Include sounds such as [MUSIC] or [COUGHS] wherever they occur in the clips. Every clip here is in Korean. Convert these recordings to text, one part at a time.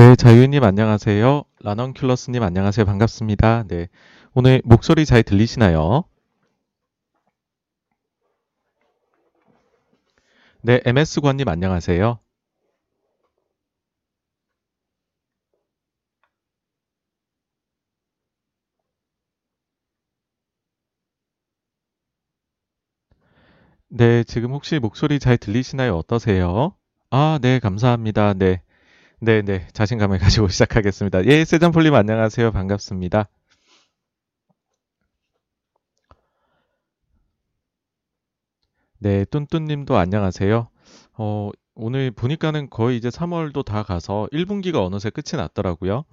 네, 자유님 안녕하세요. 라넌큘러스님 안녕하세요. 반갑습니다. 네, 오늘 목소리 잘 들리시나요? 네, MS관님 안녕하세요. 네, 지금 혹시 목소리 잘 들리시나요? 어떠세요? 아, 네, 감사합니다. 네, 네, 네, 자신감을 [LAUGHS] 가지고 시작하겠습니다. 예, 세잔폴님 안녕하세요. 반갑습니다. 네, 뚠뚠님도 안녕하세요. 어, 오늘 보니까는 거의 이제 3월도 다 가서 1분기가 어느새 끝이 났더라고요.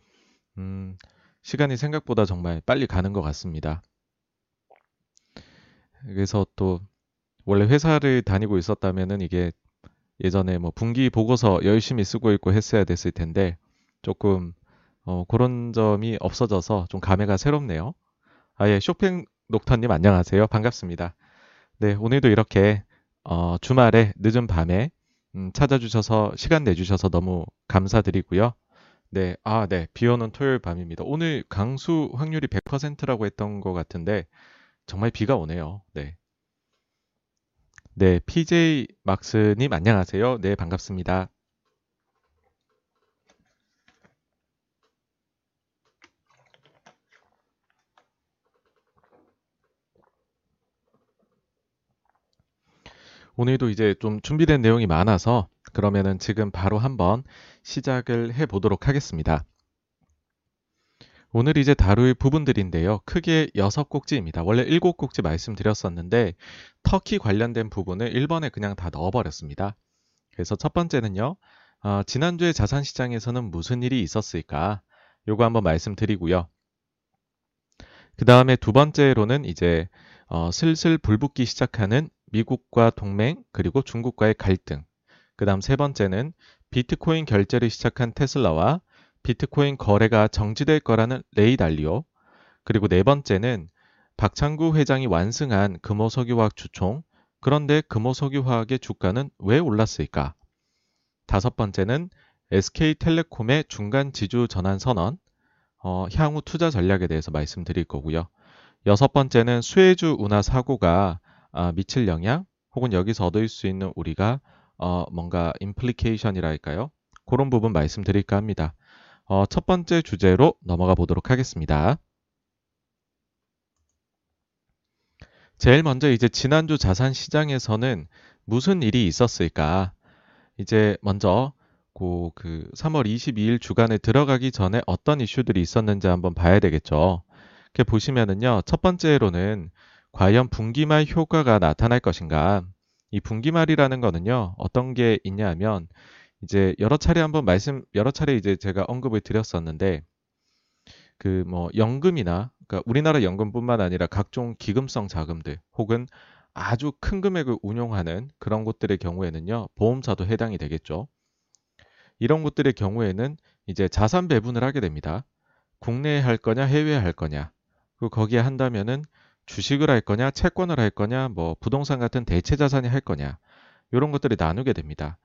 음, 시간이 생각보다 정말 빨리 가는 것 같습니다. 그래서 또 원래 회사를 다니고 있었다면은 이게 예전에 뭐 분기 보고서 열심히 쓰고 있고 했어야 됐을 텐데 조금 어, 그런 점이 없어져서 좀 감회가 새롭네요. 아예 쇼핑 녹터님 안녕하세요. 반갑습니다. 네, 오늘도 이렇게 어, 주말에 늦은 밤에 음, 찾아주셔서 시간 내주셔서 너무 감사드리고요. 네, 아, 네, 비 오는 토요일 밤입니다. 오늘 강수 확률이 100%라고 했던 것 같은데 정말 비가 오네요. 네. 네, PJ 막스님 안녕하세요. 네, 반갑습니다. 오늘도 이제 좀 준비된 내용이 많아서 그러면은 지금 바로 한번 시작을 해 보도록 하겠습니다. 오늘 이제 다룰 부분들인데요. 크게 여섯 꼭지입니다. 원래 일곱 꼭지 말씀드렸었는데 터키 관련된 부분을 1번에 그냥 다 넣어버렸습니다. 그래서 첫 번째는요. 어, 지난주에 자산시장에서는 무슨 일이 있었을까? 요거 한번 말씀드리고요. 그 다음에 두 번째로는 이제 어, 슬슬 불붙기 시작하는 미국과 동맹 그리고 중국과의 갈등. 그 다음 세 번째는 비트코인 결제를 시작한 테슬라와 비트코인 거래가 정지될 거라는 레이 달리오. 그리고 네 번째는 박창구 회장이 완승한 금호석유화학 주총. 그런데 금호석유화학의 주가는 왜 올랐을까? 다섯 번째는 SK텔레콤의 중간 지주 전환 선언, 어, 향후 투자 전략에 대해서 말씀드릴 거고요. 여섯 번째는 수혜주 운하 사고가 아, 미칠 영향, 혹은 여기서 얻을 수 있는 우리가 어, 뭔가 임플리케이션이랄까요? 그런 부분 말씀드릴까 합니다. 어, 첫 번째 주제로 넘어가 보도록 하겠습니다. 제일 먼저 이제 지난주 자산 시장에서는 무슨 일이 있었을까? 이제 먼저 그, 그 3월 22일 주간에 들어가기 전에 어떤 이슈들이 있었는지 한번 봐야 되겠죠. 이렇게 보시면은요. 첫 번째로는 과연 분기말 효과가 나타날 것인가? 이 분기말이라는 거는요. 어떤 게 있냐면 이제 여러 차례 한번 말씀 여러 차례 이제 제가 언급을 드렸었는데 그 뭐 연금이나 그러니까 우리나라 연금뿐만 아니라 각종 기금성 자금들 혹은 아주 큰 금액을 운용하는 그런 곳들의 경우에는요. 보험사도 해당이 되겠죠. 이런 곳들의 경우에는 이제 자산 배분을 하게 됩니다. 국내에 할 거냐, 해외에 할 거냐. 그리고 거기에 한다면은 주식을 할 거냐, 채권을 할 거냐, 뭐 부동산 같은 대체 자산이 할 거냐. 이런 것들이 나누게 됩니다.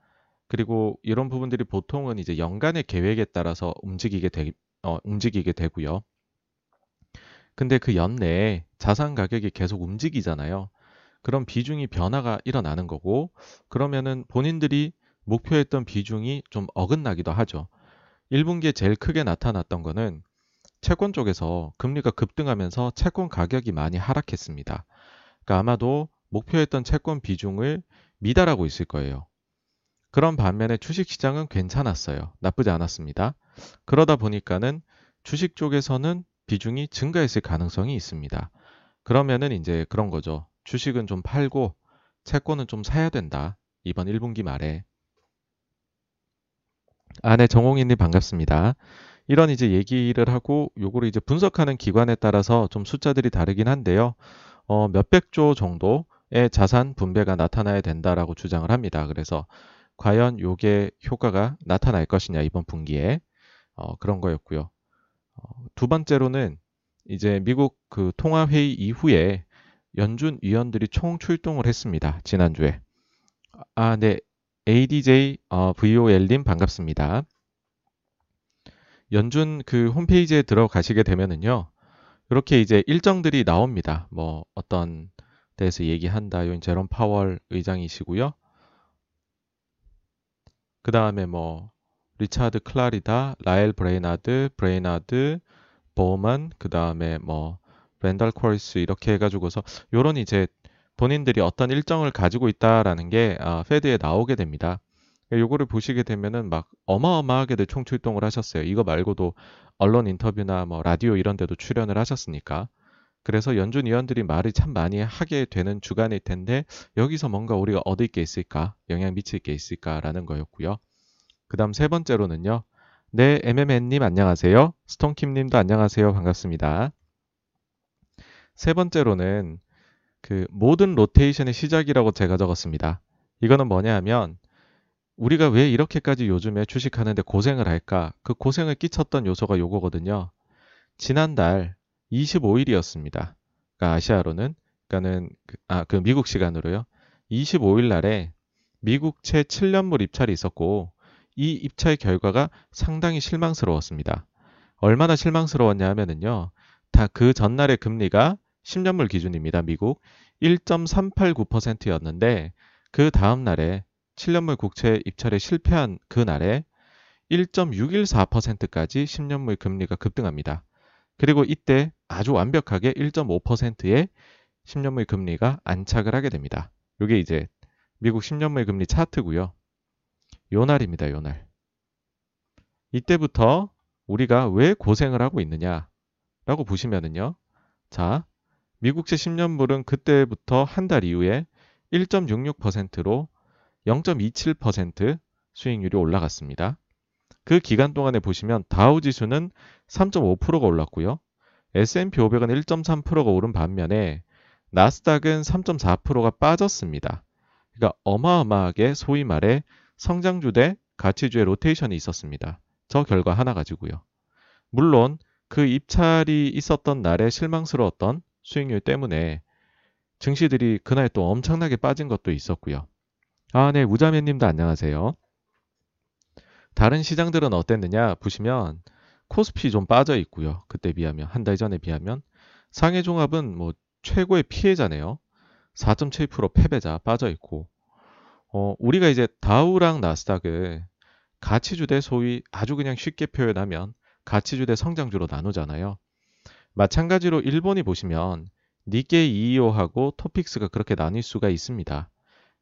그리고 이런 부분들이 보통은 이제 연간의 계획에 따라서 움직이게 되, 어, 움직이게 되고요. 근데 그 연내에 자산 가격이 계속 움직이잖아요. 그런 비중이 변화가 일어나는 거고, 그러면은 본인들이 목표했던 비중이 좀 어긋나기도 하죠. 1분기에 제일 크게 나타났던 거는 채권 쪽에서 금리가 급등하면서 채권 가격이 많이 하락했습니다. 그러니까 아마도 목표했던 채권 비중을 미달하고 있을 거예요. 그런 반면에 주식 시장은 괜찮았어요. 나쁘지 않았습니다. 그러다 보니까는 주식 쪽에서는 비중이 증가했을 가능성이 있습니다. 그러면은 이제 그런 거죠. 주식은 좀 팔고 채권은 좀 사야 된다. 이번 1분기 말에. 아, 네, 정홍이님 반갑습니다. 이런 이제 얘기를 하고 요거를 이제 분석하는 기관에 따라서 좀 숫자들이 다르긴 한데요. 어, 몇백조 정도의 자산 분배가 나타나야 된다라고 주장을 합니다. 그래서 과연 요게 효과가 나타날 것이냐 이번 분기에 어, 그런 거였고요. 어, 두 번째로는 이제 미국 그 통화 회의 이후에 연준 위원들이 총 출동을 했습니다. 지난주에. 아, 네. ADJ 어, VOL님 반갑습니다. 연준 그 홈페이지에 들어가시게 되면은요. 이렇게 이제 일정들이 나옵니다. 뭐 어떤 데서 얘기한다. 요 제롬 파월 의장이시고요. 그 다음에 뭐 리차드 클라리다, 라엘 브레이나드, 브레이나드, 보만, 그 다음에 뭐 랜달 콜스 이렇게 해가지고서 요런 이제 본인들이 어떤 일정을 가지고 있다라는 게 아, 페드에 나오게 됩니다. 요거를 보시게 되면은 막 어마어마하게들 총출동을 하셨어요. 이거 말고도 언론 인터뷰나 뭐 라디오 이런 데도 출연을 하셨으니까. 그래서 연준 위원들이 말을 참 많이 하게 되는 주간일 텐데 여기서 뭔가 우리가 얻을 게 있을까? 영향 미칠 게 있을까라는 거였고요. 그 다음 세 번째로는요. 네, MMN님 안녕하세요. 스톤킴님도 안녕하세요. 반갑습니다. 세 번째로는 그 모든 로테이션의 시작이라고 제가 적었습니다. 이거는 뭐냐 하면 우리가 왜 이렇게까지 요즘에 주식하는데 고생을 할까? 그 고생을 끼쳤던 요소가 요거거든요. 지난달 25일이었습니다. 그러니까 아시아로는 그러니까는 그, 아, 그 미국 시간으로요. 25일 날에 미국 채 7년물 입찰이 있었고 이 입찰 결과가 상당히 실망스러웠습니다. 얼마나 실망스러웠냐 하면은요. 다 그 전날의 금리가 10년물 기준입니다. 미국 1.389%였는데 그 다음 날에 7년물 국채 입찰에 실패한 그 날에 1.614%까지 10년물 금리가 급등합니다. 그리고 이때 아주 완벽하게 1.5%의 10년물 금리가 안착을 하게 됩니다. 이게 이제 미국 10년물 금리 차트고요. 요 날입니다. 요 날. 이때부터 우리가 왜 고생을 하고 있느냐라고 보시면은요. 자, 미국채 10년물은 그때부터 한 달 이후에 1.66%로 0.27% 수익률이 올라갔습니다. 그 기간 동안에 보시면 다우 지수는 3.5%가 올랐고요. S&P 500은 1.3%가 오른 반면에 나스닥은 3.4%가 빠졌습니다. 그러니까 어마어마하게 소위 말해 성장주 대 가치주의 로테이션이 있었습니다. 저 결과 하나 가지고요. 물론 그 입찰이 있었던 날에 실망스러웠던 수익률 때문에 증시들이 그날 또 엄청나게 빠진 것도 있었고요. 아, 네, 우자매님도 안녕하세요. 다른 시장들은 어땠느냐 보시면 코스피 좀 빠져 있고요. 그때 비하면 한 달 전에 비하면 상해 종합은 뭐 최고의 피해자네요. 4.7% 패배자 빠져 있고 어, 우리가 이제 다우랑 나스닥을 가치주 대 소위 아주 그냥 쉽게 표현하면 가치주 대 성장주로 나누잖아요. 마찬가지로 일본이 보시면 니케이 225하고 토픽스가 그렇게 나뉠 수가 있습니다.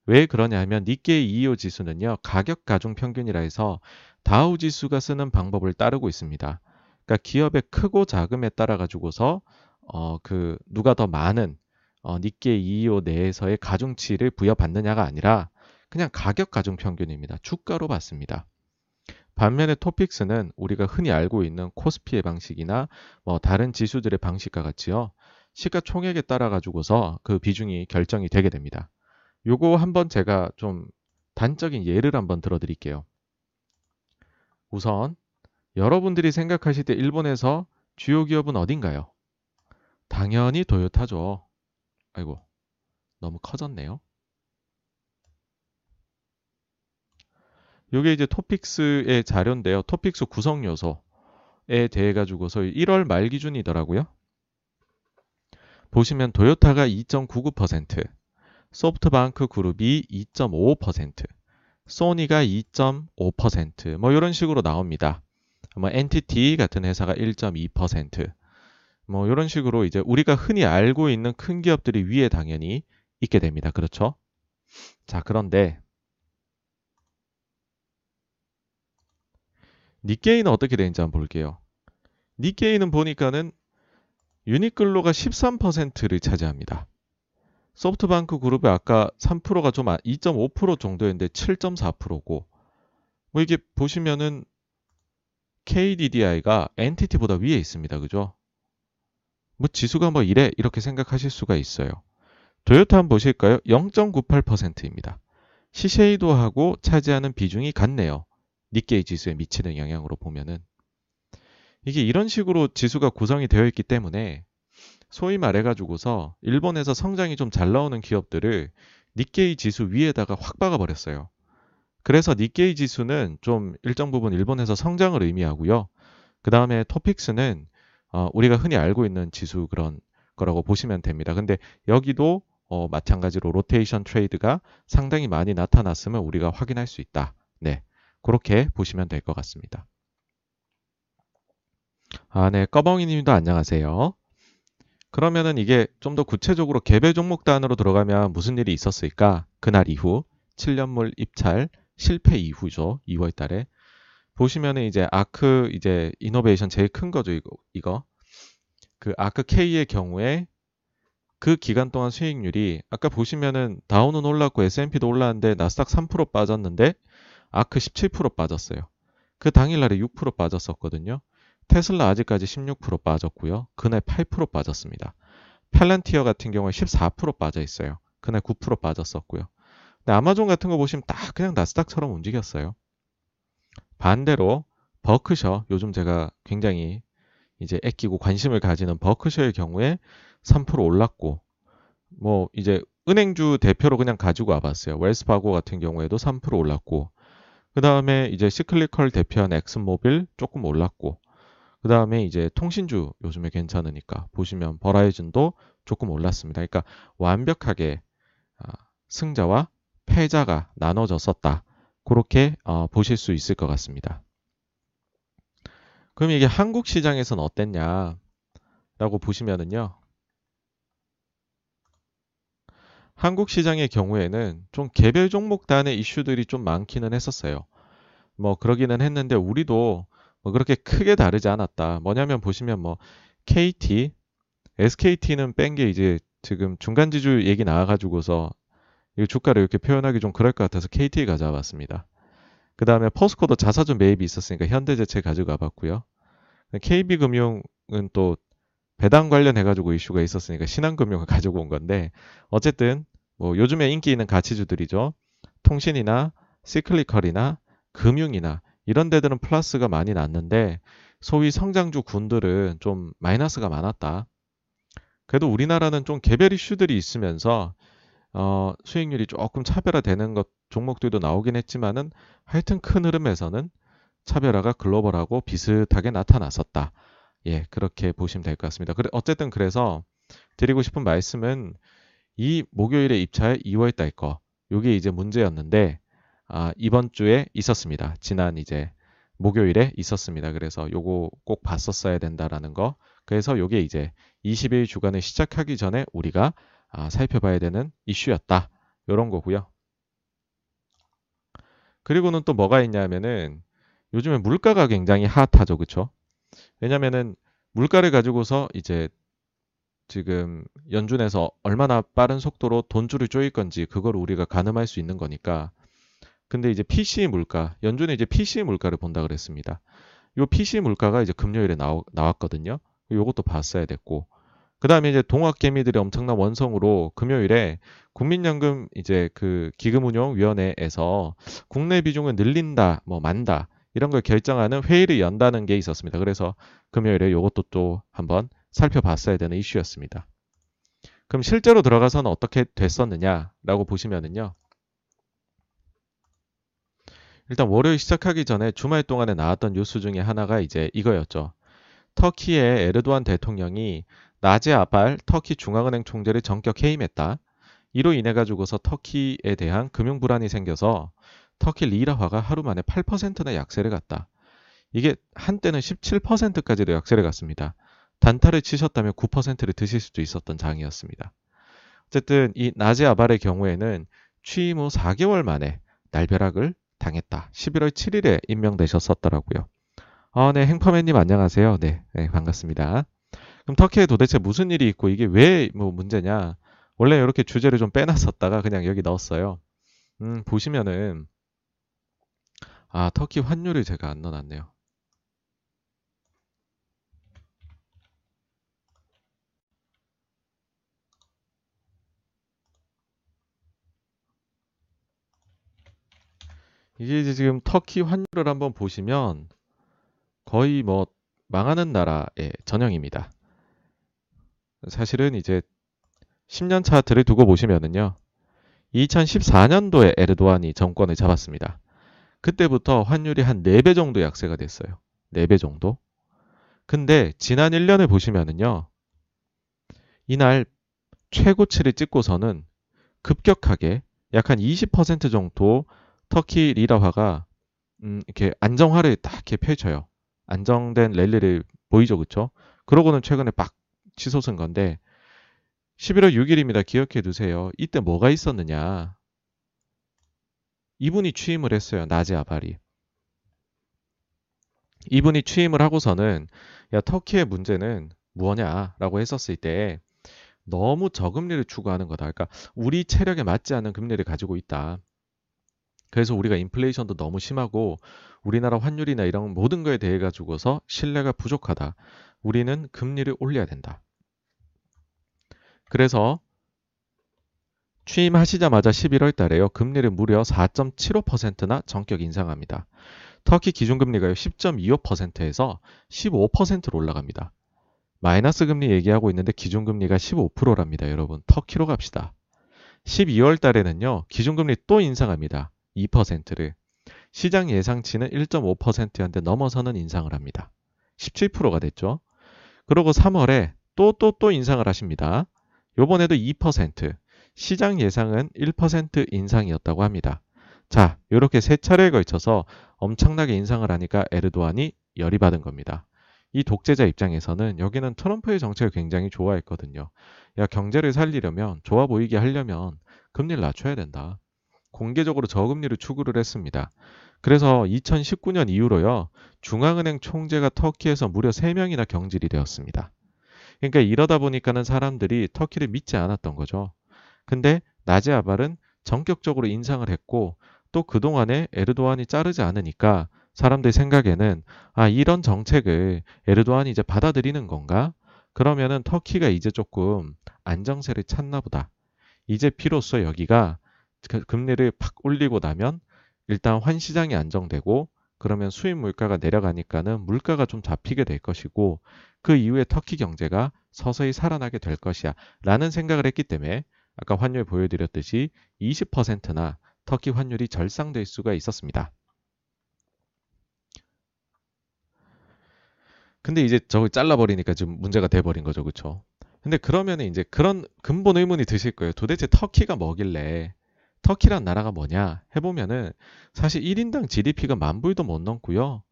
왜 그러냐 하면 니케이 225 지수는요. 가격 가중 평균이라 해서 다우 지수가 쓰는 방법을 따르고 있습니다. 그러니까 기업의 크고 작음에 따라 가지고서 어 그 누가 더 많은 어 니케이 225 내에서의 가중치를 부여받느냐가 아니라 그냥 가격 가중 평균입니다. 주가로 봤습니다. 반면에 토픽스는 우리가 흔히 알고 있는 코스피의 방식이나 뭐 다른 지수들의 방식과 같이요. 시가총액에 따라 가지고서 그 비중이 결정이 되게 됩니다. 요거 한번 제가 좀 단적인 예를 한번 들어 드릴게요. 우선 여러분들이 생각하실 때 일본에서 주요 기업은 어딘가요? 당연히 도요타죠. 아이고, 너무 커졌네요. 요게 이제 토픽스의 자료인데요. 토픽스 구성 요소에 대해 가지고서 1월 말 기준이더라고요. 보시면 도요타가 2.99%, 소프트뱅크 그룹이 2.5%, 소니가 2.5%, 뭐 이런 식으로 나옵니다. 뭐 NTT 같은 회사가 1.2%, 뭐 이런 식으로 이제 우리가 흔히 알고 있는 큰 기업들이 위에 당연히 있게 됩니다. 그렇죠? 자, 그런데 니케이는 어떻게 되는지 한번 볼게요. 니케이는 보니까는 유니클로가 13%를 차지합니다. 소프트뱅크 그룹이 아까 3%가 좀 2.5% 아, 정도였는데 7.4%고 뭐 이게 보시면은 KDDI가 NTT보다 위에 있습니다. 그죠? 뭐 지수가 뭐 이래 이렇게 생각하실 수가 있어요. 도요타 한번 보실까요? 0.98%입니다. 시쉐이도하고 차지하는 비중이 같네요. 니케이 지수에 미치는 영향으로 보면은 이게 이런 식으로 지수가 구성이 되어 있기 때문에 소위 말해가지고서 일본에서 성장이 좀 잘 나오는 기업들을 니케이 지수 위에다가 확 박아버렸어요. 그래서 니케이 지수는 좀 일정 부분 일본에서 성장을 의미하고요. 그 다음에 토픽스는 어, 우리가 흔히 알고 있는 지수 그런 거라고 보시면 됩니다. 근데 여기도 어, 마찬가지로 로테이션 트레이드가 상당히 많이 나타났으면 우리가 확인할 수 있다. 네. 그렇게 보시면 될 것 같습니다. 아, 네. 꺼벙이 님도 안녕하세요. 그러면은 이게 좀 더 구체적으로 개별 종목 단으로 들어가면 무슨 일이 있었을까? 그날 이후 7년물 입찰 실패 이후죠. 2월 달에 보시면은 이제 아크 이제 이노베이션 제일 큰 거죠, 이거. 이거. 그 아크 K의 경우에 그 기간 동안 수익률이 아까 보시면은 다우는 올랐고 S&P도 올랐는데 나스닥 3% 빠졌는데 아크 17% 빠졌어요. 그 당일날에 6% 빠졌었거든요. 테슬라 아직까지 16% 빠졌고요. 그날 8% 빠졌습니다. 펠란티어 같은 경우에 14% 빠져 있어요. 그날 9% 빠졌었고요. 근데 아마존 같은 거 보시면 딱 그냥 나스닥처럼 움직였어요. 반대로 버크셔 요즘 제가 굉장히 이제 애끼고 관심을 가지는 버크셔의 경우에 3% 올랐고 뭐 이제 은행주 대표로 그냥 가지고 와봤어요. 웰스파고 같은 경우에도 3% 올랐고 그 다음에 이제 시클리컬 대표한 엑슨모빌 조금 올랐고 그 다음에 이제 통신주 요즘에 괜찮으니까 보시면 버라이즌도 조금 올랐습니다. 그러니까 완벽하게 아, 승자와 패자가 나눠졌었다. 그렇게 어, 보실 수 있을 것 같습니다. 그럼 이게 한국 시장에서는 어땠냐? 라고 보시면은요. 한국 시장의 경우에는 좀 개별 종목 단의 이슈들이 좀 많기는 했었어요. 뭐 그러기는 했는데 우리도 뭐 그렇게 크게 다르지 않았다. 뭐냐면 보시면 뭐 KT, SKT는 뺀 게 이제 지금 중간 지주 얘기 나와가지고서 이 주가를 이렇게 표현하기 좀 그럴 것 같아서 KT 가져와봤습니다. 그 다음에 포스코도 자사주 매입이 있었으니까 현대제체 가져가 봤고요. KB금융은 또 배당 관련해가지고 이슈가 있었으니까 신한금융을 가지고 온 건데 어쨌든 뭐 요즘에 인기 있는 가치주들이죠. 통신이나 시클리컬이나 금융이나 이런 데들은 플러스가 많이 났는데 소위 성장주 군들은 좀 마이너스가 많았다. 그래도 우리나라는 좀 개별 이슈들이 있으면서 어, 수익률이 조금 차별화되는 것 종목들도 나오긴 했지만은 하여튼 큰 흐름에서는 차별화가 글로벌하고 비슷하게 나타났었다. 예, 그렇게 보시면 될 것 같습니다. 그래, 어쨌든 그래서 드리고 싶은 말씀은 이 목요일에 입찰 2월 달 거, 요게 이제 문제였는데, 아, 이번 주에 있었습니다. 지난 이제 목요일에 있었습니다. 그래서 요거 꼭 봤었어야 된다라는 거. 그래서 요게 이제 20일 주간을 시작하기 전에 우리가 아, 살펴봐야 되는 이슈였다. 요런 거고요. 그리고는 또 뭐가 있냐면은 요즘에 물가가 굉장히 핫하죠. 그쵸? 왜냐면은 물가를 가지고서 이제 지금 연준에서 얼마나 빠른 속도로 돈줄을 조일 건지 그걸 우리가 가늠할 수 있는 거니까. 근데 이제 PC 물가, 연준이 이제 PC 물가를 본다 그랬습니다. 요 PC 물가가 이제 금요일에 나오, 나왔거든요. 요것도 봤어야 됐고. 그 다음에 이제 동학개미들이 엄청난 원성으로 금요일에 국민연금 이제 그 기금운용위원회에서 국내 비중을 늘린다, 뭐 만다 이런 걸 결정하는 회의를 연다는 게 있었습니다. 그래서 금요일에 이것도 또 한번 살펴봤어야 되는 이슈였습니다. 그럼 실제로 들어가서는 어떻게 됐었느냐라고 보시면은요. 일단 월요일 시작하기 전에 주말 동안에 나왔던 뉴스 중에 하나가 이제 이거였죠. 터키의 에르도안 대통령이 낮에 아발 터키 중앙은행 총재를 전격 해임했다. 이로 인해 가지고서 터키에 대한 금융 불안이 생겨서 터키 리라화가 하루 만에 8%나 약세를 갔다. 이게 한때는 17%까지도 약세를 갔습니다. 단타를 치셨다면 9%를 드실 수도 있었던 장이었습니다. 어쨌든 이 나제 아발의 경우에는 취임 후 4개월 만에 날벼락을 당했다. 11월 7일에 임명되셨었더라고요. 아, 네, 행퍼맨님 안녕하세요. 네, 네, 반갑습니다. 그럼 터키에 도대체 무슨 일이 있고 이게 왜 뭐 문제냐? 원래 이렇게 주제를 좀 빼놨었다가 그냥 여기 넣었어요. 음, 보시면은 아, 터키 환율을 제가 안 넣어놨네요. 이게 이제 지금 터키 환율을 한번 보시면 거의 뭐 망하는 나라의 전형입니다. 사실은 이제 10년 차트를 두고 보시면은요. 2014년도에 에르도안이 정권을 잡았습니다. 그때부터 환율이 한 4배 정도 약세가 됐어요. 4배 정도. 근데 지난 1년을 보시면은요. 이날 최고치를 찍고서는 급격하게 약 한 20% 정도 터키 리라화가 음, 이렇게 안정화를 딱 이렇게 펼쳐요. 안정된 랠리를 보이죠, 그쵸? 그러고는 최근에 막 치솟은 건데 11월 6일입니다. 기억해 두세요. 이때 뭐가 있었느냐? 이분이 취임을 했어요. 나제 아발이. 이분이 취임을 하고서는 야 터키의 문제는 무엇냐라고 했었을 때 너무 저금리를 추구하는 거다. 그러니까 우리 체력에 맞지 않는 금리를 가지고 있다. 그래서 우리가 인플레이션도 너무 심하고 우리나라 환율이나 이런 모든 거에 대해 가지고서 신뢰가 부족하다. 우리는 금리를 올려야 된다. 그래서 취임하시자마자 11월 달에요. 금리를 무려 4.75%나 전격 인상합니다. 터키 기준금리가요. 10.25%에서 15%로 올라갑니다. 마이너스 금리 얘기하고 있는데 기준금리가 15%랍니다. 여러분 터키로 갑시다. 12월 달에는요. 기준금리 또 인상합니다. 2%를. 시장 예상치는 1.5%였는데 넘어서는 인상을 합니다. 17%가 됐죠. 그리고 3월에 또또 또 인상을 하십니다. 요번에도 2%. 시장 예상은 1% 인상이었다고 합니다. 자, 이렇게 세 차례에 걸쳐서 엄청나게 인상을 하니까 에르도안이 열이 받은 겁니다. 이 독재자 입장에서는 여기는 트럼프의 정책을 굉장히 좋아했거든요. 야, 경제를 살리려면, 좋아 보이게 하려면 금리를 낮춰야 된다. 공개적으로 저금리를 추구를 했습니다. 그래서 2019년 이후로요, 중앙은행 총재가 터키에서 무려 3명이나 경질이 되었습니다. 그러니까 이러다 보니까는 사람들이 터키를 믿지 않았던 거죠. 근데 나제 아발은 전격적으로 인상을 했고 또 그동안에 에르도안이 자르지 않으니까 사람들 생각에는 아 이런 정책을 에르도안이 이제 받아들이는 건가? 그러면은 터키가 이제 조금 안정세를 찾나 보다. 이제 비로소 여기가 그 금리를 팍 올리고 나면 일단 환시장이 안정되고 그러면 수입 물가가 내려가니까는 물가가 좀 잡히게 될 것이고 그 이후에 터키 경제가 서서히 살아나게 될 것이야 라는 생각을 했기 때문에 아까 환율 보여드렸듯이 20%나 터키 환율이 절상될 수가 있었습니다. 근데 이제 저걸 잘라버리니까 좀 문제가 돼버린 거죠. 그쵸? 근데 그러면 이제 그런 근본 의문이 드실 거예요. 도대체 터키가 뭐길래 터키란 나라가 뭐냐 해보면은 사실 1인당 GDP가 만 불도 못 넘고요.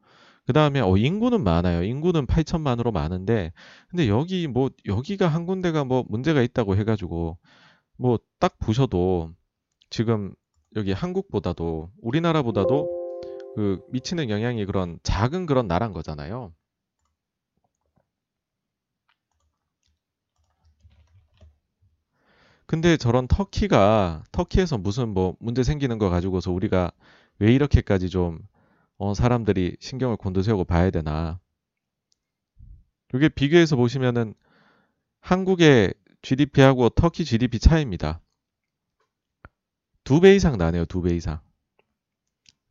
그 다음에 어, 인구는 많아요. 인구는 8천만으로 많은데 근데 여기 뭐 여기가 한 군데가 뭐 문제가 있다고 해가지고 뭐 딱 보셔도 지금 여기 한국보다도 우리나라보다도 그 미치는 영향이 그런 작은 그런 나라인 거잖아요. 근데 저런 터키가 터키에서 무슨 뭐 문제 생기는 거 가지고서 우리가 왜 이렇게까지 좀 어, 사람들이 신경을 곤두세우고 봐야 되나? 이게 비교해서 보시면은 한국의 GDP하고 터키 GDP 차이입니다. 두 배 이상 나네요. 두 배 이상.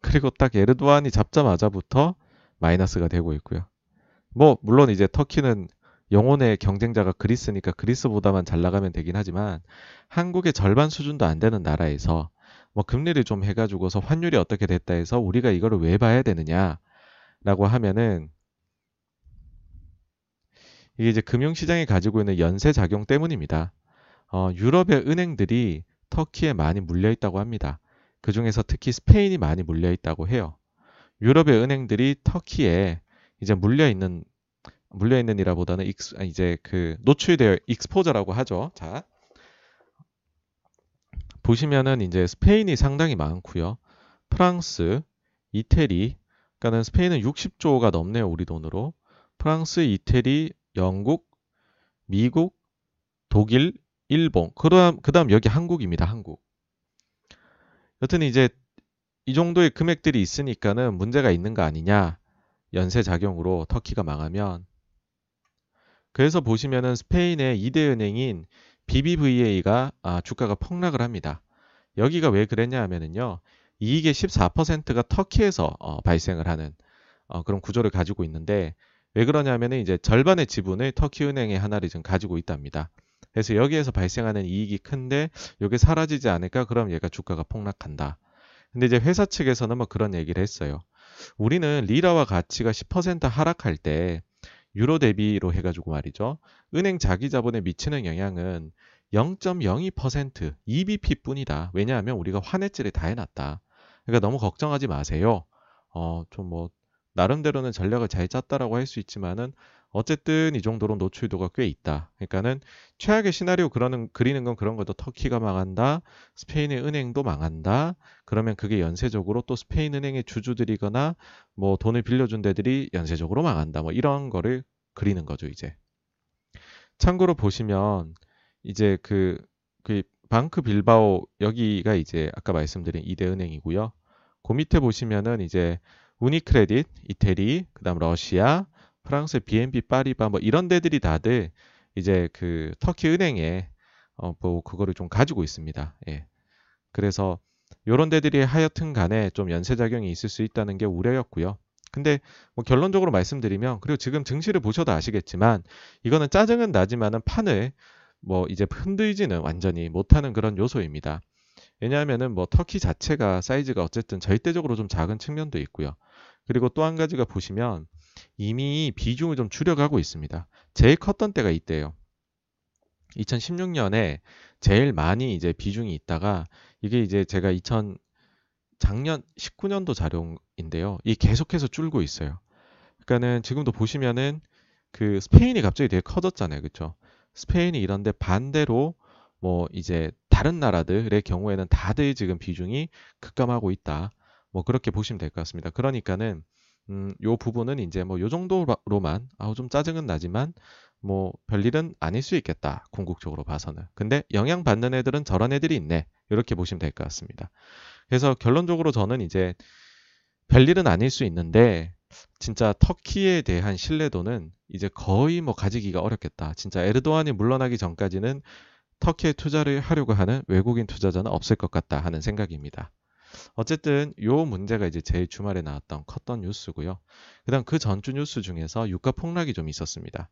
그리고 딱 에르도안이 잡자마자부터 마이너스가 되고 있고요. 뭐 물론 이제 터키는 영혼의 경쟁자가 그리스니까 그리스보다만 잘 나가면 되긴 하지만 한국의 절반 수준도 안 되는 나라에서 뭐 금리를 좀 해가지고서 환율이 어떻게 됐다 해서 우리가 이거를 왜 봐야 되느냐라고 하면은 이게 이제 금융시장이 가지고 있는 연쇄 작용 때문입니다. 어, 유럽의 은행들이 터키에 많이 물려 있다고 합니다. 그 중에서 특히 스페인이 많이 물려 있다고 해요. 유럽의 은행들이 터키에 이제 물려 있는 물려 있는 이라보다는 ex, 이제 그 노출되어 exposure라고 하죠. 자 보시면은 이제 스페인이 상당히 많고요. 프랑스, 이태리, 그러니까는 스페인은 60조가 넘네요 우리 돈으로. 프랑스, 이태리, 영국, 미국, 독일, 일본. 그다음 그다음 여기 한국입니다. 한국. 여튼 이제 이 정도의 금액들이 있으니까는 문제가 있는 거 아니냐. 연쇄 작용으로 터키가 망하면 그래서 보시면은 스페인의 2대 은행인 BBVA가 아, 주가가 폭락을 합니다. 여기가 왜 그랬냐 하면은요. 이익의 14%가 터키에서 어, 발생을 하는 어, 그런 구조를 가지고 있는데 왜 그러냐면은 이제 절반의 지분을 터키 은행의 하나를 지금 가지고 있답니다. 그래서 여기에서 발생하는 이익이 큰데 이게 사라지지 않을까? 그럼 얘가 주가가 폭락한다. 근데 이제 회사 측에서는 뭐 그런 얘기를 했어요. 우리는 리라와 가치가 10% 하락할 때 유로 대비로 해가지고 말이죠. 은행 자기 자본에 미치는 영향은 0.02% EBP 뿐이다. 왜냐하면 우리가 환해질을 다 해놨다. 그러니까 너무 걱정하지 마세요. 어, 좀 뭐, 나름대로는 전략을 잘 짰다라고 할 수 있지만은 어쨌든 이 정도로 노출도가 꽤 있다. 그러니까는 최악의 시나리오 그러는 그리는 건 그런 거죠. 터키가 망한다. 스페인의 은행도 망한다. 그러면 그게 연쇄적으로 또 스페인 은행의 주주들이거나 뭐 돈을 빌려준 데들이 연쇄적으로 망한다. 뭐 이런 거를 그리는 거죠, 이제. 참고로 보시면 이제 그, 그 방크 빌바오 여기가 이제 아까 말씀드린 이대 은행이고요. 그 밑에 보시면은 이제 우니크레딧, 이태리, 그다음 러시아, 프랑스 BNP 파리바 뭐 이런 데들이 다들 이제 그 터키 은행에 어 뭐 그거를 좀 가지고 있습니다. 예. 그래서 요런 데들이 하여튼 간에 좀 연쇄 작용이 있을 수 있다는 게 우려였고요. 근데 뭐 결론적으로 말씀드리면 그리고 지금 증시를 보셔도 아시겠지만 이거는 짜증은 나지만은 판을 뭐 이제 흔들지는 완전히 못하는 그런 요소입니다. 왜냐하면은 뭐 터키 자체가 사이즈가 어쨌든 절대적으로 좀 작은 측면도 있고요. 그리고 또 한 가지가 보시면 이미 비중을 좀 줄여가고 있습니다. 제일 컸던 때가 이때예요. 2016년에 제일 많이 이제 비중이 있다가 이게 이제 제가 2000 작년 19년도 자료인데요. 이 계속해서 줄고 있어요. 그러니까는 지금도 보시면은 그 스페인이 갑자기 되게 커졌잖아요. 그렇죠? 스페인이 이런데 반대로 뭐 이제 다른 나라들의 경우에는 다들 지금 비중이 급감하고 있다. 뭐 그렇게 보시면 될 것 같습니다. 그러니까는 음, 요 부분은 이제 뭐 요 정도로만 아우 좀 짜증은 나지만 뭐 별일은 아닐 수 있겠다. 궁극적으로 봐서는. 근데 영향 받는 애들은 저런 애들이 있네. 이렇게 보시면 될 것 같습니다. 그래서 결론적으로 저는 이제 별일은 아닐 수 있는데 진짜 터키에 대한 신뢰도는 이제 거의 뭐 가지기가 어렵겠다. 진짜 에르도안이 물러나기 전까지는 터키에 투자를 하려고 하는 외국인 투자자는 없을 것 같다 하는 생각입니다. 어쨌든 요 문제가 이제 제일 주말에 나왔던 컸던 뉴스고요. 그다음 그 전주 뉴스 중에서 유가 폭락이 좀 있었습니다.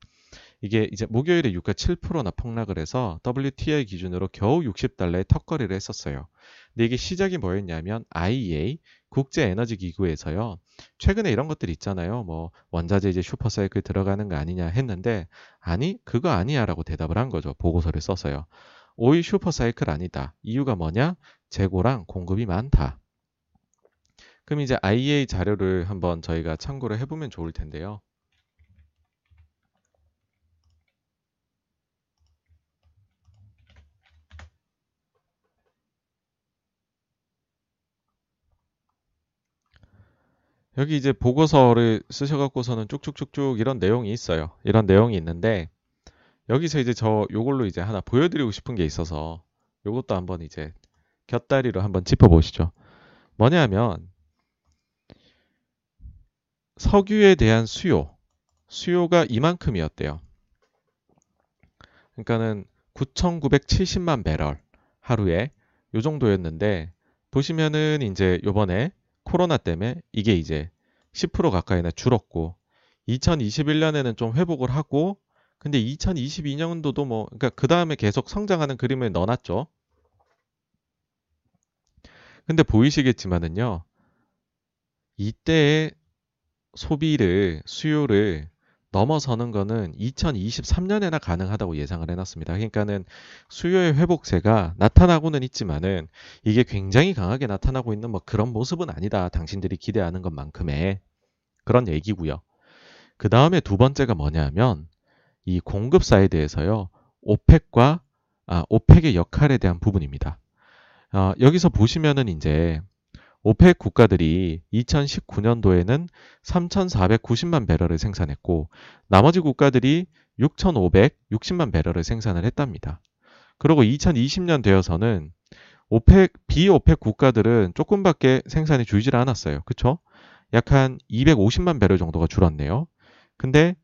이게 이제 목요일에 유가 7%나 폭락을 해서 WTI 기준으로 겨우 60달러의 턱걸이를 했었어요. 근데 이게 시작이 뭐였냐면 IEA 국제 에너지 기구에서요. 최근에 이런 것들 있잖아요. 뭐 원자재 이제 슈퍼사이클 들어가는 거 아니냐 했는데 아니 그거 아니야라고 대답을 한 거죠. 보고서를 써서요. 오일 슈퍼사이클 아니다. 이유가 뭐냐? 재고랑 공급이 많다. 그럼 이제 IEA 자료를 한번 저희가 참고를 해보면 좋을 텐데요. 여기 이제 보고서를 쓰셔갖고서는 쭉쭉쭉쭉 이런 내용이 있어요. 이런 내용이 있는데 여기서 이제 저 요걸로 이제 하나 보여드리고 싶은 게 있어서 요것도 한번 이제 곁다리로 한번 짚어보시죠. 뭐냐면 석유에 대한 수요, 수요가 이만큼이었대요. 그러니까는 9,970만 배럴 하루에 요 정도였는데 보시면은 이제 요번에 코로나 때문에 이게 이제 10% 가까이나 줄었고 2021년에는 좀 회복을 하고 근데 2022년도도 뭐 그러니까 그 다음에 계속 성장하는 그림을 넣어놨죠. 근데 보이시겠지만은요. 이때의 소비를 수요를 넘어서는 거는 2023년에나 가능하다고 예상을 해놨습니다. 그러니까는 수요의 회복세가 나타나고는 있지만은 이게 굉장히 강하게 나타나고 있는 뭐 그런 모습은 아니다. 당신들이 기대하는 것만큼의 그런 얘기고요. 그 다음에 두 번째가 뭐냐면 이 공급 side에서요. 오펙과 아, 오펙의 역할에 대한 부분입니다. 어, 여기서 보시면은 이제 오펙 국가들이 2019년도에는 3,490만 배럴을 생산했고 나머지 국가들이 6,560만 배럴을 생산을 했답니다. 그리고 2020년 되어서는 오펙 비오펙 국가들은 조금밖에 생산이 줄질 않았어요. 그쵸? 약 한 250만 배럴 정도가 줄었네요. 근데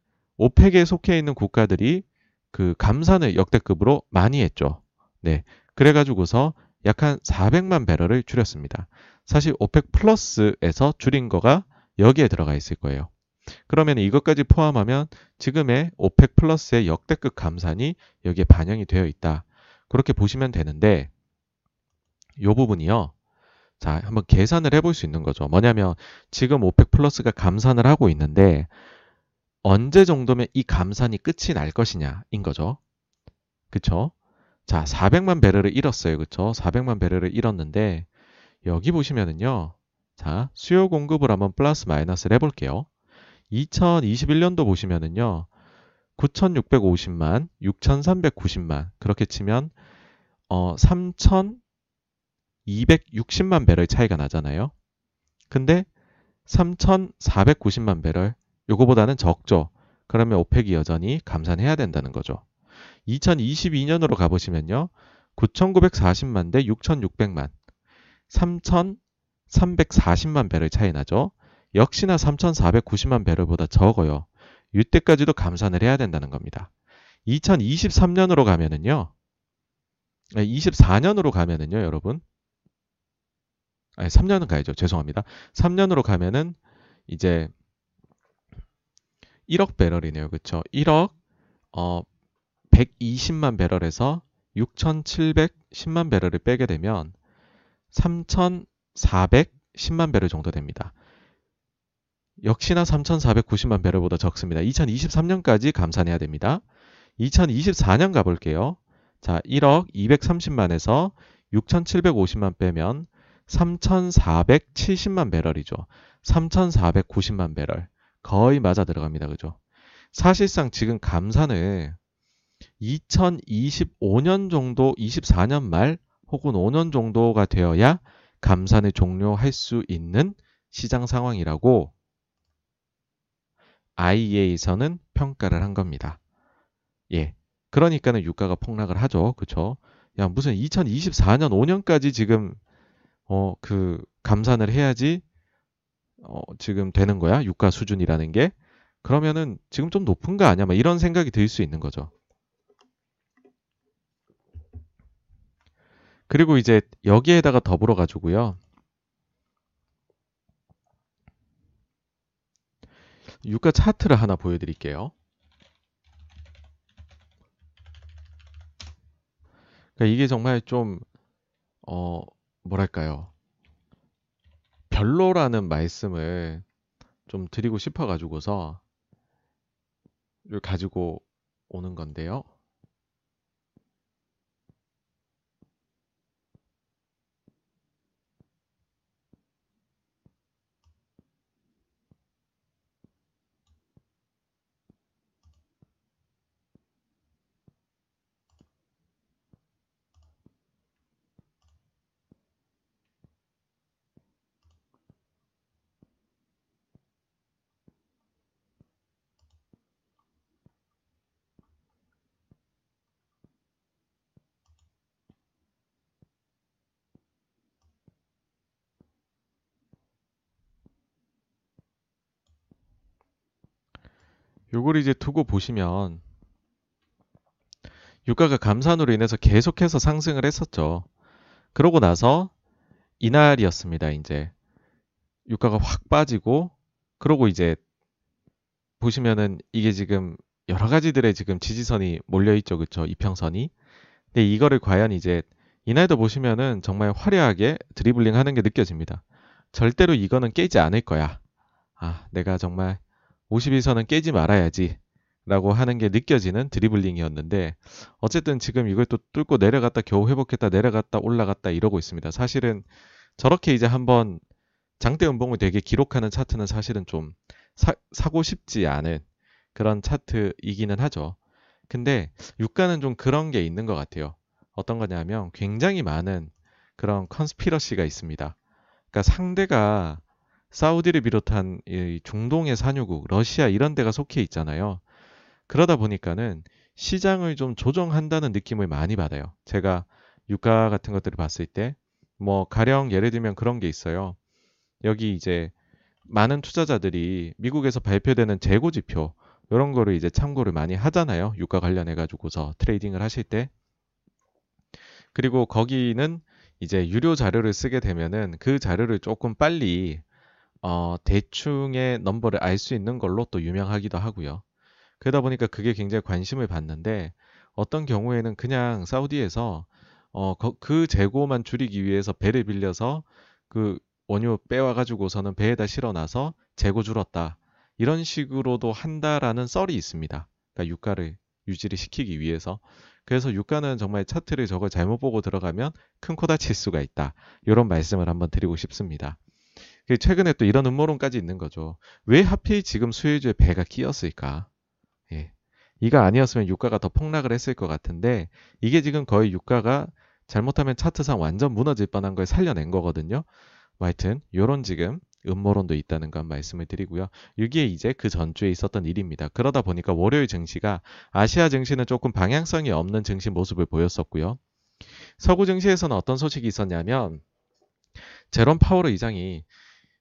오펙에 속해 있는 국가들이 그 감산을 역대급으로 많이 했죠. 네. 그래가지고서 약 한 400만 배럴을 줄였습니다. 사실 오펙 플러스에서 줄인 거가 여기에 들어가 있을 거예요. 그러면 이것까지 포함하면 지금의 오펙 플러스의 역대급 감산이 여기에 반영이 되어 있다. 그렇게 보시면 되는데 이 부분이요. 자, 한번 계산을 해볼 수 있는 거죠. 뭐냐면 지금 오펙 플러스가 감산을 하고 있는데 언제 정도면 이 감산이 끝이 날 것이냐인 거죠. 그쵸? 자, 400만 배럴을 잃었어요. 그쵸? 400만 배럴을 잃었는데 여기 보시면은요. 자, 수요 공급을 한번 플러스 마이너스를 해볼게요. 2021년도 보시면은요. 9,650만, 6,390만 그렇게 치면 어 3,260만 배럴 차이가 나잖아요. 근데 3,490만 배럴 요거보다는 적죠. 그러면 오펙이 여전히 감산해야 된다는 거죠. 2022년으로 가보시면요. 9,940만 대 6,600만 3,340만 배럴 차이 나죠. 역시나 3,490만 배럴보다 적어요. 이때까지도 감산을 해야 된다는 겁니다. 2023년으로 가면은요. 24년으로 가면은요, 여러분. 아니, 3년은 가야죠. 죄송합니다. 3년으로 가면은 이제 1억 배럴이네요. 그쵸? 1억, 어, 120만 배럴에서 6,710만 배럴을 빼게 되면 3,410만 배럴 정도 됩니다. 역시나 3,490만 배럴보다 적습니다. 2023년까지 감산해야 됩니다. 2024년 가볼게요. 자, 1억 230만에서 6,750만 빼면 3,470만 배럴이죠. 3,490만 배럴. 거의 맞아 들어갑니다. 그죠? 사실상 지금 감산을 2025년 정도, 24년 말 혹은 5년 정도가 되어야 감산을 종료할 수 있는 시장 상황이라고 IEA에서는 평가를 한 겁니다. 예. 그러니까는 유가가 폭락을 하죠. 그쵸? 야, 무슨 2024년 5년까지 지금, 어, 그, 감산을 해야지, 어, 지금 되는 거야? 유가 수준이라는 게? 그러면은 지금 좀 높은 거 아니야? 막 이런 생각이 들 수 있는 거죠. 그리고 이제 여기에다가 더불어 가지고요. 유가 차트를 하나 보여드릴게요. 그러니까 이게 정말 좀, 어, 뭐랄까요. 별로라는 말씀을 좀 드리고 싶어 가지고서 가지고 오는 건데요. 요걸 이제 두고 보시면 유가가 감산으로 인해서 계속해서 상승을 했었죠. 그러고 나서 이날이었습니다. 이제 유가가 확 빠지고 그러고 이제 보시면은 이게 지금 여러 가지들의 지금 지지선이 몰려 있죠. 그쵸? 이평선이. 근데 이거를 과연 이제 이날도 보시면은 정말 화려하게 드리블링 하는 게 느껴집니다. 절대로 이거는 깨지 않을 거야. 아, 내가 정말 52선은 깨지 말아야지. 라고 하는 게 느껴지는 드리블링이었는데 어쨌든 지금 이걸 또 뚫고 내려갔다 겨우 회복했다 내려갔다 올라갔다 이러고 있습니다. 사실은 저렇게 이제 한번 장대 음봉을 되게 기록하는 차트는 사실은 좀 사, 사고 싶지 않은 그런 차트이기는 하죠. 근데 유가는 좀 그런 게 있는 것 같아요. 어떤 거냐면 굉장히 많은 그런 컨스피러시가 있습니다. 그러니까 상대가 사우디를 비롯한 이 중동의 산유국, 러시아 이런 데가 속해 있잖아요. 그러다 보니까는 시장을 좀 조정한다는 느낌을 많이 받아요. 제가 유가 같은 것들을 봤을 때, 뭐, 가령 예를 들면 그런 게 있어요. 여기 이제 많은 투자자들이 미국에서 발표되는 재고 지표, 이런 거를 이제 참고를 많이 하잖아요. 유가 관련해가지고서 트레이딩을 하실 때. 그리고 거기는 이제 유료 자료를 쓰게 되면은 그 자료를 조금 빨리 어, 대충의 넘버를 알 수 있는 걸로 또 유명하기도 하고요. 그러다 보니까 그게 굉장히 관심을 받는데 어떤 경우에는 그냥 사우디에서 어, 그 재고만 줄이기 위해서 배를 빌려서 그 원유 빼와 가지고서는 배에다 실어놔서 재고 줄었다. 이런 식으로도 한다라는 썰이 있습니다. 그러니까 유가를 유지를 시키기 위해서. 그래서 유가는 정말 차트를 저걸 잘못 보고 들어가면 큰 코 다칠 수가 있다. 이런 말씀을 한번 드리고 싶습니다. 그 최근에 또 이런 음모론까지 있는 거죠. 왜 하필 지금 수혜주에 배가 끼었을까? 예. 이가 아니었으면 유가가 더 폭락을 했을 것 같은데 이게 지금 거의 유가가 잘못하면 차트상 완전 무너질 뻔한 걸 살려낸 거거든요. 뭐 하여튼 요런 지금 음모론도 있다는 건 말씀을 드리고요. 이게 이제 그 전주에 있었던 일입니다. 그러다 보니까 월요일 증시가 아시아 증시는 조금 방향성이 없는 증시 모습을 보였었고요. 서구 증시에서는 어떤 소식이 있었냐면 제롬 파월 의장이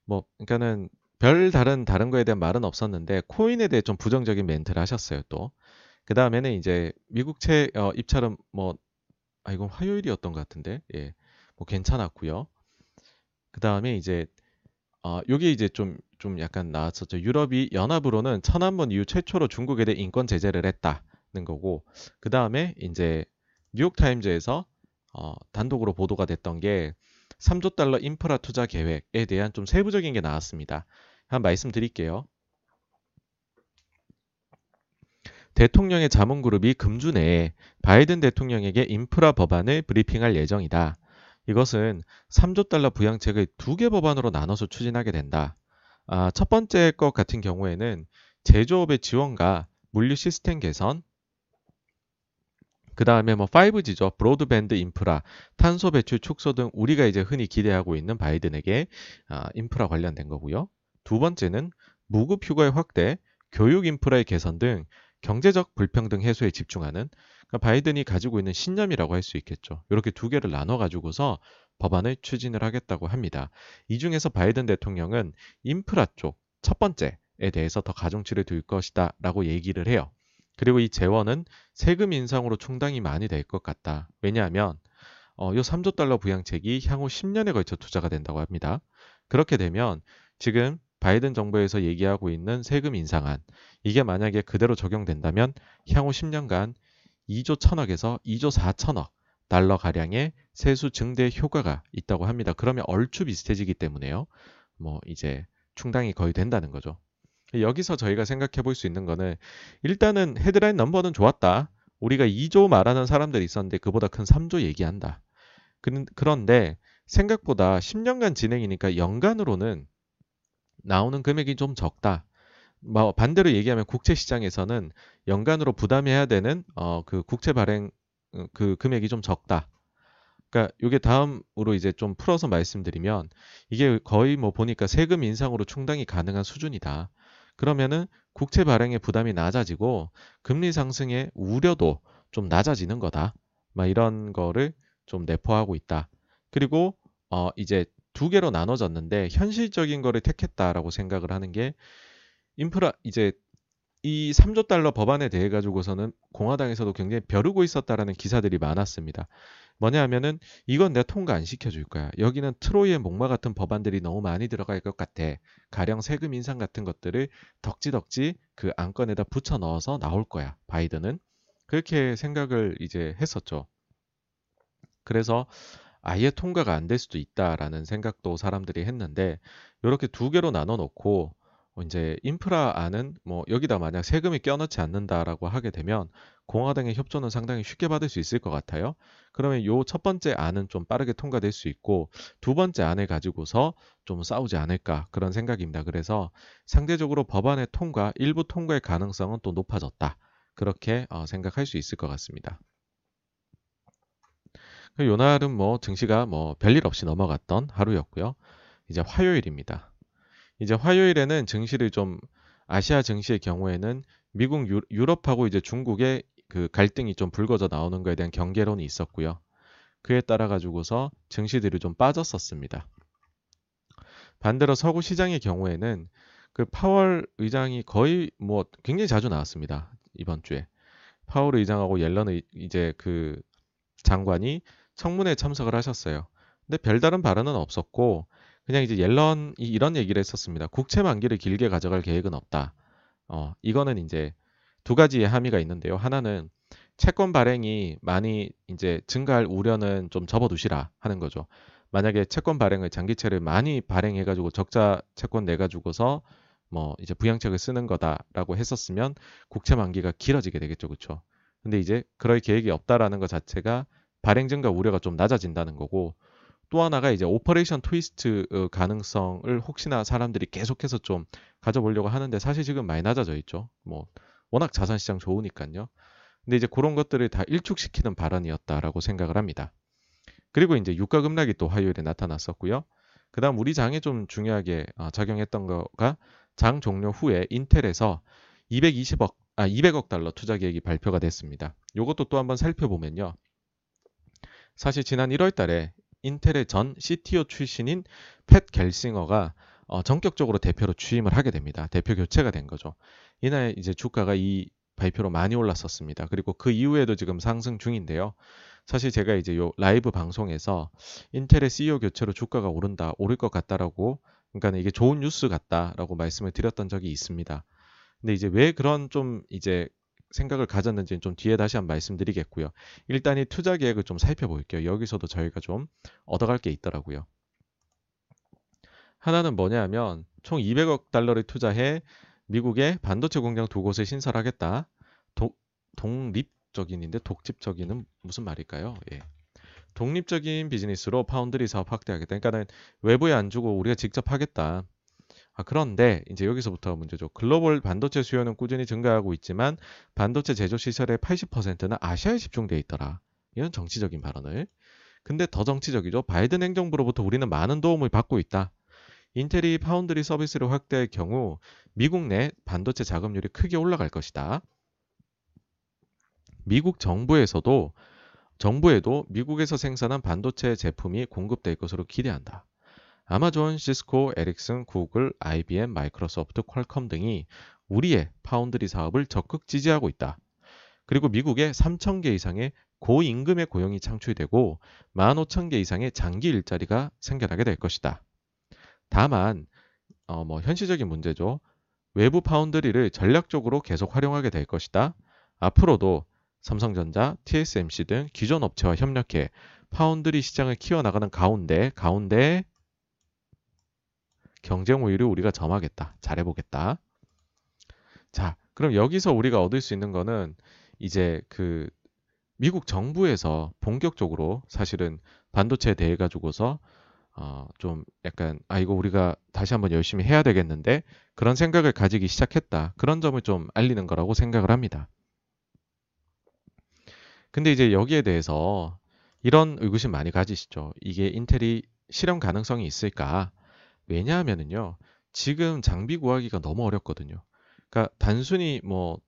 뭐 그러니까는 별 다른 다른 거에 대한 말은 없었는데 코인에 대해 좀 부정적인 멘트를 하셨어요 또. 그 다음에는 이제 미국 채 어, 입찰은 뭐 아 이건 화요일이었던 것 같은데 예, 뭐 괜찮았고요. 그 다음에 이제 어, 요게 이제 좀, 좀 약간 나왔었죠. 유럽이 연합으로는 천안문 이후 최초로 중국에 대해 인권 제재를 했다는 거고, 그 다음에 이제 뉴욕타임즈에서 어, 단독으로 보도가 됐던 게 3조 달러 인프라 투자 계획에 대한 좀 세부적인 게 나왔습니다. 한 말씀 드릴게요. 대통령의 자문그룹이 금주 내에 바이든 대통령에게 인프라 법안을 브리핑할 예정이다. 이것은 3조 달러 부양책을 두 개 법안으로 나눠서 추진하게 된다. 아, 첫 번째 것 같은 경우에는 제조업의 지원과 물류 시스템 개선, 그 다음에 뭐 5G죠. 브로드밴드 인프라, 탄소 배출 축소 등 우리가 이제 흔히 기대하고 있는 바이든에게 아, 인프라 관련된 거고요. 두 번째는 무급 휴가의 확대, 교육 인프라의 개선 등 경제적 불평등 해소에 집중하는 그러니까 바이든이 가지고 있는 신념이라고 할 수 있겠죠. 이렇게 두 개를 나눠 가지고서 법안을 추진을 하겠다고 합니다. 이 중에서 바이든 대통령은 인프라 쪽 첫 번째에 대해서 더 가중치를 둘 것이다 라고 얘기를 해요. 그리고 이 재원은 세금 인상으로 충당이 많이 될 것 같다. 왜냐하면 어, 이 3조 달러 부양책이 향후 10년에 걸쳐 투자가 된다고 합니다. 그렇게 되면 지금 바이든 정부에서 얘기하고 있는 세금 인상안 이게 만약에 그대로 적용된다면 향후 10년간 2조 1천억에서 2조 4천억 달러 가량의 세수 증대 효과가 있다고 합니다. 그러면 얼추 비슷해지기 때문에요. 뭐 이제 충당이 거의 된다는 거죠. 여기서 저희가 생각해 볼 수 있는 거는 일단은 헤드라인 넘버는 좋았다. 우리가 2조 말하는 사람들이 있었는데 그보다 큰 3조 얘기한다. 그런데 생각보다 10년간 진행이니까 연간으로는 나오는 금액이 좀 적다. 뭐 반대로 얘기하면 국채 시장에서는 연간으로 부담해야 되는 어, 그 국채 발행 어, 그 금액이 좀 적다. 그러니까 이게 다음으로 이제 좀 풀어서 말씀드리면 이게 거의 뭐 보니까 세금 인상으로 충당이 가능한 수준이다. 그러면은 국채 발행의 부담이 낮아지고 금리 상승의 우려도 좀 낮아지는 거다. 막 이런 거를 좀 내포하고 있다. 그리고 어 이제 두 개로 나눠졌는데 현실적인 거를 택했다라고 생각을 하는 게 인프라 이제 이 3조 달러 법안에 대해 가지고서는 공화당에서도 굉장히 벼르고 있었다라는 기사들이 많았습니다. 뭐냐 하면은 이건 내가 통과 안 시켜줄 거야. 여기는 트로이의 목마 같은 법안들이 너무 많이 들어갈 것 같아. 가령 세금 인상 같은 것들을 덕지덕지 그 안건에다 붙여 넣어서 나올 거야. 바이든은. 그렇게 생각을 이제 했었죠. 그래서 아예 통과가 안 될 수도 있다라는 생각도 사람들이 했는데 이렇게 두 개로 나눠 놓고 이제 인프라 안은 뭐 여기다 만약 세금이 껴넣지 않는다라고 하게 되면 공화당의 협조는 상당히 쉽게 받을 수 있을 것 같아요. 그러면 요 첫 번째 안은 좀 빠르게 통과될 수 있고 두 번째 안을 가지고서 좀 싸우지 않을까 그런 생각입니다. 그래서 상대적으로 법안의 통과, 일부 통과의 가능성은 또 높아졌다. 그렇게 어, 생각할 수 있을 것 같습니다. 요날은 뭐 증시가 뭐 별일 없이 넘어갔던 하루였고요. 이제 화요일입니다. 이제 화요일에는 증시를 좀 아시아 증시의 경우에는 미국 유럽하고 이제 중국의 그 갈등이 좀 불거져 나오는 거에 대한 경계론이 있었고요. 그에 따라 가지고서 증시들이 좀 빠졌었습니다. 반대로 서구 시장의 경우에는 그 파월 의장이 거의 뭐 굉장히 자주 나왔습니다. 이번 주에. 파월 의장하고 옐런 이제 그 장관이 청문회에 참석을 하셨어요. 근데 별다른 발언은 없었고 그냥 이제 옐런이 이런 얘기를 했었습니다. 국채 만기를 길게 가져갈 계획은 없다. 어, 이거는 이제 두 가지의 함의가 있는데요. 하나는 채권 발행이 많이 이제 증가할 우려는 좀 접어두시라 하는 거죠. 만약에 채권 발행을 장기채를 많이 발행해가지고 적자 채권 내가지고서 뭐 이제 부양책을 쓰는 거다라고 했었으면 국채 만기가 길어지게 되겠죠. 그렇죠? 근데 이제 그럴 계획이 없다라는 것 자체가 발행 증가 우려가 좀 낮아진다는 거고 또 하나가 이제 Operation Twist 어, 가능성을 혹시나 사람들이 계속해서 좀 가져보려고 하는데 사실 지금 많이 낮아져 있죠. 뭐 워낙 자산 시장 좋으니까요. 근데 이제 그런 것들을 다 일축시키는 발언이었다라고 생각을 합니다. 그리고 이제 유가 급락이 또 화요일에 나타났었고요. 그다음 우리 장에 좀 중요하게 어, 작용했던 거가 장 종료 후에 인텔에서 220억 아 200억 달러 투자 계획이 발표가 됐습니다. 이것도 또 한번 살펴보면요. 사실 지난 1월 달에 인텔의 전 CTO 출신인 팻 갤싱어가 어, 전격적으로 대표로 취임을 하게 됩니다. 대표 교체가 된 거죠. 이날 이제 주가가 이 발표로 많이 올랐었습니다. 그리고 그 이후에도 지금 상승 중인데요. 사실 제가 이제 요 라이브 방송에서 인텔의 CEO 교체로 주가가 오른다, 오를 것 같다라고, 그러니까 이게 좋은 뉴스 같다라고 말씀을 드렸던 적이 있습니다. 근데 이제 왜 그런 좀 이제 생각을 가졌는지는 좀 뒤에 다시 한번 말씀드리겠고요. 일단 이 투자 계획을 좀 살펴볼게요. 여기서도 저희가 좀 얻어갈 게 있더라고요. 하나는 뭐냐 하면 총 200억 달러를 투자해 미국의 반도체 공장 두 곳을 신설하겠다. 도, 독립적인인데 독집적인은 무슨 말일까요? 예. 독립적인 비즈니스로 파운드리 사업 확대하겠다. 그러니까는 외부에 안 주고 우리가 직접 하겠다. 아, 그런데 이제 여기서부터 문제죠. 글로벌 반도체 수요는 꾸준히 증가하고 있지만 반도체 제조 시설의 80%는 아시아에 집중돼 있더라. 이런 정치적인 발언을. 근데 더 정치적이죠. 바이든 행정부로부터 우리는 많은 도움을 받고 있다. 인텔이 파운드리 서비스를 확대할 경우 미국 내 반도체 자금률이 크게 올라갈 것이다. 미국 정부에서도 정부에도 미국에서 생산한 반도체 제품이 공급될 것으로 기대한다. 아마존, 시스코, 에릭슨, 구글, IBM, 마이크로소프트, 퀄컴 등이 우리의 파운드리 사업을 적극 지지하고 있다. 그리고 미국에 3,000개 이상의 고임금의 고용이 창출되고 15,000개 이상의 장기 일자리가 생겨나게 될 것이다. 다만 어, 뭐 현실적인 문제죠. 외부 파운드리를 전략적으로 계속 활용하게 될 것이다. 앞으로도 삼성전자, TSMC 등 기존 업체와 협력해 파운드리 시장을 키워나가는 가운데 가운데 경쟁 우위를 우리가 점하겠다. 잘해보겠다. 자, 그럼 여기서 우리가 얻을 수 있는 거는 이제 그 미국 정부에서 본격적으로 사실은 반도체에 대해 가지고서 어, 좀 약간 아 이거 우리가 다시 한번 열심히 해야 되겠는데 그런 생각을 가지기 시작했다. 그런 점을 좀 알리는 거라고 생각을 합니다. 근데 이제 여기에 대해서 이런 의구심 많이 가지시죠. 이게 인텔이 실현 가능성이 있을까? 왜냐하면은요, 지금 장비 구하기가 너무 어렵거든요. 그러니까 단순히 뭐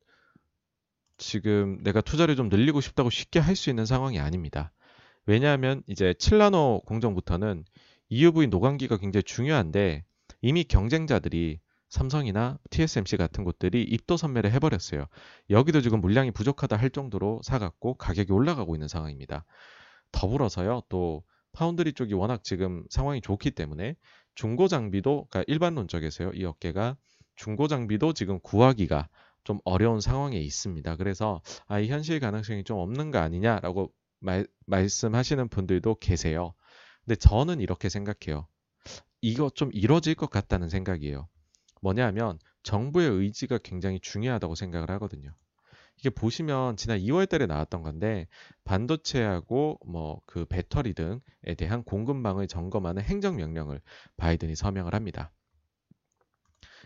지금 내가 투자를 좀 늘리고 싶다고 쉽게 할 수 있는 상황이 아닙니다. 왜냐하면 이제 7나노 공정부터는 EUV 노광기가 굉장히 중요한데 이미 경쟁자들이 삼성이나 TSMC 같은 곳들이 입도 선매를 해버렸어요. 여기도 지금 물량이 부족하다 할 정도로 사갖고 가격이 올라가고 있는 상황입니다. 더불어서요, 또 파운드리 쪽이 워낙 지금 상황이 좋기 때문에 중고 장비도 그러니까 일반론적에서요. 이 업계가 중고 장비도 지금 구하기가 좀 어려운 상황에 있습니다. 그래서 아, 이 현실 가능성이 좀 없는 거 아니냐라고 말, 말씀하시는 분들도 계세요. 근데 저는 이렇게 생각해요. 이거 좀 이뤄질 것 같다는 생각이에요. 뭐냐 하면 정부의 의지가 굉장히 중요하다고 생각을 하거든요. 이게 보시면 지난 2월 달에 나왔던 건데 반도체하고 뭐 그 배터리 등에 대한 공급망을 점검하는 행정명령을 바이든이 서명을 합니다.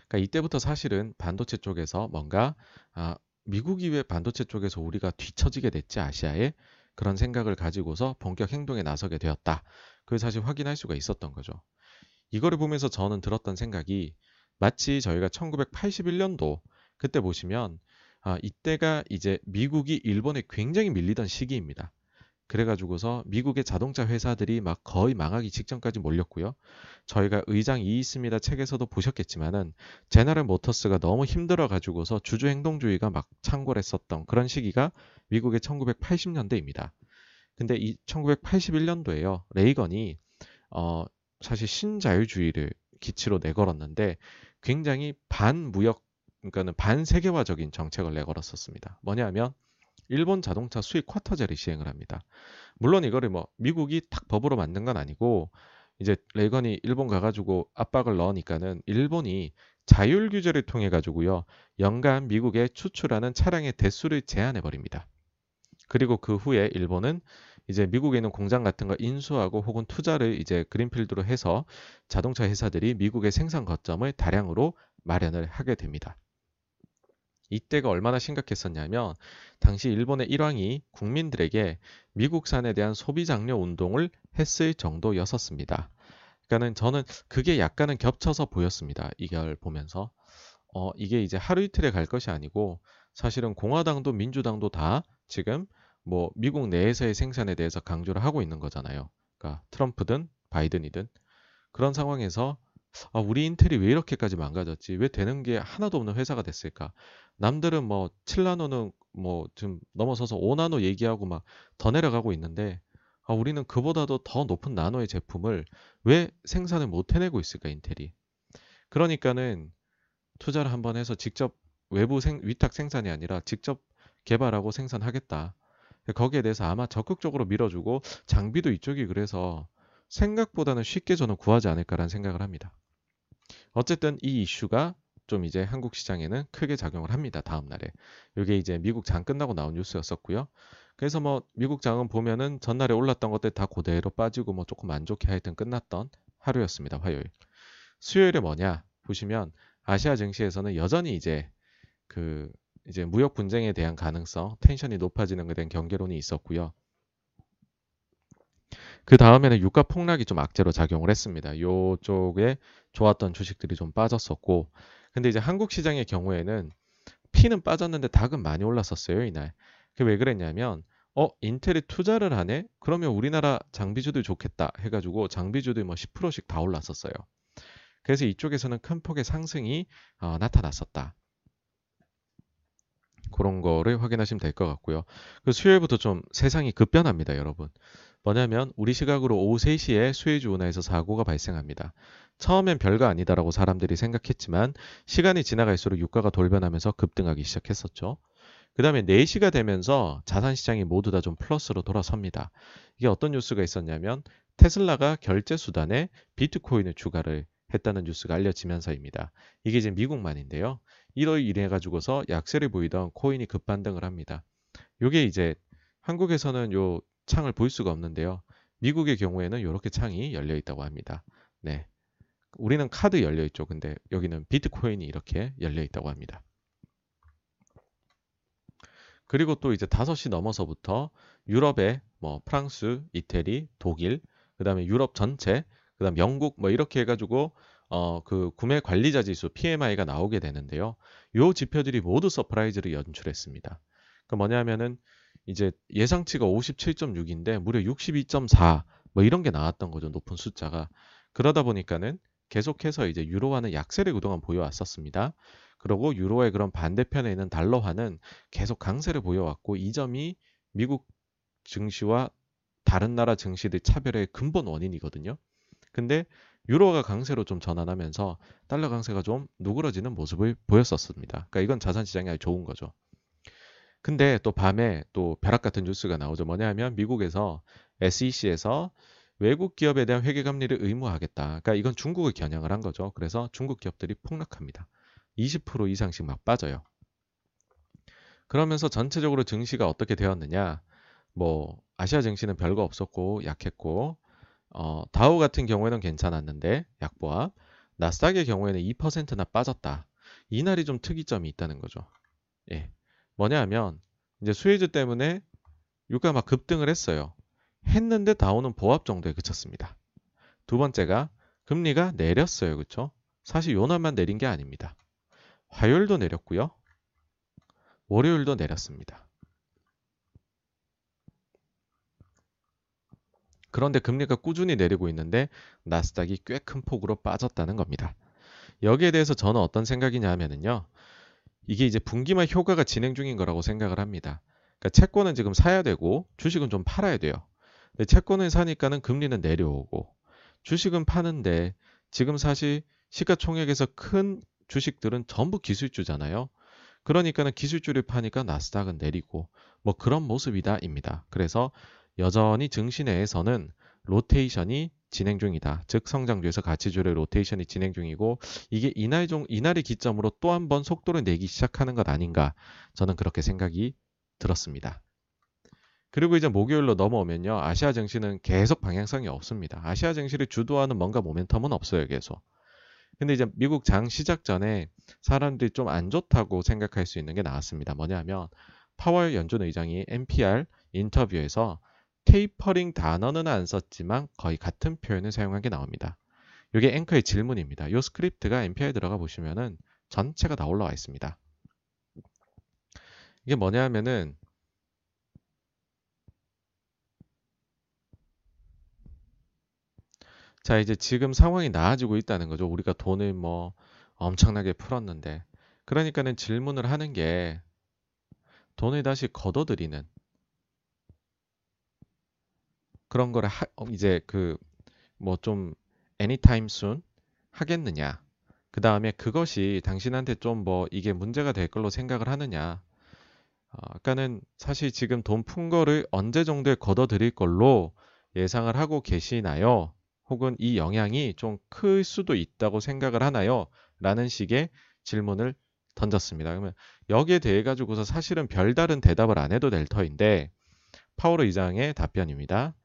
그러니까 이때부터 사실은 반도체 쪽에서 뭔가 아, 미국이 왜 반도체 쪽에서 우리가 뒤처지게 됐지 아시아에 그런 생각을 가지고서 본격 행동에 나서게 되었다. 그걸 사실 확인할 수가 있었던 거죠. 이거를 보면서 저는 들었던 생각이 마치 저희가 1981년도 그때 보시면 아, 이때가 이제 미국이 일본에 굉장히 밀리던 시기입니다. 그래가지고서 미국의 자동차 회사들이 막 거의 망하기 직전까지 몰렸고요. 저희가 의장 이 있습니다 책에서도 보셨겠지만은 제너럴 모터스가 너무 힘들어가지고서 주주 행동주의가 막 창궐했었던 그런 시기가 미국의 1980년대입니다. 근데 이 1981년도에요. 레이건이 어, 사실 신자유주의를 기치로 내걸었는데 굉장히 반무역 그러니까는 반세계화적인 정책을 내걸었었습니다. 뭐냐면 일본 자동차 수입 쿼터제를 시행을 합니다. 물론 이거를 뭐 미국이 딱 법으로 만든 건 아니고 이제 레이건이 일본 가가지고 압박을 넣으니까는 일본이 자율 규제를 통해 가지고요 연간 미국에 추출하는 차량의 대수를 제한해 버립니다. 그리고 그 후에 일본은 이제 미국에 있는 공장 같은 거 인수하고 혹은 투자를 이제 그린필드로 해서 자동차 회사들이 미국의 생산 거점을 다량으로 마련을 하게 됩니다. 이때가 얼마나 심각했었냐면 당시 일본의 일왕이 국민들에게 미국산에 대한 소비 장려 운동을 했을 정도였었습니다. 그러니까는 저는 그게 약간은 겹쳐서 보였습니다. 이걸 보면서 어 이게 이제 하루 이틀에 갈 것이 아니고 사실은 공화당도 민주당도 다 지금 뭐 미국 내에서의 생산에 대해서 강조를 하고 있는 거잖아요. 그러니까 트럼프든 바이든이든 그런 상황에서 아, 우리 인텔이 왜 이렇게까지 망가졌지? 왜 되는 게 하나도 없는 회사가 됐을까? 남들은 뭐 7나노는 뭐 좀 넘어서서 5나노 얘기하고 막 더 내려가고 있는데 아, 우리는 그보다도 더 높은 나노의 제품을 왜 생산을 못 해내고 있을까 인텔이? 그러니까는 투자를 한번 해서 직접 외부 생, 위탁 생산이 아니라 직접 개발하고 생산하겠다. 거기에 대해서 아마 적극적으로 밀어주고 장비도 이쪽이 그래서 생각보다는 쉽게 저는 구하지 않을까라는 생각을 합니다. 어쨌든 이 이슈가 좀 이제 한국 시장에는 크게 작용을 합니다. 다음 날에. 이게 이제 미국 장 끝나고 나온 뉴스였었고요. 그래서 뭐 미국 장은 보면은 전날에 올랐던 것들 다 그대로 빠지고 뭐 조금 안 좋게 하여튼 끝났던 하루였습니다. 화요일. 수요일에 뭐냐 보시면 아시아 증시에서는 여전히 이제 그 이제 무역 분쟁에 대한 가능성, 텐션이 높아지는 것에 대한 경계론이 있었고요. 그 다음에는 유가 폭락이 좀 악재로 작용을 했습니다. 요쪽에 좋았던 주식들이 좀 빠졌었고, 근데 이제 한국 시장의 경우에는 피는 빠졌는데 닭은 많이 올랐었어요, 이날. 그게 왜 그랬냐면, 어, 인텔이 투자를 하네? 그러면 우리나라 장비주도 좋겠다 해가지고 장비주도 뭐 10%씩 다 올랐었어요. 그래서 이쪽에서는 큰 폭의 상승이 어, 나타났었다. 그런 거를 확인하시면 될 것 같고요. 그 수요일부터 좀 세상이 급변합니다, 여러분. 뭐냐면 우리 시각으로 오후 3시에 수혜주 운하에서 사고가 발생합니다. 처음엔 별거 아니다라고 사람들이 생각했지만 시간이 지나갈수록 유가가 돌변하면서 급등하기 시작했었죠. 그 다음에 4시가 되면서 자산시장이 모두 다 좀 플러스로 돌아섭니다. 이게 어떤 뉴스가 있었냐면 테슬라가 결제 수단에 비트코인을 추가를 했다는 뉴스가 알려지면서입니다. 이게 이제 미국만인데요. 이로 인해 가지고서 약세를 보이던 코인이 급반등을 합니다. 이게 이제 한국에서는 요 창을 볼 수가 없는데요. 미국의 경우에는 이렇게 창이 열려 있다고 합니다. 네. 우리는 카드 열려 있죠. 근데 여기는 비트코인이 이렇게 열려 있다고 합니다. 그리고 또 이제 5시 넘어서부터 유럽의 뭐 프랑스, 이태리, 독일, 그다음에 유럽 전체, 그다음 영국 뭐 이렇게 해 가지고 어, 그 구매 관리자 지수 PMI가 나오게 되는데요. 요 지표들이 모두 surprise를 연출했습니다. 그 뭐냐면은 이제 예상치가 57.6인데 무려 62.4 뭐 이런 게 나왔던 거죠. 높은 숫자가. 그러다 보니까는 계속해서 이제 유로화는 약세를 그동안 보여왔었습니다. 그리고 유로의 그런 반대편에 있는 달러화는 계속 강세를 보여왔고 이 점이 미국 증시와 다른 나라 증시들 차별의 근본 원인이거든요. 근데 유로가 강세로 좀 전환하면서 달러 강세가 좀 누그러지는 모습을 보였었습니다. 그러니까 이건 자산 시장이 아주 좋은 거죠. 근데 또 밤에 또 벼락 같은 뉴스가 나오죠. 뭐냐면 미국에서 SEC에서 외국 기업에 대한 회계 감리를 의무화하겠다. 그러니까 이건 중국을 겨냥을 한 거죠. 그래서 중국 기업들이 폭락합니다. 20% 이상씩 막 빠져요. 그러면서 전체적으로 증시가 어떻게 되었느냐? 뭐 아시아 증시는 별거 없었고 약했고 어, 다우 같은 경우에는 괜찮았는데 약보합 나스닥의 경우에는 2%나 빠졌다. 이날이 좀 특이점이 있다는 거죠. 예. 뭐냐 하면 이제 수혜주 때문에 유가 막 급등을 했어요. 했는데 다우는 보합 정도에 그쳤습니다. 두 번째가 금리가 내렸어요. 그쵸? 사실 요날만 내린 게 아닙니다. 화요일도 내렸고요. 월요일도 내렸습니다. 그런데 금리가 꾸준히 내리고 있는데 나스닥이 꽤 큰 폭으로 빠졌다는 겁니다. 여기에 대해서 저는 어떤 생각이냐 하면은요. 이게 이제 분기말 효과가 진행 중인 거라고 생각을 합니다. 그러니까 채권은 지금 사야 되고 주식은 좀 팔아야 돼요. 근데 채권을 사니까는 금리는 내려오고 주식은 파는데 지금 사실 시가총액에서 큰 주식들은 전부 기술주잖아요. 그러니까는 기술주를 파니까 나스닥은 내리고 뭐 그런 모습이다입니다. 그래서 여전히 증시 내에서는 로테이션이 진행 중이다. 즉 성장주에서 가치주의 로테이션이 진행 중이고 이게 이날 종 이날의 기점으로 또 한 번 속도를 내기 시작하는 것 아닌가 저는 그렇게 생각이 들었습니다. 그리고 이제 목요일로 넘어오면요. 아시아 증시는 계속 방향성이 없습니다. 아시아 증시를 주도하는 뭔가 모멘텀은 없어요, 계속. 근데 이제 미국 장 시작 전에 사람들이 좀 안 좋다고 생각할 수 있는 게 나왔습니다. 뭐냐면 파월 연준 의장이 NPR 인터뷰에서 테이퍼링 단어는 안 썼지만 거의 같은 표현을 사용한 게 나옵니다. 이게 앵커의 질문입니다. 이 스크립트가 NPR에 들어가 보시면은 전체가 다 올라와 있습니다. 이게 뭐냐면은 자, 이제 지금 상황이 나아지고 있다는 거죠. 우리가 돈을 뭐 엄청나게 풀었는데. 그러니까는 질문을 하는 게 돈을 다시 걷어들이는 그런 거를 하, 어, 이제 그 뭐 좀 anytime soon 하겠느냐. 그 다음에 그것이 당신한테 좀 뭐 이게 문제가 될 걸로 생각을 하느냐. 어, 아까는 사실 지금 돈 푼 거를 언제 정도에 걷어들일 걸로 예상을 하고 계시나요? 혹은 이 영향이 좀 클 수도 있다고 생각을 하나요? 라는 식의 질문을 던졌습니다. 그러면 여기에 대해 가지고서 사실은 별다른 대답을 안 해도 될 터인데 파워로 의장의 답변입니다.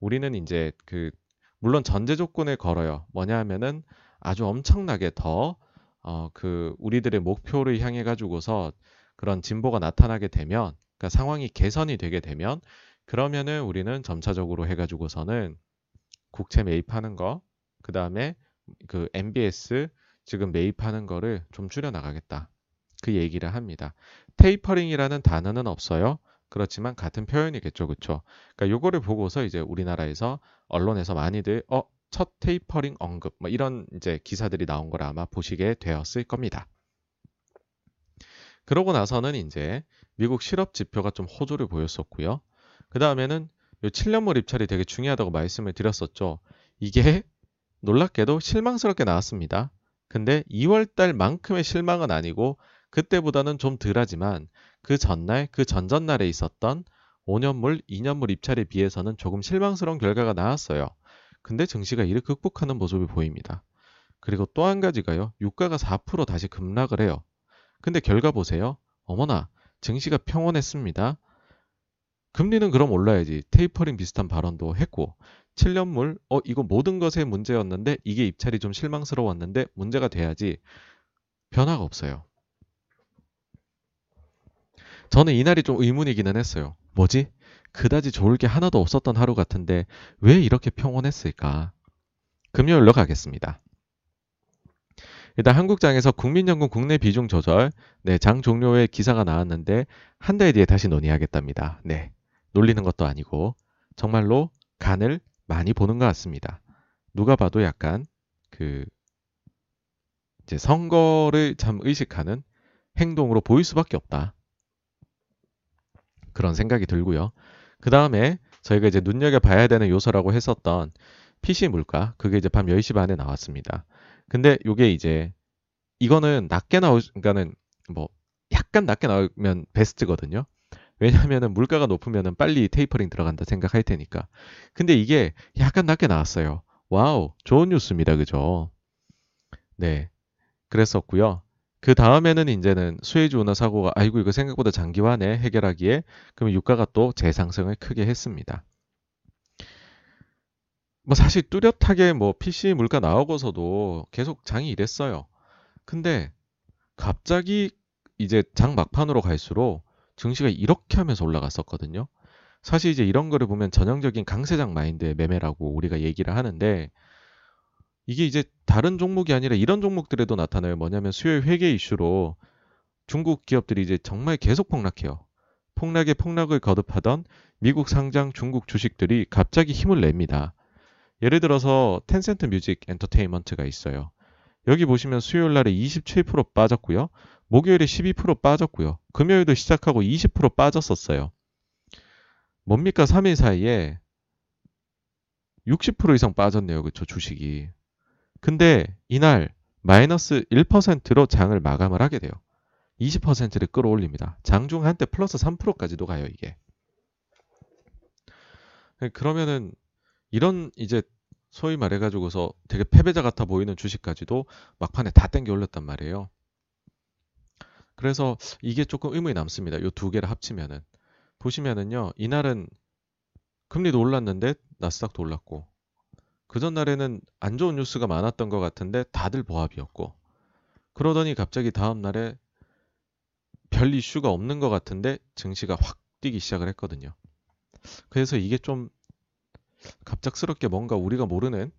우리는 이제 그 물론 전제 조건을 걸어요. 뭐냐 하면은 아주 엄청나게 더 어, 그 우리들의 목표를 향해 가지고서 그런 진보가 나타나게 되면 그러니까 상황이 개선이 되게 되면 그러면은 우리는 점차적으로 해 가지고서는 국채 매입하는 거, 그 다음에 그 MBS 지금 매입하는 거를 좀 줄여 나가겠다. 그 얘기를 합니다. 테이퍼링이라는 단어는 없어요. 그렇지만 같은 표현이겠죠. 그쵸? 그러니까 요거를 보고서 이제 우리나라에서 언론에서 많이들 어, 첫 테이퍼링 언급 뭐 이런 이제 기사들이 나온 걸 아마 보시게 되었을 겁니다. 그러고 나서는 이제 미국 실업 지표가 좀 호조를 보였었고요. 그 다음에는 요 7년물 입찰이 되게 중요하다고 말씀을 드렸었죠. 이게 놀랍게도 실망스럽게 나왔습니다. 근데 2월달만큼의 실망은 아니고 그때보다는 좀 덜하지만 그 전날, 그 전전날에 있었던 5년물, 2년물 입찰에 비해서는 조금 실망스러운 결과가 나왔어요. 근데 증시가 이를 극복하는 모습을 보입니다. 그리고 또 한 가지가요. 유가가 4% 다시 급락을 해요. 근데 결과 보세요. 어머나, 증시가 평온했습니다. 금리는 그럼 올라야지. 테이퍼링 비슷한 발언도 했고 7년물 어 이거 모든 것의 문제였는데 이게 입찰이 좀 실망스러웠는데 문제가 돼야지 변화가 없어요. 저는 이날이 좀 의문이기는 했어요. 뭐지? 그다지 좋을 게 하나도 없었던 하루 같은데 왜 이렇게 평온했을까? 금요일로 가겠습니다. 일단 한국장에서 국민연금 국내 비중 조절, 네, 장 종료의 기사가 나왔는데 한 달 뒤에 다시 논의하겠답니다. 네. 놀리는 것도 아니고 정말로 간을 많이 보는 것 같습니다. 누가 봐도 약간 그 이제 선거를 참 의식하는 행동으로 보일 수밖에 없다. 그런 생각이 들고요. 그 다음에 저희가 이제 눈여겨봐야 되는 요소라고 했었던 PCE 물가, 그게 이제 밤 10시 반에 나왔습니다. 근데 이게 이제 이거는 낮게 나오, 그러니까는 뭐 약간 낮게 나오면 베스트거든요. 왜냐하면 물가가 높으면 빨리 테이퍼링 들어간다 생각할 테니까. 근데 이게 약간 낮게 나왔어요. wow, 좋은 뉴스입니다. 그죠? 네. 그랬었고요. 그 다음에는 이제는 수혜주 운하 사고가 아이고 이거 생각보다 장기화네 해결하기에 그러면 유가가 또 재상승을 크게 했습니다. 뭐 사실 뚜렷하게 뭐 PC 물가 나오고서도 계속 장이 이랬어요. 근데 갑자기 이제 장 막판으로 갈수록 증시가 이렇게 하면서 올라갔었거든요. 사실 이제 이런 거를 보면 전형적인 강세장 마인드의 매매라고 우리가 얘기를 하는데 이게 이제 다른 종목이 아니라 이런 종목들에도 나타나요. 뭐냐면 수요일 회계 이슈로 중국 기업들이 이제 정말 계속 폭락해요. 폭락에 폭락을 거듭하던 미국 상장 중국 주식들이 갑자기 힘을 냅니다. 예를 들어서 텐센트 뮤직 엔터테인먼트가 있어요. 여기 보시면 수요일 날에 27% 빠졌고요. 목요일에 12% 빠졌고요. 금요일도 시작하고 20% 빠졌었어요. 뭡니까? 3일 사이에 60% 이상 빠졌네요. 그쵸? 주식이. 근데 이날 마이너스 1%로 장을 마감을 하게 돼요. 20%를 끌어올립니다. 장중 한때 플러스 3%까지도 가요, 이게. 그러면은 이런 이제 소위 말해가지고서 되게 패배자 같아 보이는 주식까지도 막판에 다 땡겨 올렸단 말이에요. 그래서 이게 조금 의문이 남습니다. 이 두 개를 합치면은 보시면은요 이날은 금리도 올랐는데 나스닥도 올랐고 그 전날에는 안 좋은 뉴스가 많았던 것 같은데 다들 보합이었고 그러더니 갑자기 다음 날에 별 이슈가 없는 것 같은데 증시가 확 뛰기 시작을 했거든요. 그래서 이게 좀 갑작스럽게 뭔가 우리가 모르는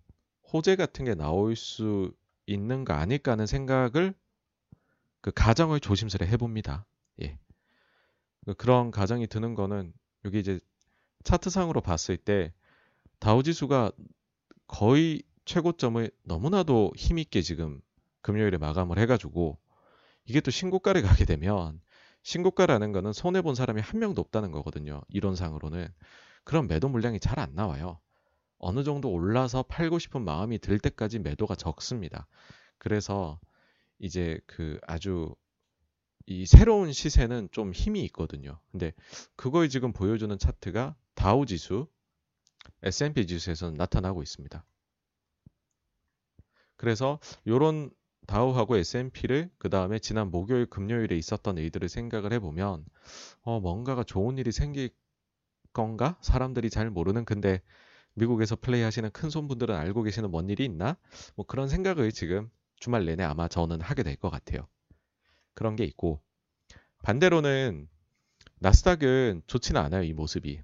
호재 같은 게 나올 수 있는 거 아닐까 하는 생각을 그 가정을 조심스레 해봅니다. 예. 그 그런 가정이 드는 거는 여기 이제 차트상으로 봤을 때 다우지수가 거의 최고점을 너무나도 힘있게 지금 금요일에 마감을 해가지고 이게 또 신고가를 [LAUGHS] 가게 되면 신고가라는 거는 손해 본 사람이 한 명도 없다는 거거든요. 이론상으로는. 그럼 매도 물량이 잘 안 나와요. 어느 정도 올라서 팔고 싶은 마음이 들 때까지 매도가 적습니다. 그래서 이제 그 아주 이 새로운 시세는 좀 힘이 있거든요. 근데 그걸 지금 보여주는 차트가 다우 지수, S&P 지수에서는 나타나고 있습니다. 그래서 이런 다우하고 S&P를 그 다음에 지난 목요일, 금요일에 있었던 일들을 생각을 해보면 어, 뭔가가 좋은 일이 생길 건가? 사람들이 잘 모르는 근데 미국에서 플레이하시는 큰 손분들은 알고 계시는 뭔 일이 있나? 뭐 그런 생각을 지금 주말 내내 아마 저는 하게 될 것 같아요. 그런 게 있고 반대로는 나스닥은 좋지는 않아요 이 모습이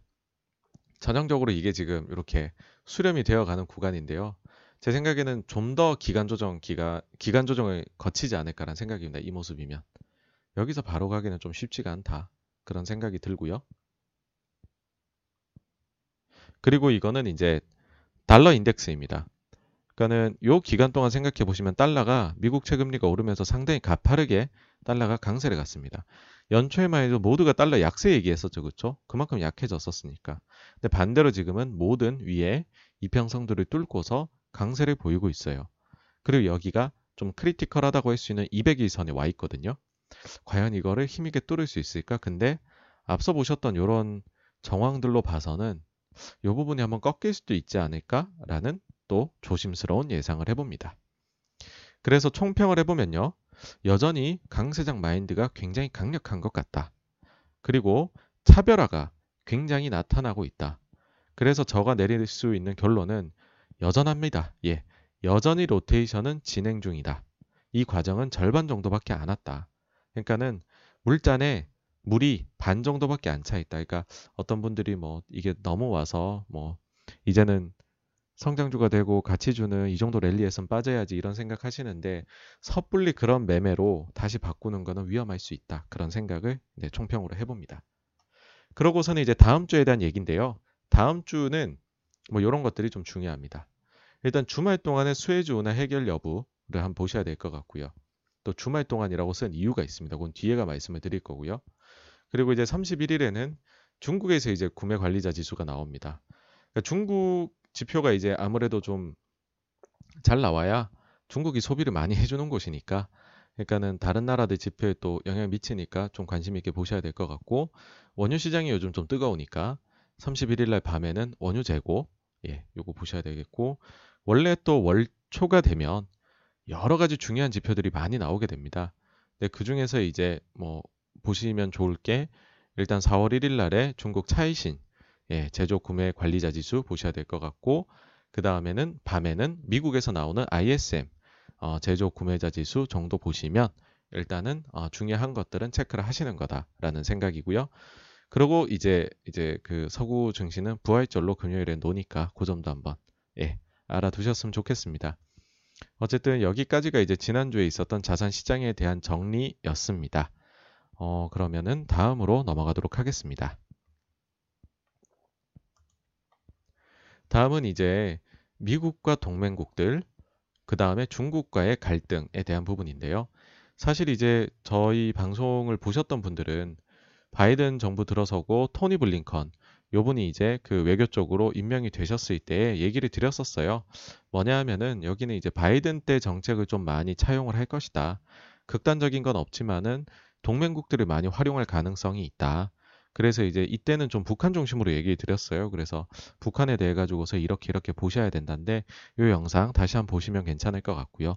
전형적으로 이게 지금 이렇게 수렴이 되어가는 구간인데요. 제 생각에는 좀 더 기간 조정 기가 기간 조정을 거치지 않을까라는 생각입니다. 이 모습이면 여기서 바로 가기는 좀 쉽지가 않다 그런 생각이 들고요. 그리고 이거는 이제 달러 인덱스입니다. 그러니까는 요 기간 동안 생각해 보시면 달러가 미국 채금리가 오르면서 상당히 가파르게 달러가 강세를 갔습니다. 연초에만 해도 모두가 달러 약세 얘기했었죠. 그렇죠? 그만큼 약해졌었으니까. 근데 반대로 지금은 모든 위에 이평성들을 뚫고서 강세를 보이고 있어요. 그리고 여기가 좀 크리티컬하다고 할 수 있는 200일선에 와 있거든요. 과연 이거를 힘있게 뚫을 수 있을까? 근데 앞서 보셨던 이런 정황들로 봐서는 이 부분이 한번 꺾일 수도 있지 않을까라는 또 조심스러운 예상을 해봅니다. 그래서 총평을 해보면요. 여전히 강세장 마인드가 굉장히 강력한 것 같다. 그리고 차별화가 굉장히 나타나고 있다. 그래서 저가 내릴 수 있는 결론은 여전합니다. 예. 여전히 로테이션은 진행 중이다. 이 과정은 절반 정도밖에 안 왔다. 그러니까는 물잔에 물이 반 정도밖에 안 차 있다. 그러니까 어떤 분들이 뭐 이게 넘어와서 뭐 이제는 성장주가 되고 가치주는 이 정도 랠리에선 빠져야지 이런 생각 하시는데 섣불리 그런 매매로 다시 바꾸는 거는 위험할 수 있다. 그런 생각을 네, 총평으로 해봅니다. 그러고서는 이제 다음 주에 대한 얘기인데요. 다음 주는 뭐 이런 것들이 좀 중요합니다. 일단 주말 동안의 수혜주 운하 해결 여부를 한번 보셔야 될 것 같고요. 또 주말 동안이라고 쓴 이유가 있습니다. 그건 뒤에가 말씀을 드릴 거고요. 그리고 이제 31일에는 중국에서 이제 구매 관리자 지수가 나옵니다. 그러니까 중국 지표가 이제 아무래도 좀 잘 나와야 중국이 소비를 많이 [LAUGHS] 해주는 곳이니까 그러니까는 다른 나라들 지표에 또 영향을 미치니까 좀 관심 있게 보셔야 될 것 같고 원유 시장이 요즘 좀 뜨거우니까 31일 날 밤에는 원유 재고 예, 요거 보셔야 되겠고 원래 또 월초가 되면 여러 가지 중요한 지표들이 많이 나오게 됩니다. 근데 그 중에서 이제 뭐 보시면 좋을 게 일단 4월 1일 날에 중국 차이신 예, 제조 구매 관리자 지수 보셔야 될 것 같고 그 다음에는 밤에는 미국에서 나오는 ISM 어, 제조 구매자 지수 정도 보시면 일단은 어, 중요한 것들은 체크를 하시는 거다라는 생각이고요. 그리고 이제 이제 그 서구 증시는 부활절로 금요일에 노니까 그 점도 한번 예, 알아두셨으면 좋겠습니다. 어쨌든 여기까지가 이제 지난주에 있었던 자산 시장에 대한 정리였습니다. 어, 그러면은 다음으로 넘어가도록 하겠습니다. 다음은 이제 미국과 동맹국들, 그 다음에 중국과의 갈등에 대한 부분인데요. 사실 이제 저희 방송을 보셨던 분들은 바이든 정부 들어서고 토니 블링컨 요분이 이제 그 외교 쪽으로 임명이 되셨을 때 얘기를 드렸었어요. 뭐냐 하면은 여기는 이제 바이든 때 정책을 좀 많이 차용을 할 것이다. 극단적인 건 없지만은 동맹국들을 많이 활용할 가능성이 있다. 그래서 이제 이때는 좀 북한 중심으로 얘기 드렸어요. 그래서 북한에 대해 가지고서 이렇게 이렇게 보셔야 된다는데 이 영상 다시 한번 보시면 괜찮을 것 같고요.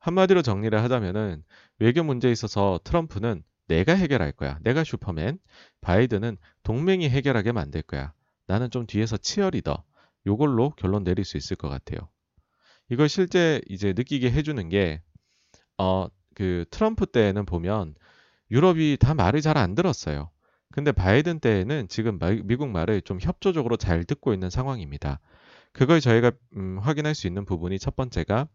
한마디로 정리를 하자면은 외교 문제에 있어서 트럼프는 내가 해결할 거야. 내가 슈퍼맨. 바이든은 동맹이 해결하게 만들 거야. 나는 좀 뒤에서 치어리더. 요걸로 결론 내릴 수 있을 것 같아요. 이걸 실제 이제 느끼게 해주는 게, 어, 그 트럼프 때는 보면 유럽이 다 말을 잘 안 들었어요. 근데 바이든 때에는 지금 미국 말을 좀 협조적으로 잘 듣고 있는 상황입니다. 그걸 저희가 음, 확인할 수 있는 부분이 첫 번째가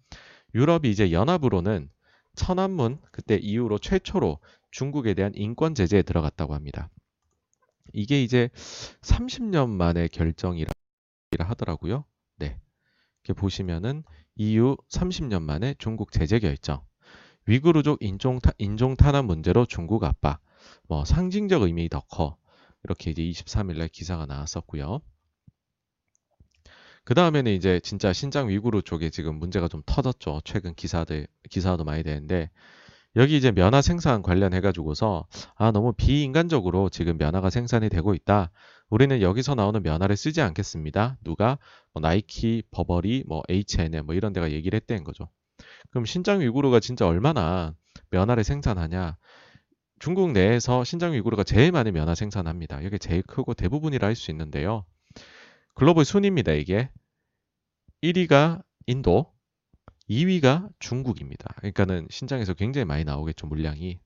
유럽이 이제 연합으로는 천안문 그때 이후로 최초로 중국에 대한 인권 제재에 들어갔다고 합니다. 이게 이제 30년 만의 결정이라 하더라고요. 네. 이렇게 보시면은 EU 30년 만에 중국 제재 결정. 위구르족 인종, 타, 인종 탄압 문제로 중국 압박. 뭐 상징적 의미 더 커. 이렇게 이제 23일 날 기사가 나왔었고요. 그 다음에는 이제 진짜 신장 위구르 쪽에 지금 문제가 좀 터졌죠. 최근 기사들, 기사도 많이 되는데, 여기 이제 면화 생산 관련해 가지고서 아 너무 비인간적으로 지금 면화가 생산이 되고 있다. 우리는 여기서 나오는 면화를 쓰지 않겠습니다. 누가 뭐 나이키, 버버리, 뭐 H&M 뭐 이런 데가 얘기를 했다는 거죠. 그럼 신장 위구르가 진짜 얼마나 면화를 생산하냐? 중국 내에서 신장 위구르가 제일 많은 면화 생산합니다. 이게 제일 크고 대부분이라 할 수 있는데요. 글로벌 순위입니다, 이게. 1위가 인도, 2위가 중국입니다. 그러니까는 신장에서 굉장히 많이 나오겠죠, 물량이.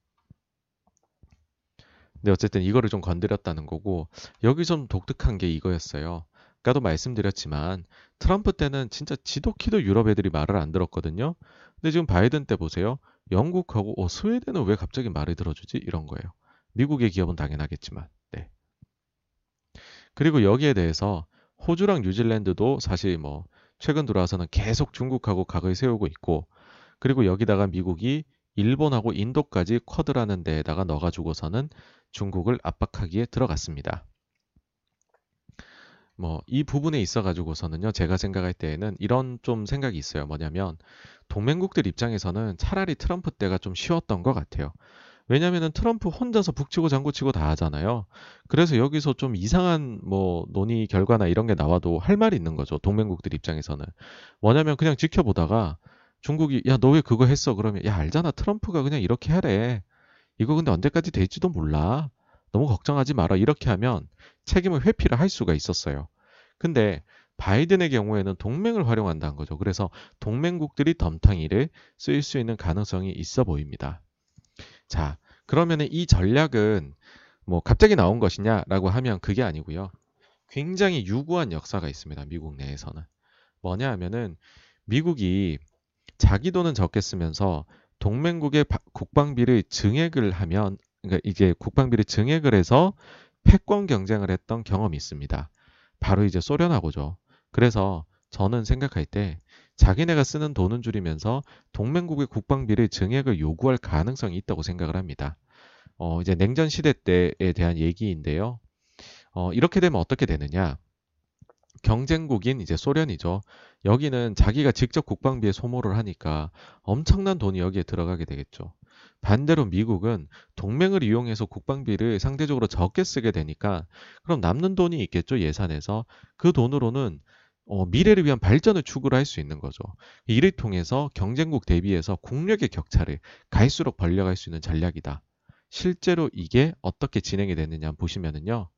근데 어쨌든 이거를 좀 건드렸다는 거고, 여기 좀 독특한 게 이거였어요. 아까도 말씀드렸지만, 트럼프 때는 진짜 지독히도 유럽 애들이 말을 안 들었거든요. 근데 지금 바이든 때 보세요. 영국하고, 어, 스웨덴은 왜 갑자기 말을 들어주지? 이런 거예요. 미국의 기업은 당연하겠지만, 네. 그리고 여기에 대해서 호주랑 뉴질랜드도 사실 뭐 최근 들어와서는 계속 중국하고 각을 세우고 있고 그리고 여기다가 미국이 일본하고 인도까지 쿼드라는 데에다가 넣어가지고서는 중국을 압박하기에 들어갔습니다. 뭐 이 부분에 있어 가지고서는요 제가 생각할 때에는 이런 좀 생각이 있어요. 뭐냐면 동맹국들 입장에서는 차라리 트럼프 때가 좀 쉬웠던 것 같아요. 왜냐면은 트럼프 혼자서 북치고 장구치고 다 하잖아요. 그래서 여기서 좀 이상한 뭐 논의 결과나 이런 게 나와도 할 말이 있는 거죠. 동맹국들 입장에서는. 뭐냐면 그냥 지켜보다가 중국이 야 너 왜 그거 했어? 그러면 야 알잖아 트럼프가 그냥 이렇게 하래. 이거 근데 언제까지 될지도 몰라. 너무 걱정하지 마라. 이렇게 하면 책임을 회피를 할 수가 있었어요. 근데 바이든의 경우에는 동맹을 활용한다는 거죠. 그래서 동맹국들이 덤탕이를 쓰일 수 있는 가능성이 있어 보입니다. 자, 그러면은 이 전략은 뭐 갑자기 나온 것이냐라고 하면 그게 아니고요. 굉장히 유구한 역사가 있습니다. 미국 내에서는. 뭐냐 하면은 미국이 자기 돈은 적게 쓰면서 동맹국의 국방비를 증액을 하면 그러니까 이게 국방비를 증액을 해서 패권 경쟁을 했던 경험이 있습니다. 바로 이제 소련하고죠. 그래서 저는 생각할 때 자기네가 쓰는 돈은 줄이면서 동맹국의 국방비를 증액을 요구할 가능성이 있다고 생각을 합니다. 어, 이제 냉전 시대 때에 대한 얘기인데요. 어, 이렇게 되면 어떻게 되느냐? 경쟁국인 이제 소련이죠. 여기는 자기가 직접 국방비에 소모를 하니까 엄청난 돈이 여기에 들어가게 되겠죠. 반대로 미국은 동맹을 이용해서 국방비를 상대적으로 적게 쓰게 되니까 그럼 남는 돈이 있겠죠 예산에서 그 돈으로는 어, 미래를 위한 발전을 추구를 할 수 있는 거죠. 이를 통해서 경쟁국 대비해서 국력의 격차를 갈수록 벌려갈 수 있는 전략이다. 실제로 이게 어떻게 진행이 됐느냐 보시면은요.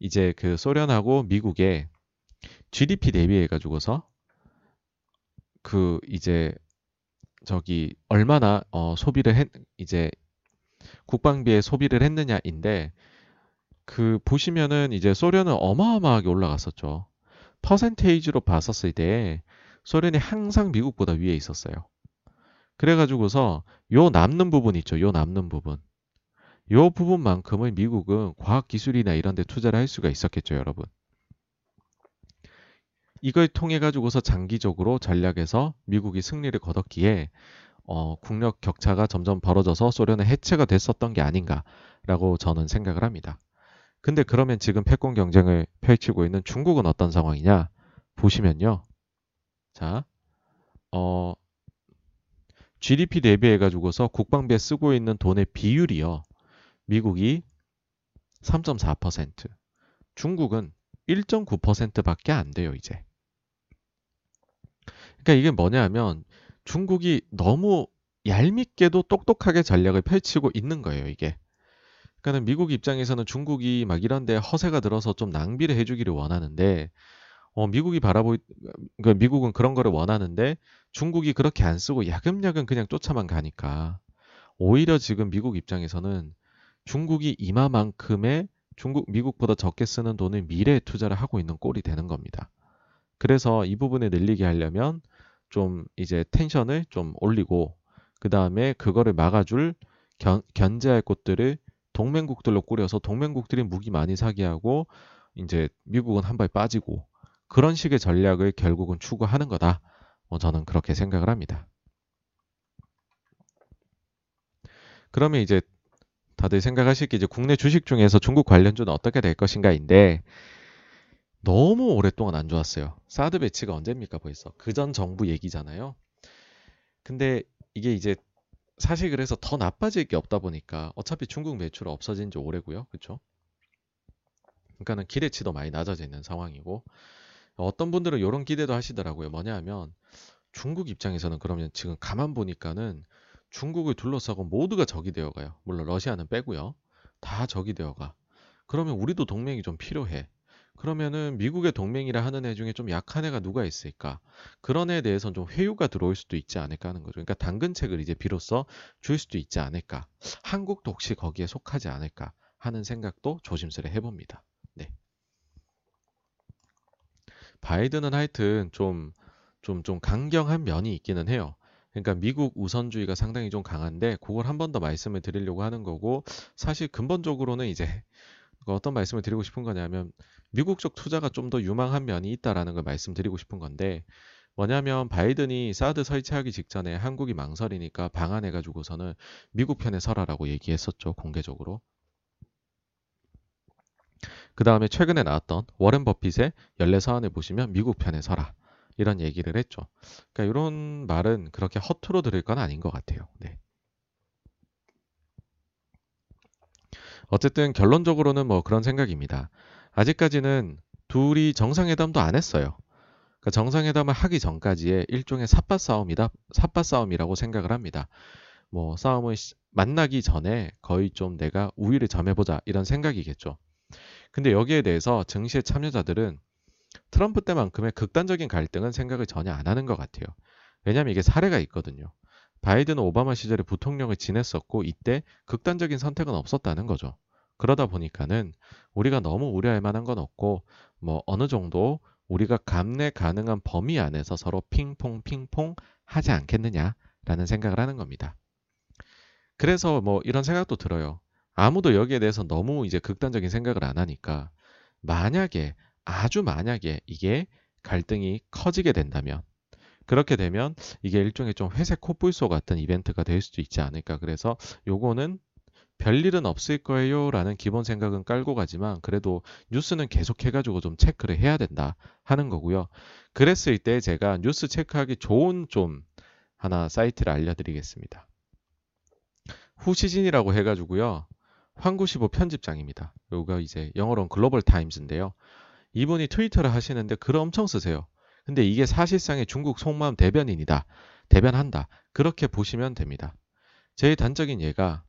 이제 그 소련하고 미국의 GDP 대비해 가지고서 그 이제 저기 얼마나 어 소비를 했 이제 국방비에 소비를 했느냐인데 그 보시면은 이제 소련은 어마어마하게 올라갔었죠. 퍼센테이지로 봤었을 때 소련이 항상 미국보다 위에 있었어요. 그래가지고서 요 남는 부분 있죠. 요 남는 부분. 요 부분만큼은 미국은 과학기술이나 이런 데 투자를 할 수가 있었겠죠, 여러분. 이걸 통해 가지고서 장기적으로 전략에서 미국이 승리를 거뒀기에 어, 국력 격차가 점점 벌어져서 소련의 해체가 됐었던 게 아닌가라고 저는 생각을 합니다. 근데 그러면 지금 패권 경쟁을 펼치고 있는 중국은 어떤 상황이냐? 보시면요. 자, 어, GDP 대비해 가지고서 국방비에 쓰고 있는 돈의 비율이요. 미국이 3.4%. 중국은 1.9%밖에 안 돼요, 이제. 그러니까 이게 뭐냐면 중국이 너무 얄밉게도 똑똑하게 전략을 펼치고 있는 거예요, 이게. 그러니까는 미국 입장에서는 중국이 막 이런 데 허세가 들어서 좀 낭비를 해 주기를 원하는데, 어, 미국이 바라보, 그러니까 미국은 그런 거를 원하는데 중국이 그렇게 안 쓰고 야금야금 그냥 쫓아만 가니까 오히려 지금 미국 입장에서는 중국이 이마만큼의 중국, 미국보다 적게 쓰는 돈을 미래에 투자를 하고 있는 꼴이 되는 겁니다. 그래서 이 부분을 늘리게 하려면 좀 이제 텐션을 좀 올리고 그 다음에 그거를 막아줄 견, 견제할 곳들을 동맹국들로 꾸려서 동맹국들이 무기 많이 사게 하고 이제 미국은 한 발 빠지고 그런 식의 전략을 결국은 추구하는 거다. 뭐 저는 그렇게 생각을 합니다. 그러면 이제 다들 생각하시기 이제 국내 주식 중에서 중국 관련주는 어떻게 될 것인가인데 너무 오랫동안 안 좋았어요. 사드 배치가 언제입니까 벌써? 그 전 정부 얘기잖아요. 근데 이게 이제 사실 그래서 더 나빠질 게 없다 보니까 어차피 중국 매출 없어진 지 오래고요. 그렇죠? 그러니까는 기대치도 많이 낮아져 있는 상황이고 어떤 분들은 이런 기대도 하시더라고요. 뭐냐 하면 중국 입장에서는 그러면 지금 가만 보니까는 중국을 둘러싸고 모두가 적이 되어가요. 물론 러시아는 빼고요. 다 적이 되어가. 그러면 우리도 동맹이 좀 필요해. 그러면은 미국의 동맹이라 하는 애 중에 좀 약한 애가 누가 있을까? 그런 애에 대해서는 좀 회유가 들어올 수도 있지 않을까 하는 거죠. 그러니까 당근책을 이제 비로소 줄 수도 있지 않을까. 한국도 혹시 거기에 속하지 않을까 하는 생각도 조심스레 해봅니다. 네. 바이든은 하여튼 좀, 좀, 좀 강경한 면이 있기는 해요. 그러니까 미국 우선주의가 상당히 좀 강한데 그걸 한 번 더 말씀을 드리려고 하는 거고 사실 근본적으로는 이제 어떤 말씀을 드리고 싶은 거냐면 미국 쪽 투자가 좀 더 유망한 면이 있다라는 걸 말씀드리고 싶은 건데 뭐냐면 바이든이 사드 설치하기 직전에 한국이 망설이니까 방한해가지고서는 미국 편에 서라라고 얘기했었죠 공개적으로. 그 다음에 최근에 나왔던 워렌 버핏의 연례 서한을 보시면 미국 편에 서라 이런 얘기를 했죠. 그러니까 이런 말은 그렇게 허투루 들을 건 아닌 것 같아요. 네. 어쨌든 결론적으로는 뭐 그런 생각입니다. 아직까지는 둘이 정상회담도 안 했어요. 그러니까 정상회담을 하기 전까지의 일종의 삿바 싸움이다, 삿바 싸움이라고 생각을 합니다. 뭐 싸움을 만나기 전에 거의 좀 내가 우위를 점해보자 이런 생각이겠죠. 근데 여기에 대해서 증시의 참여자들은 트럼프 때만큼의 극단적인 갈등은 생각을 전혀 안 하는 것 같아요. 왜냐하면 이게 사례가 있거든요. 바이든 오바마 시절에 부통령을 지냈었고 이때 극단적인 선택은 없었다는 거죠. 그러다 보니까는 우리가 너무 우려할 만한 건 없고 뭐 어느 정도 우리가 감내 가능한 범위 안에서 서로 핑퐁 핑퐁 하지 않겠느냐라는 생각을 하는 겁니다. 그래서 뭐 이런 생각도 들어요. 아무도 여기에 대해서 너무 이제 극단적인 생각을 안 하니까 만약에 아주 만약에 이게 갈등이 커지게 된다면 그렇게 되면 이게 일종의 좀 회색 코뿔소 같은 이벤트가 될 수도 있지 않을까. 그래서 요거는 별일은 없을 거예요 라는 기본 생각은 깔고 가지만 그래도 뉴스는 계속 해가지고 좀 체크를 해야 된다 하는 거고요. 그랬을 때 제가 뉴스 체크하기 좋은 좀 하나 사이트를 알려드리겠습니다. 후시진이라고 해가지고요. 황구시보 편집장입니다. 요가 이제 영어로는 글로벌 타임즈인데요. 이분이 트위터를 하시는데 글을 엄청 쓰세요. 근데 이게 사실상의 중국 속마음 대변인이다. 대변한다. 그렇게 보시면 됩니다. 제일 단적인 예가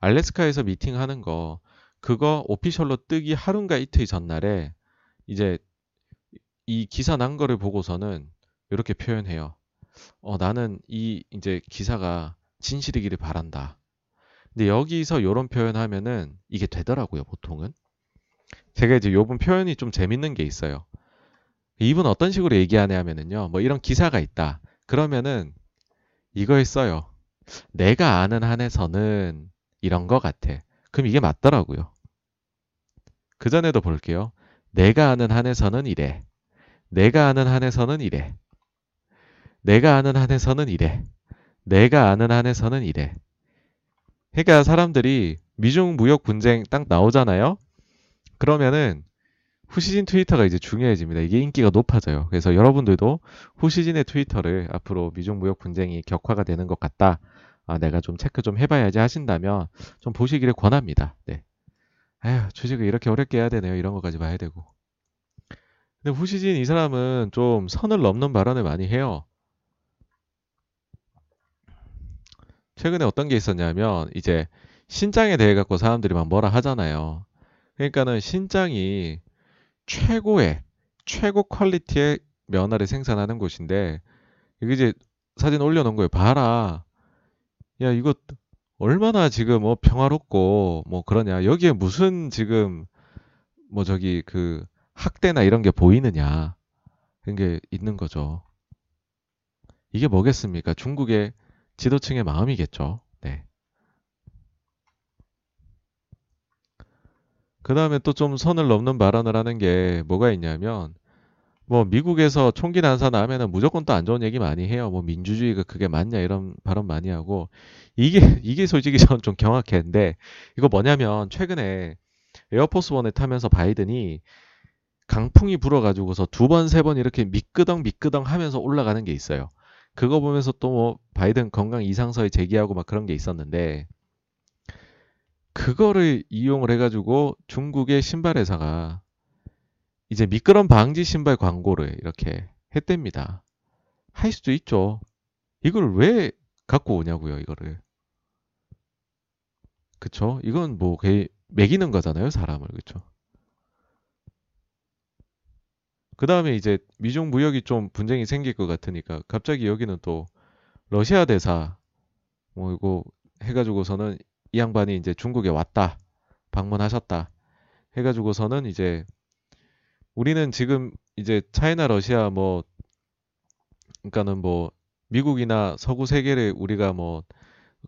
알래스카에서 미팅하는 거 그거 오피셜로 뜨기 하루인가 이틀 전날에 이제 이 기사 난 거를 보고서는 이렇게 표현해요. 어, 나는 이 이제 기사가 진실이기를 바란다. 근데 여기서 이런 표현하면은 이게 되더라고요, 보통은. 제가 이제 요번 표현이 좀 재밌는 게 있어요. 이분 어떤 식으로 얘기하냐 하면은요, 뭐 이런 기사가 있다. 그러면은 이걸 써요. 내가 아는 한에서는 이런 거 같아. 그럼 이게 맞더라고요. 그 전에도 볼게요. 내가 아는 한에서는 이래. 내가 아는 한에서는 이래. 내가 아는 한에서는 이래. 내가 아는 한에서는 이래. 그러니까 사람들이 미중 무역 분쟁 딱 나오잖아요. 그러면은 후시진 트위터가 이제 중요해집니다. 이게 인기가 높아져요. 그래서 여러분들도 후시진의 트위터를 앞으로 미중 무역 분쟁이 격화가 되는 것 같다. 아, 내가 좀 체크 좀 해봐야지 하신다면 좀 보시기를 권합니다. 네. 에휴, 주식을 이렇게 어렵게 해야 되네요. 이런 것까지 봐야 되고. 근데 후시진 이 사람은 좀 선을 넘는 발언을 많이 해요. 최근에 어떤 게 있었냐면 이제 신장에 대해 갖고 사람들이 막 뭐라 하잖아요. 그러니까는 신장이 최고의 최고 퀄리티의 면화를 생산하는 곳인데 이게 이제 사진 올려놓은 거예요. 봐라. 야 이거 얼마나 지금 뭐 평화롭고 뭐 그러냐. 여기에 무슨 지금 뭐 저기 그 학대나 이런 게 보이느냐. 그런 게 있는 거죠. 이게 뭐겠습니까? 중국의 지도층의 마음이겠죠. 네. 그 다음에 또 좀 선을 넘는 발언을 하는 게 뭐가 있냐면, 뭐 미국에서 총기 난사나면은 무조건 또 안 좋은 얘기 많이 해요. 뭐 민주주의가 그게 맞냐 이런 발언 많이 하고 이게 [LAUGHS] 이게 솔직히 저는 좀 경악했는데 이거 뭐냐면 최근에 에어포스 원을 타면서 바이든이 강풍이 불어가지고서 두 번, 세 번 이렇게 미끄덩 미끄덩 하면서 올라가는 게 있어요. 그거 보면서 또 뭐 바이든 건강 이상서에 제기하고 막 그런 게 있었는데 그거를 이용을 해가지고 중국의 신발 회사가 이제 미끄럼 방지 신발 광고를 이렇게 했답니다. 할 수도 있죠. 이걸 왜 갖고 오냐고요, 이거를. 그쵸? 이건 뭐, 매기는 거잖아요, 사람을. 그쵸? 그 다음에 이제 미중 무역이 좀 분쟁이 생길 것 같으니까 갑자기 여기는 또 러시아 대사 뭐 이거 해가지고서는 이 양반이 이제 중국에 왔다 방문하셨다 해가지고서는 이제 우리는 지금 이제 차이나 러시아 뭐 그러니까는 뭐 미국이나 서구 세계를 우리가 뭐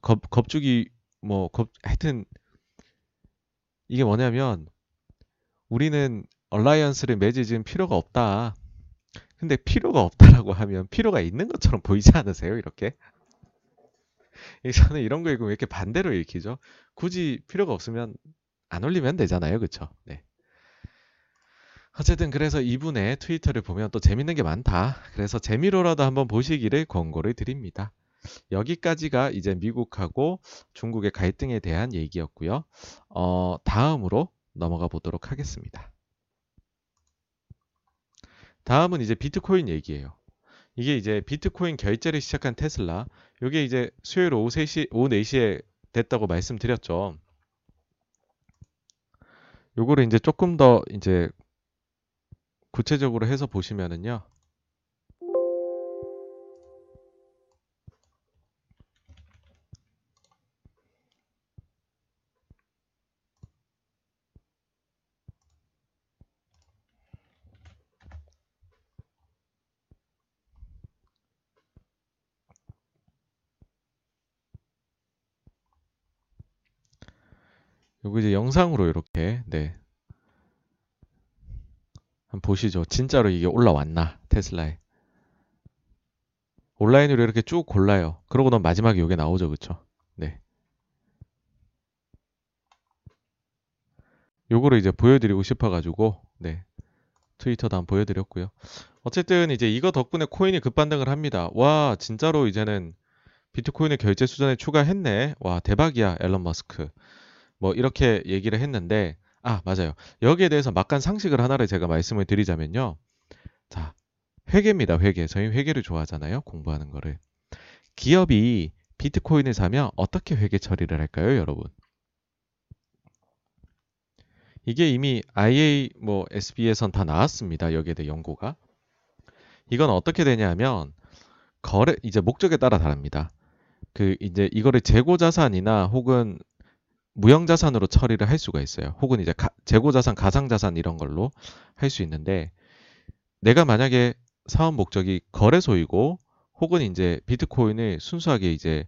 겁, 겁주기 뭐 겁, 하여튼 이게 뭐냐면 우리는 얼라이언스를 맺으진 필요가 없다. 근데 필요가 없다라고 하면 필요가 있는 것처럼 보이지 않으세요? 이렇게? 저는 이런 거 읽으면 왜 이렇게 반대로 읽히죠? 굳이 필요가 없으면 안 올리면 되잖아요. 그쵸? 네. 어쨌든 그래서 이분의 트위터를 보면 또 재밌는 게 많다. 그래서 재미로라도 한번 보시기를 권고를 드립니다. 여기까지가 이제 미국하고 중국의 갈등에 대한 얘기였고요. 어, 다음으로 넘어가 보도록 하겠습니다. 다음은 이제 비트코인 얘기예요. 이게 이제 비트코인 결제를 시작한 테슬라. 이게 이제 수요일 오후 3시, 오후 4시에 됐다고 말씀드렸죠. 요거를 이제 조금 더 이제 구체적으로 해서 보시면은요. 요거 이제 영상으로 이렇게 네 한번 보시죠. 진짜로 이게 올라왔나 테슬라에 온라인으로 이렇게 쭉 골라요. 그러고 난 마지막에 이게 나오죠, 그쵸? 네. 요거를 이제 보여드리고 싶어가지고 네 트위터도 한번 보여드렸고요. 어쨌든 이제 이거 덕분에 코인이 급반등을 합니다. 와 진짜로 이제는 비트코인의 결제 수단에 추가했네. 와 대박이야 앨런 머스크. 뭐 이렇게 얘기를 했는데 아 맞아요. 여기에 대해서 막간 상식을 하나를 제가 말씀을 드리자면요. 자 회계입니다. 회계. 저희 회계를 좋아하잖아요. 공부하는 거를. 기업이 비트코인을 사면 어떻게 회계 처리를 할까요, 여러분? 이게 이미 IA 뭐 SB에선 다 나왔습니다. 여기에 대해 연구가. 이건 어떻게 되냐면 거래 이제 목적에 따라 다릅니다. 그 이제 이거를 재고 자산이나 혹은 무형자산으로 처리를 할 수가 있어요. 혹은 이제 재고자산, 가상자산 이런 걸로 할 수 있는데 내가 만약에 사업 목적이 거래소이고 혹은 이제 비트코인을 순수하게 이제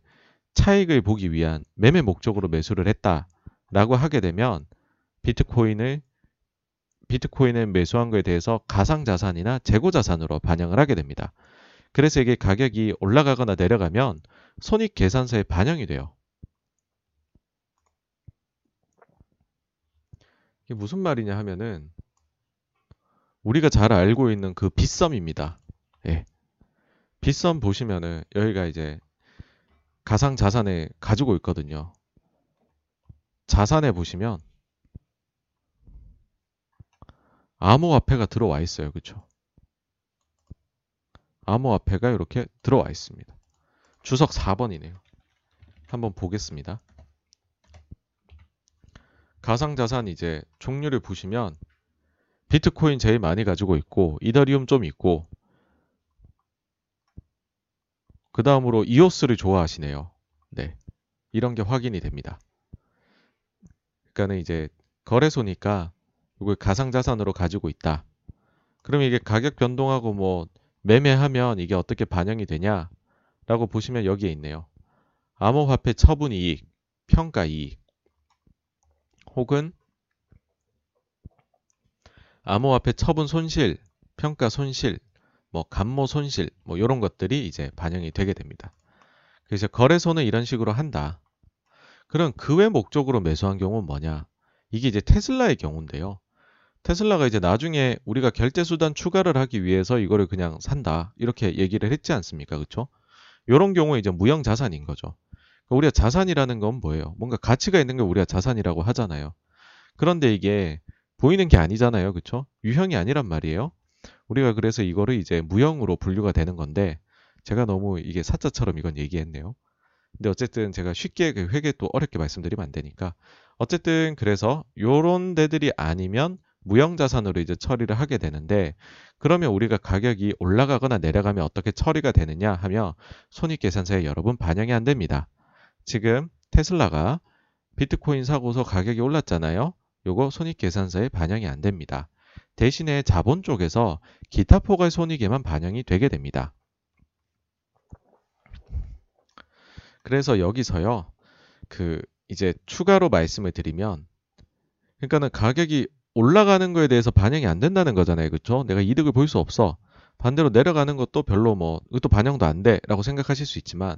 차익을 보기 위한 매매 목적으로 매수를 했다라고 하게 되면 비트코인을 비트코인을 매수한 거에 대해서 가상자산이나 재고자산으로 반영을 하게 됩니다. 그래서 이게 가격이 올라가거나 내려가면 손익 계산서에 반영이 돼요. 이게 무슨 말이냐 하면은 우리가 잘 알고 있는 그 빗썸입니다. 예. 빗썸 보시면은 여기가 이제 가상 자산에 가지고 있거든요. 자산에 보시면 암호화폐가 들어와 있어요. 그쵸 암호화폐가 이렇게 들어와 있습니다. 주석 4번이네요. 한번 보겠습니다. 가상자산 이제 종류를 보시면 비트코인 제일 많이 가지고 있고 이더리움 좀 있고 그 다음으로 이오스를 좋아하시네요. 네. 이런 게 확인이 됩니다. 그러니까는 이제 거래소니까 이걸 가상자산으로 가지고 있다. 그럼 이게 가격 변동하고 뭐 매매하면 이게 어떻게 반영이 되냐? 라고 보시면 여기에 있네요. 암호화폐 처분 이익, 평가 이익, 혹은 암호화폐 처분 손실, 평가 손실, 뭐 감모 손실, 뭐 이런 것들이 이제 반영이 되게 됩니다. 그래서 거래소는 이런 식으로 한다. 그럼 그 외 목적으로 매수한 경우는 뭐냐? 이게 이제 테슬라의 경우인데요. 테슬라가 이제 나중에 우리가 결제 수단 추가를 하기 위해서 이거를 그냥 산다. 이렇게 얘기를 했지 않습니까? 그렇죠? 이런 경우에 이제 무형 자산인 거죠. 그러니까 우리가 자산이라는 건 뭐예요? 뭔가 가치가 있는 걸 우리가 자산이라고 하잖아요. 그런데 이게 보이는 게 아니잖아요. 그렇죠? 유형이 아니란 말이에요. 우리가 그래서 이거를 이제 무형으로 분류가 되는 건데 제가 너무 이게 사자처럼 이건 얘기했네요. 근데 어쨌든 제가 쉽게 그 회계 또 어렵게 말씀드리면 안 되니까 어쨌든 그래서 요런 데들이 아니면 무형 자산으로 이제 처리를 하게 되는데 그러면 우리가 가격이 올라가거나 내려가면 어떻게 처리가 되느냐 하며 손익계산서에 여러분 반영이 안 됩니다. 지금 테슬라가 비트코인 사고서 가격이 올랐잖아요. 요거 손익계산서에 반영이 안 됩니다. 대신에 자본 쪽에서 기타 포괄 손익에만 반영이 되게 됩니다. 그래서 여기서요. 그 이제 추가로 말씀을 드리면 그러니까는 가격이 올라가는 거에 대해서 반영이 안 된다는 거잖아요. 그렇죠? 내가 이득을 볼 수 없어. 반대로 내려가는 것도 별로 뭐 이것도 반영도 안 돼라고 생각하실 수 있지만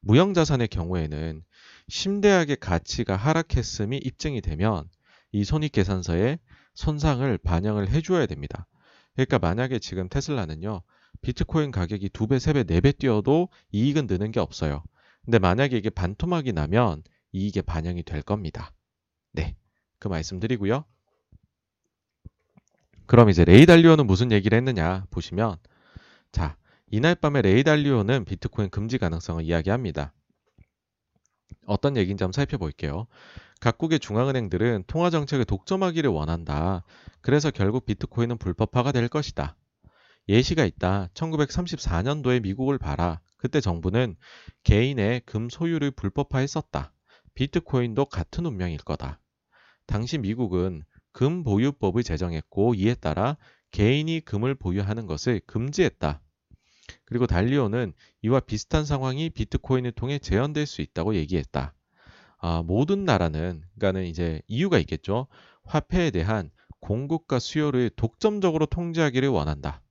무형 자산의 경우에는 심대하게 가치가 하락했음이 입증이 되면 이 손익계산서에 손상을 반영을 해줘야 됩니다. 그러니까 만약에 지금 테슬라는요, 비트코인 가격이 두 배, 세 배, 네 배 뛰어도 이익은 느는 게 없어요. 근데 만약에 이게 반토막이 나면 이익에 반영이 될 겁니다. 네. 그 말씀 드리고요. 그럼 이제 레이달리오는 무슨 얘기를 했느냐 보시면 자 이날 밤에 레이달리오는 비트코인 금지 가능성을 이야기합니다. 어떤 얘기인지 한번 살펴볼게요. 각국의 중앙은행들은 통화 정책을 독점하기를 원한다. 그래서 결국 비트코인은 불법화가 될 것이다. 예시가 있다. 1934년도에 미국을 봐라. 그때 정부는 개인의 금 소유를 불법화했었다. 비트코인도 같은 운명일 거다. 당시 미국은 금 보유법을 제정했고 이에 따라 개인이 금을 보유하는 것을 금지했다. 그리고 달리오는 이와 비슷한 상황이 비트코인을 통해 재현될 수 있다고 얘기했다. 아, 모든 나라는 그러니까는 이제 이유가 있겠죠. 화폐에 대한 공급과 수요를 독점적으로 통제하기를 원한다.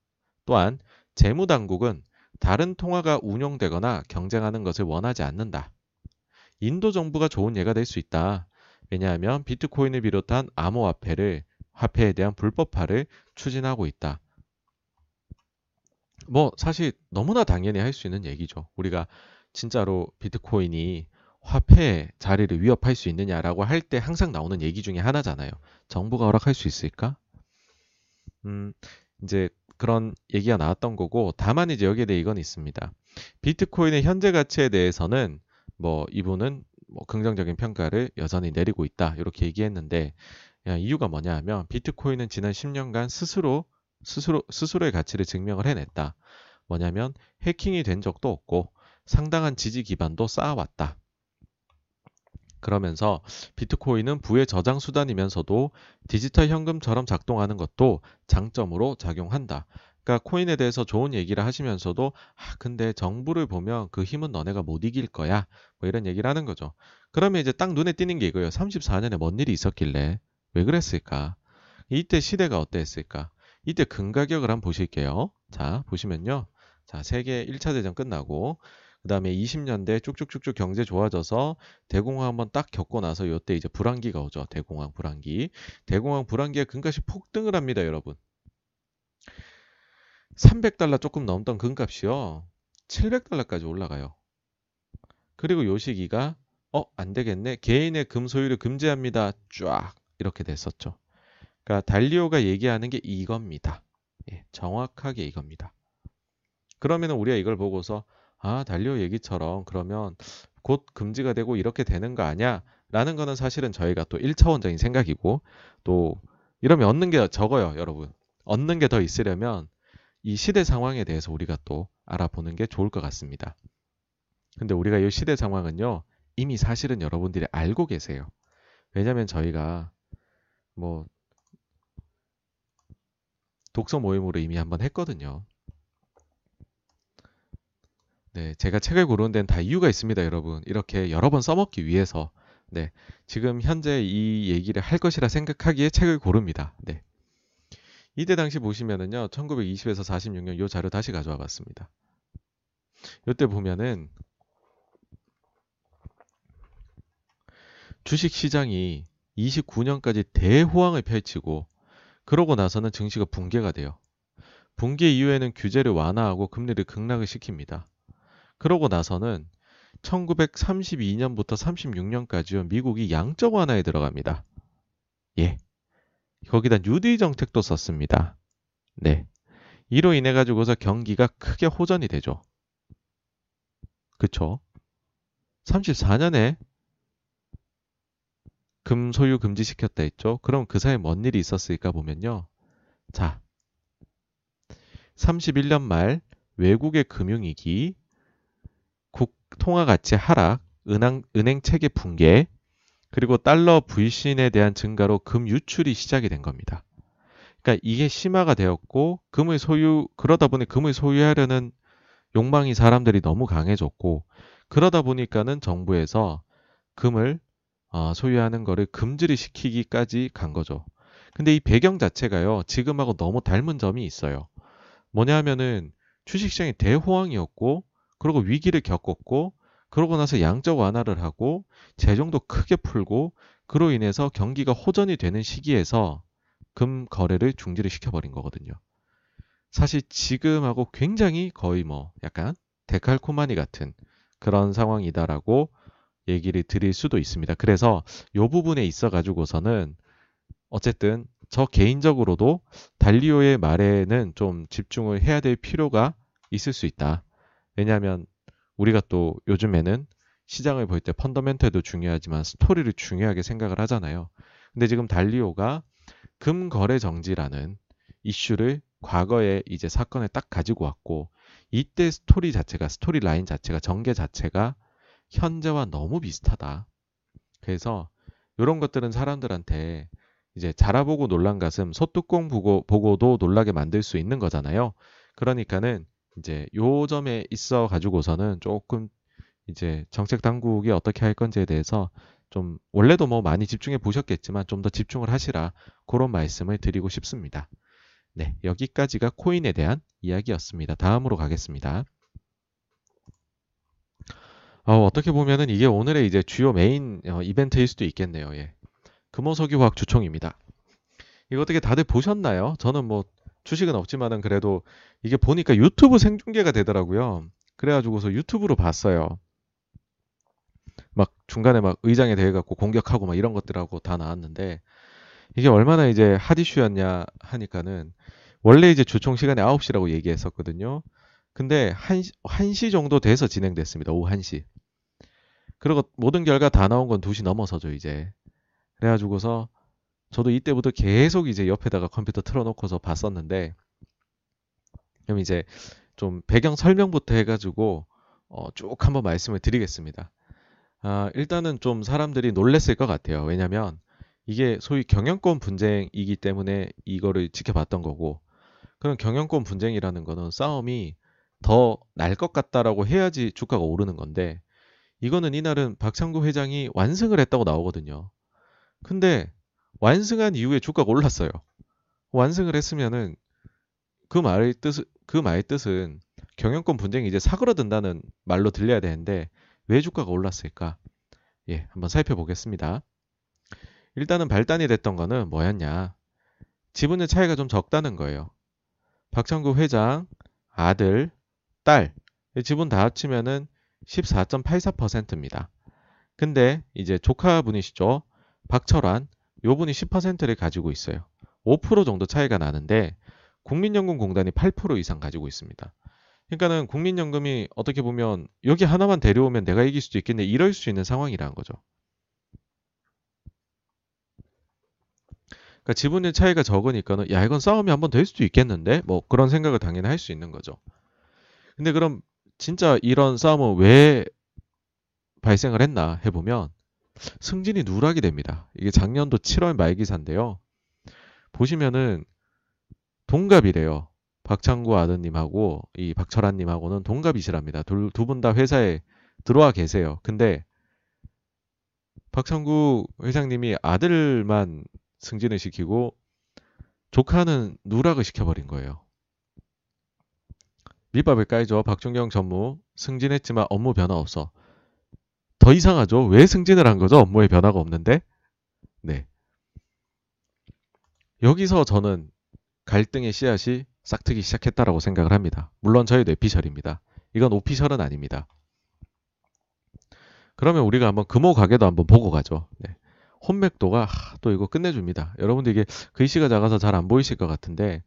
또한 재무 당국은 다른 통화가 운용되거나 경쟁하는 것을 원하지 않는다. 인도 정부가 좋은 예가 될 수 있다. 왜냐하면 비트코인을 비롯한 암호화폐를 화폐에 대한 불법화를 추진하고 있다. 뭐 사실 너무나 당연히 할 수 있는 얘기죠. 우리가 진짜로 비트코인이 화폐의 자리를 위협할 수 있느냐라고 할 때 항상 나오는 얘기 중에 하나잖아요. 정부가 허락할 수 있을까? 음, 이제 그런 얘기가 나왔던 거고, 다만 이제 여기에 대해 이건 있습니다. 비트코인의 현재 가치에 대해서는 뭐 이분은 뭐 긍정적인 평가를 여전히 내리고 있다. 이렇게 얘기했는데, 야, 이유가 뭐냐 하면 비트코인은 지난 10년간 스스로 스스로 스스로의 가치를 증명을 해냈다. 뭐냐면 해킹이 된 적도 없고 상당한 지지 기반도 쌓아왔다. 그러면서 비트코인은 부의 저장 수단이면서도 디지털 현금처럼 작동하는 것도 장점으로 작용한다. 그러니까 코인에 대해서 좋은 얘기를 하시면서도 아 근데 정부를 보면 그 힘은 너네가 못 이길 거야. 뭐 이런 얘기를 하는 거죠. 그러면 이제 딱 눈에 띄는 게 이거예요. 34년에 뭔 일이 있었길래 왜 그랬을까? 이때 시대가 어땠을까? 이때 금가격을 한번 보실게요. 자, 보시면요. 자, 세계 1차 대전 끝나고 그 다음에 20년대 쭉쭉쭉쭉 경제 좋아져서 대공황 한번 딱 겪고 나서 이때 이제 불황기가 오죠. 대공황 불황기. 대공황 불황기에 금값이 폭등을 합니다, 여러분. 300달러 조금 넘던 금값이요. 700달러까지 올라가요. 그리고 요 시기가 어, 안 되겠네. 개인의 금 소유를 금지합니다. 쫙 이렇게 됐었죠. 그러니까 달리오가 얘기하는 게 이겁니다. 예, 정확하게 이겁니다. 그러면 우리가 이걸 보고서 아 달리오 얘기처럼 그러면 곧 금지가 되고 이렇게 되는 거 아니야? 라는 거는 사실은 저희가 또 1차원적인 생각이고 또 이러면 얻는 게 적어요 여러분. 얻는 게 더 있으려면 이 시대 상황에 대해서 우리가 또 알아보는 게 좋을 것 같습니다. 근데 우리가 이 시대 상황은요, 이미 사실은 여러분들이 알고 계세요. 왜냐면 저희가 뭐 독서 모임으로 이미 한번 했거든요. 네, 제가 책을 고르는 데는 다 이유가 있습니다, 여러분. 이렇게 여러 번 써먹기 위해서. 네, 지금 현재 이 얘기를 할 것이라 생각하기에 책을 고릅니다. 네. 이때 당시 보시면은요, 1920에서 46년 이 자료 다시 가져와 봤습니다. 이때 보면은 주식 시장이 29년까지 대호황을 펼치고 그러고 나서는 증시가 붕괴가 돼요. 붕괴 이후에는 규제를 완화하고 금리를 급락을 시킵니다. 그러고 나서는 1932년부터 36년까지요. 미국이 양적 완화에 들어갑니다. 예. 거기다 뉴딜 정책도 썼습니다. 네. 이로 인해 가지고서 경기가 크게 호전이 되죠. 그쵸? 34년에 금 소유 금지시켰다 했죠. 그럼 그 사이에 뭔 일이 있었을까 보면요. 자, 31년 말 외국의 금융위기, 국 통화 가치 하락, 은행, 은행 체계 붕괴, 그리고 달러 불신에 대한 증가로 금 유출이 시작이 된 겁니다. 그러니까 이게 심화가 되었고 금을 소유 그러다 보니 금을 소유하려는 욕망이 사람들이 너무 강해졌고 그러다 보니까는 정부에서 금을 어, 소유하는 거를 금지를 시키기까지 간 거죠. 근데 이 배경 자체가요, 지금하고 너무 닮은 점이 있어요. 뭐냐 하면은 주식시장이 대호황이었고, 그리고 위기를 겪었고, 그러고 나서 양적 완화를 하고, 재정도 크게 풀고, 그로 인해서 경기가 호전이 되는 시기에서 금 거래를 중지를 시켜버린 거거든요. 사실 지금하고 굉장히 거의 뭐 약간 데칼코마니 같은 그런 상황이다라고 얘기를 드릴 수도 있습니다. 그래서 이 부분에 있어 가지고서는 어쨌든 저 개인적으로도 달리오의 말에는 좀 집중을 해야 될 필요가 있을 수 있다. 왜냐하면 우리가 또 요즘에는 시장을 볼 때 펀더멘털도 중요하지만 스토리를 중요하게 생각을 하잖아요. 근데 지금 달리오가 금거래 정지라는 이슈를 과거에 이제 사건을 딱 가지고 왔고 이때 스토리 자체가 스토리 라인 자체가 전개 자체가 현재와 너무 비슷하다. 그래서 이런 것들은 사람들한테 이제 자라보고 놀란 가슴, 소뚜껑 보고, 보고도 놀라게 만들 수 있는 거잖아요. 그러니까는 이제 요 점에 있어 가지고서는 조금 이제 정책 당국이 어떻게 할 건지에 대해서 좀 원래도 뭐 많이 집중해 보셨겠지만 좀 더 집중을 하시라 그런 말씀을 드리고 싶습니다. 네, 여기까지가 코인에 대한 이야기였습니다. 다음으로 가겠습니다. 어, 떻게 보면은 이게 오늘의 이제 주요 메인 어, 이벤트일 수도 있겠네요. 예. 금호석유화학 주총입니다. 이거 어떻게 다들 보셨나요? 저는 뭐 주식은 없지만은 그래도 이게 보니까 유튜브 생중계가 되더라고요. 그래가지고서 유튜브로 봤어요. 막 중간에 막 의장에 대해 갖고 공격하고 막 이런 것들하고 다 나왔는데 이게 얼마나 이제 핫 이슈였냐 하니까는 원래 이제 주총 시간에 9시라고 얘기했었거든요. 근데 1시, 1시 정도 돼서 진행됐습니다. 오후 1시. 그리고 모든 결과 다 나온 건 2시 넘어서죠, 이제. 그래가지고서 저도 이때부터 계속 이제 옆에다가 컴퓨터 틀어놓고서 봤었는데, 그럼 이제 좀 배경 설명부터 해가지고 어, 쭉 한번 말씀을 드리겠습니다. 아, 일단은 좀 사람들이 놀랬을 것 같아요. 왜냐면 이게 소위 경영권 분쟁이기 때문에 이거를 지켜봤던 거고, 그런 경영권 분쟁이라는 거는 싸움이 더 날 것 같다라고 해야지 주가가 오르는 건데, 이거는 이날은 박창구 회장이 완승을 했다고 나오거든요. 근데 완승한 이후에 주가가 올랐어요. 완승을 했으면은 그 말의 뜻, 그 말의 뜻은 경영권 분쟁이 이제 사그러든다는 말로 들려야 되는데 왜 주가가 올랐을까? 예, 한번 살펴보겠습니다. 일단은 발단이 됐던 거는 뭐였냐? 지분의 차이가 좀 적다는 거예요. 박창구 회장, 아들, 딸, 지분 다 합치면은 14.84%입니다. 근데 이제 조카분이시죠. 박철환, 요 분이 10%를 가지고 있어요. 5% 정도 차이가 나는데 국민연금공단이 8% 이상 가지고 있습니다. 그러니까는 국민연금이 어떻게 보면 여기 하나만 데려오면 내가 이길 수도 있겠네 이럴 수 있는 상황이라는 거죠. 그러니까 지분의 차이가 적으니까는 야 이건 싸움이 한번 될 수도 있겠는데 뭐 그런 생각을 당연히 할 수 있는 거죠. 근데 그럼 진짜 이런 싸움은 왜 발생을 했나 해보면 승진이 누락이 됩니다. 이게 작년도 7월 말 기사인데요. 보시면은 동갑이래요. 박창구 아드님하고 이 박철환님하고는 동갑이시랍니다. 두 분 다 회사에 들어와 계세요. 근데 박창구 회장님이 아들만 승진을 시키고 조카는 누락을 시켜버린 거예요. 밑밥을 깔죠. 박준경 전무 승진했지만 업무 변화 없어. 더 이상하죠. 왜 승진을 한 거죠? 업무에 변화가 없는데. 네. 여기서 저는 갈등의 씨앗이 싹트기 시작했다라고 생각을 합니다. 물론 저희 뇌피셜입니다. 이건 오피셜은 아닙니다. 그러면 우리가 한번 금호 가게도 한번 보고 가죠. 네. 혼맥도가 또 이거 끝내줍니다. 여러분들 이게 글씨가 작아서 잘 안 보이실 것 같은데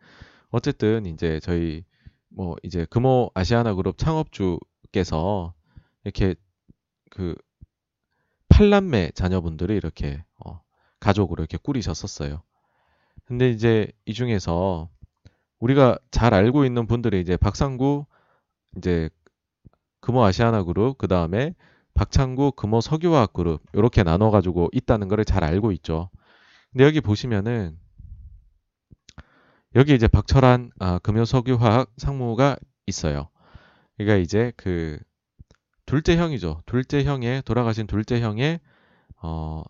어쨌든 이제 저희 뭐 이제 금호 아시아나 그룹 창업주께서 이렇게 그 팔남매 자녀분들이 이렇게 어, 가족으로 이렇게 꾸리셨었어요. 근데 이제 이 중에서 우리가 잘 알고 있는 분들이 이제 박상구 이제 금호 아시아나 그룹 그 다음에 박창구 금호 석유화학 그룹 이렇게 나눠 가지고 있다는 거를 잘 알고 있죠. 근데 여기 보시면은 여기 이제 박철한 아, 금요석유화학 상무가 있어요. 그러니까 이제 그 둘째 형이죠. 둘째 형의 돌아가신 둘째 형의 어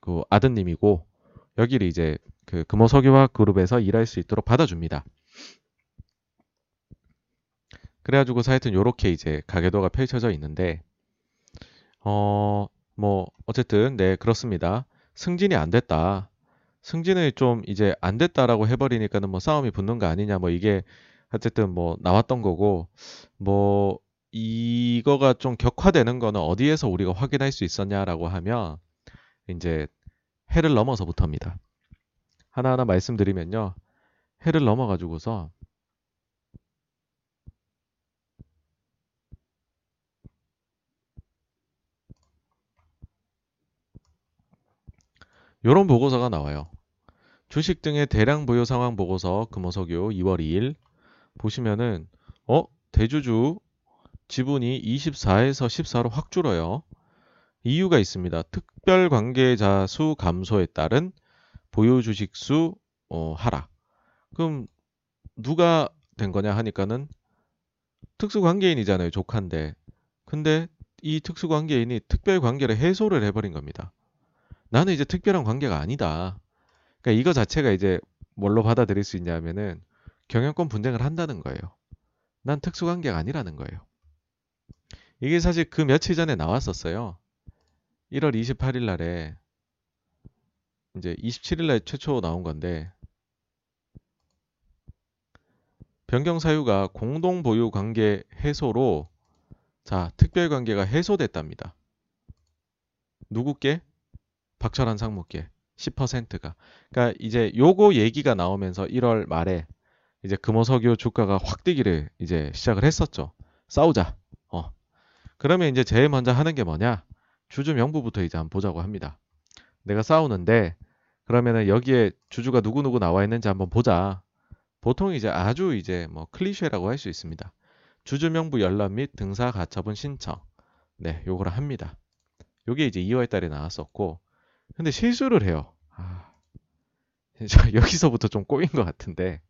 그 아드님이고 여기를 이제 그 금호석유화학 그룹에서 일할 수 있도록 받아줍니다. 그래가지고 하여튼 요렇게 이제 가계도가 펼쳐져 있는데 어 뭐 어쨌든 네 그렇습니다. 승진이 안 됐다. 승진을 좀 이제 안 됐다라고 해버리니까는 뭐 싸움이 붙는 거 아니냐 뭐 이게 어쨌든 뭐 나왔던 거고 뭐 이거가 좀 격화되는 거는 어디에서 우리가 확인할 수 있었냐라고 하면 이제 해를 넘어서부터입니다. 하나하나 말씀드리면요. 해를 넘어가지고서 요런 보고서가 나와요. 주식 등의 대량 보유 상황 보고서 금호석유 2월 2일 보시면은 어 대주주 지분이 24에서 14로 확 줄어요. 이유가 있습니다. 특별 관계자 수 감소에 따른 보유 주식 수 어, 하락. 그럼 누가 된 거냐 하니까는 특수 관계인이잖아요. 조카인데. 근데 이 특수 관계인이 특별 관계를 해소를 해버린 겁니다. 나는 이제 특별한 관계가 아니다. 그러니까 이거 자체가 이제 뭘로 받아들일 수 있냐면은 경영권 분쟁을 한다는 거예요. 난 특수관계가 아니라는 거예요. 이게 사실 그 며칠 전에 나왔었어요. 1월 28일 날에 이제 27일 날 최초 나온 건데 변경 사유가 공동 보유 관계 해소로 자, 특별 관계가 해소됐답니다. 누구께? 박철환 상무께. 10%가. 그러니까 이제 요거 얘기가 나오면서 1월 말에 이제 금호석유 주가가 확 뛰기를 이제 시작을 했었죠. 싸우자. 어. 그러면 이제 제일 먼저 하는 게 뭐냐? 주주 명부부터 이제 한번 보자고 합니다. 내가 싸우는데 그러면은 여기에 주주가 누구누구 나와 있는지 한번 보자. 보통 이제 아주 이제 뭐 클리셰라고 할 수 있습니다. 주주 명부 열람 및 등사 가처분 신청. 네, 요거를 합니다. 요게 이제 2월 달에 나왔었고 근데 실수를 해요. 아, [LAUGHS] 여기서부터 좀 꼬인 것 같은데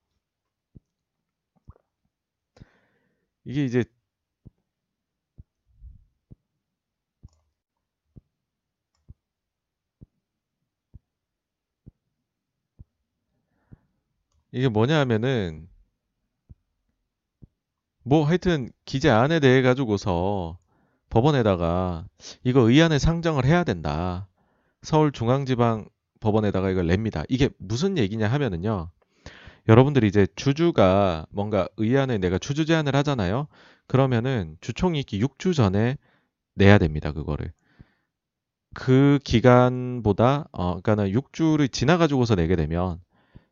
이게 이제 이게 뭐냐 하면은 뭐 하여튼 기재 안에 대해 가지고서 법원에다가 이거 의안을 상정을 해야 된다. 서울중앙지방 법원에다가 이걸 냅니다. 이게 무슨 얘기냐 하면은요. 여러분들이 이제 주주가 뭔가 의안을 내가 주주 제안을 하잖아요. 그러면은 주총이익기 6주 전에 내야 됩니다. 그거를. 그 기간보다 어 그러니까는 6주를 지나 가지고서 내게 되면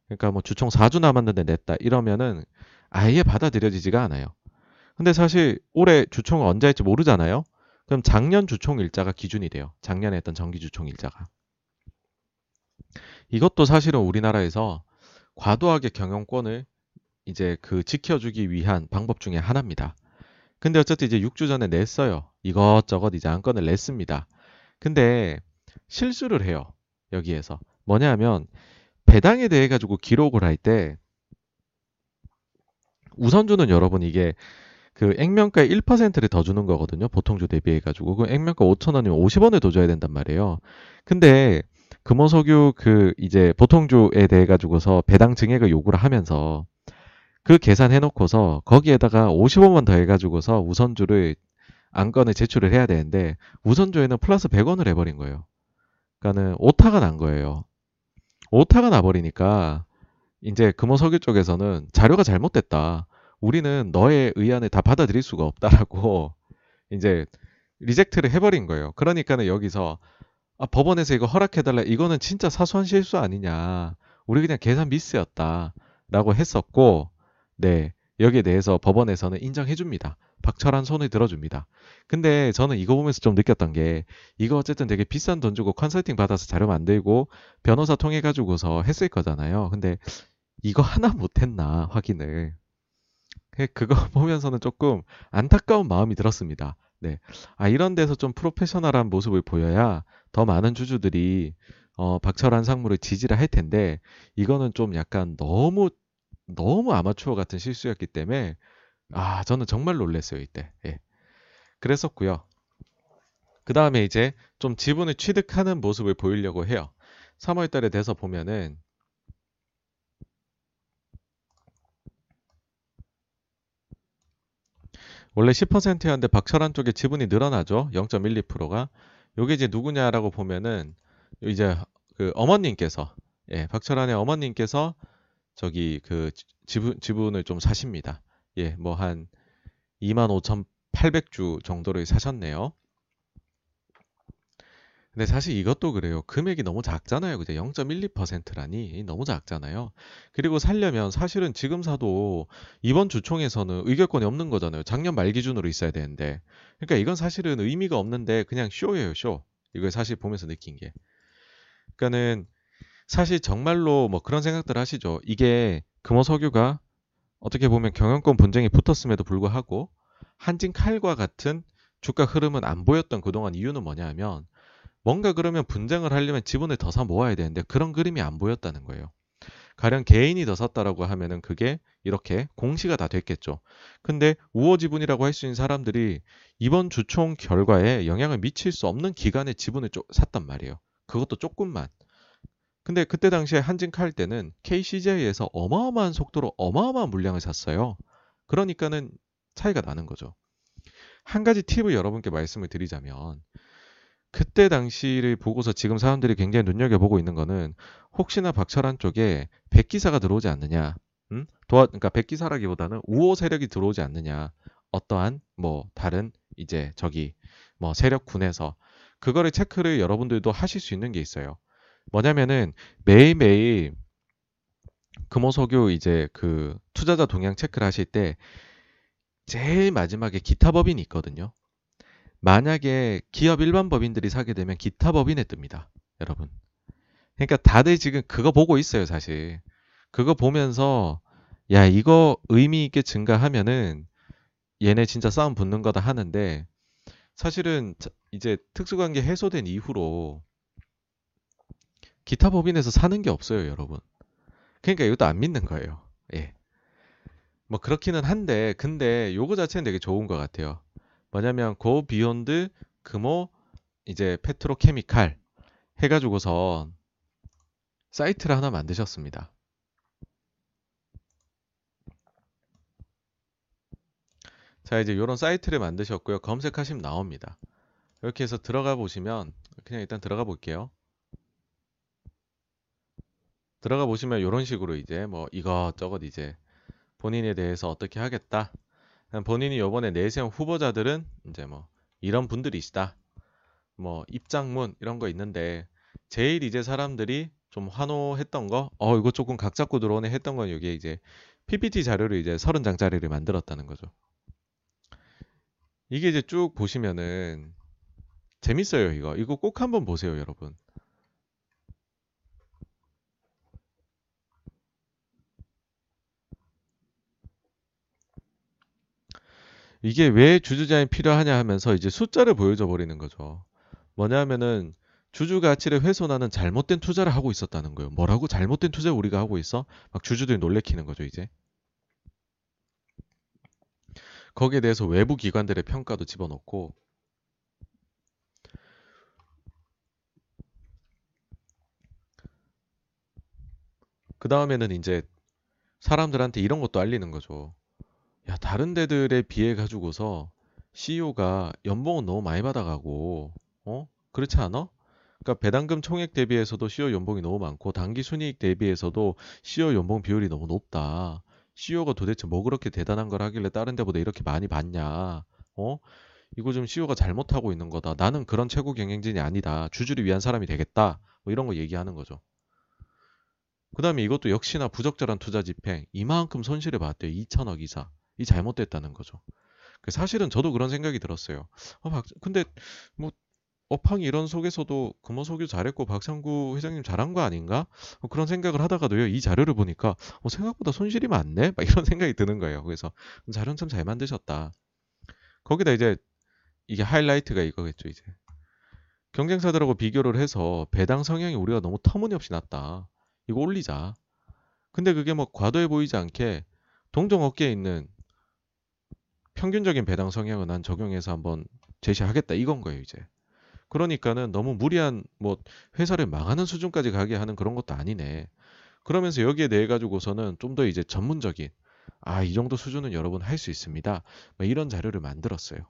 그러니까 뭐 주총 4주 남았는데 냈다 이러면은 아예 받아들여지지가 않아요. 근데 사실 올해 주총을 언제 할지 모르잖아요. 그럼 작년 주총 일자가 기준이 돼요. 작년에 했던 정기 주총 일자가. 이것도 사실은 우리나라에서 과도하게 경영권을 이제 그 지켜주기 위한 방법 중에 하나입니다. 근데 어쨌든 이제 6주 전에 냈어요. 이것저것 이제 안건을 냈습니다. 근데 실수를 해요. 여기에서. 뭐냐 하면 배당에 대해 가지고 기록을 할 때 우선주는 여러분 이게 그 액면가의 1%를 더 주는 거거든요. 보통주 대비해 가지고 그 액면가 5천 원이면 50원을 더 줘야 된단 말이에요. 근데 금호석유 그 이제 보통주에 대해 가지고서 배당 증액을 요구를 하면서 그 계산해 놓고서 거기에다가 50원만 더 해 가지고서 우선주를 안건을 제출을 해야 되는데 우선주에는 플러스 100원을 해버린 거예요. 그러니까는 오타가 난 거예요. 오타가 나버리니까 이제 금호석유 쪽에서는 자료가 잘못됐다. 우리는 너의 의안을 다 받아들일 수가 없다라고 [LAUGHS] 이제 리젝트를 해버린 거예요. 그러니까는 여기서 아, 법원에서 이거 허락해달라. 이거는 진짜 사소한 실수 아니냐. 우리 그냥 계산 미스였다 라고 했었고 네 여기에 대해서 법원에서는 인정해줍니다. 박철한 손을 들어줍니다. 근데 저는 이거 보면서 좀 느꼈던 게 이거 어쨌든 되게 비싼 돈 주고 컨설팅 받아서 자료 만들고 변호사 통해 가지고서 했을 거잖아요. 근데 이거 하나 못했나 확인을 그거 [LAUGHS] 보면서는 조금 안타까운 마음이 들었습니다. 네. 아, 이런 데서 좀 프로페셔널한 모습을 보여야 더 많은 주주들이 어, 박철한 상무를 지지를 할 텐데 이거는 좀 약간 너무 너무 아마추어 같은 실수였기 때문에 아 저는 정말 놀랐어요 이때. 예. 그랬었고요. 그 다음에 이제 좀 지분을 취득하는 모습을 보이려고 해요. 3월 달에 돼서 보면은 원래 10%였는데 박철환 쪽에 지분이 늘어나죠. 0.12%가. 요게 이제 누구냐라고 보면은 이제 그 어머님께서 예, 박철환의 어머님께서 저기 그 지분 지분을 좀 사십니다. 예, 뭐 한 25,800주 정도를 사셨네요. 근데 사실 이것도 그래요. 금액이 너무 작잖아요. 그죠? 0.12%라니 너무 작잖아요. 그리고 살려면 사실은 지금 사도 이번 주총에서는 의결권이 없는 거잖아요. 작년 말 기준으로 있어야 되는데. 그러니까 이건 사실은 의미가 없는데 그냥 쇼예요, 쇼. 이걸 사실 보면서 느낀 게. 그러니까는 사실 정말로 뭐 그런 생각들 하시죠. 이게 금호석유가 어떻게 보면 경영권 분쟁이 붙었음에도 불구하고 한진 칼과 같은 주가 흐름은 안 보였던 그동안 이유는 뭐냐 하면 뭔가 그러면 분쟁을 하려면 지분을 더 사 모아야 되는데 그런 그림이 안 보였다는 거예요. 가령 개인이 더 샀다라고 하면은 그게 이렇게 공시가 다 됐겠죠. 근데 우호 지분이라고 할 수 있는 사람들이 이번 주총 결과에 영향을 미칠 수 없는 기간에 지분을 좀 샀단 말이에요. 그것도 조금만. 근데 그때 당시에 한진 칼 때는 KCJ에서 어마어마한 속도로 어마어마한 물량을 샀어요. 그러니까는 차이가 나는 거죠. 한 가지 팁을 여러분께 말씀을 드리자면 그때 당시를 보고서 지금 사람들이 굉장히 눈여겨보고 있는 거는 혹시나 박철한 쪽에 백기사가 들어오지 않느냐. 음? 도와, 그러니까 백기사라기보다는 우호 세력이 들어오지 않느냐. 어떠한 뭐 다른 이제 저기 뭐 세력군에서 그거를 체크를 여러분들도 하실 수 있는 게 있어요. 뭐냐면은 매일매일 금호석유 이제 그 투자자 동향 체크를 하실 때 제일 마지막에 기타 법인이 있거든요. 만약에 기업 일반 법인들이 사게 되면 기타 법인에 뜹니다. 여러분. 그러니까 다들 지금 그거 보고 있어요, 사실. 그거 보면서 야, 이거 의미 있게 증가하면은 얘네 진짜 싸움 붙는 거다 하는데 사실은 이제 특수관계 해소된 이후로 기타 법인에서 사는 게 없어요, 여러분. 그러니까 이것도 안 믿는 거예요. 예. 뭐 그렇기는 한데, 근데 요거 자체는 되게 좋은 것 같아요. 뭐냐면 Go Beyond 금호 이제 Petrochemical 해가지고서 사이트를 하나 만드셨습니다. 자 이제 이런 사이트를 만드셨고요. 검색하시면 나옵니다. 이렇게 해서 들어가 보시면 그냥 일단 들어가 볼게요. 들어가 보시면 이런 식으로 이제 뭐 이것저것 이제 본인에 대해서 어떻게 하겠다. 본인이 요번에 내세운 후보자들은 이제 뭐 이런 분들이시다. 뭐 입장문 이런 거 있는데 제일 이제 사람들이 좀 환호했던 거, 어 이거 조금 각 잡고 들어오네 했던 건 여기에 이제 PPT 자료를 이제 30장짜리를 만들었다는 거죠. 이게 이제 쭉 보시면은 재밌어요, 이거. 이거 꼭 한번 보세요, 여러분. 이게 왜 주주자인 필요하냐 하면서 이제 숫자를 보여줘 버리는 거죠. 뭐냐 하면은 주주 가치를 훼손하는 잘못된 투자를 하고 있었다는 거예요. 뭐라고 잘못된 투자 우리가 하고 있어? 막 주주들이 놀래키는 거죠, 이제. 거기에 대해서 외부 기관들의 평가도 집어넣고 그 다음에는 이제 사람들한테 이런 것도 알리는 거죠. 야, 다른 데들에 비해 가지고서 CEO가 연봉은 너무 많이 받아가고, 어? 그렇지 않아? 그러니까 배당금 총액 대비해서도 CEO 연봉이 너무 많고 단기 순이익 대비해서도 CEO 연봉 비율이 너무 높다. CEO가 도대체 뭐 그렇게 대단한 걸 하길래 다른 데보다 이렇게 많이 받냐? 어? 이거 좀 CEO가 잘못하고 있는 거다. 나는 그런 최고 경영진이 아니다. 주주를 위한 사람이 되겠다. 뭐 이런 거 얘기하는 거죠. 그 다음에 이것도 역시나 부적절한 투자 집행. 이만큼 손실을 봤대요. 2천억 이사. 이 잘못됐다는 거죠. 그 사실은 저도 그런 생각이 들었어요. 어, 박, 근데 뭐 업황이 이런 속에서도 금호 소교 잘했고 박상구 회장님 잘한 거 아닌가? 어, 그런 생각을 하다가도요 이 자료를 보니까 어, 생각보다 손실이 많네? [LAUGHS] 막 이런 생각이 드는 거예요. 그래서 자료는 참 잘 만드셨다. 거기다 이제 이게 하이라이트가 이거겠죠 이제 경쟁사들하고 비교를 해서 배당 성향이 우리가 너무 터무니없이 낮다. 이거 올리자. 근데 그게 뭐 과도해 보이지 않게 동종 업계에 있는 평균적인 배당 성향을 난 적용해서 한번 제시하겠다 이건 거예요 이제. 그러니까는 너무 무리한 뭐 회사를 망하는 수준까지 가게 하는 그런 것도 아니네. 그러면서 여기에 대해 가지고서는 좀 더 이제 전문적인 아 이 정도 수준은 여러분 할 수 있습니다. 뭐 이런 자료를 만들었어요.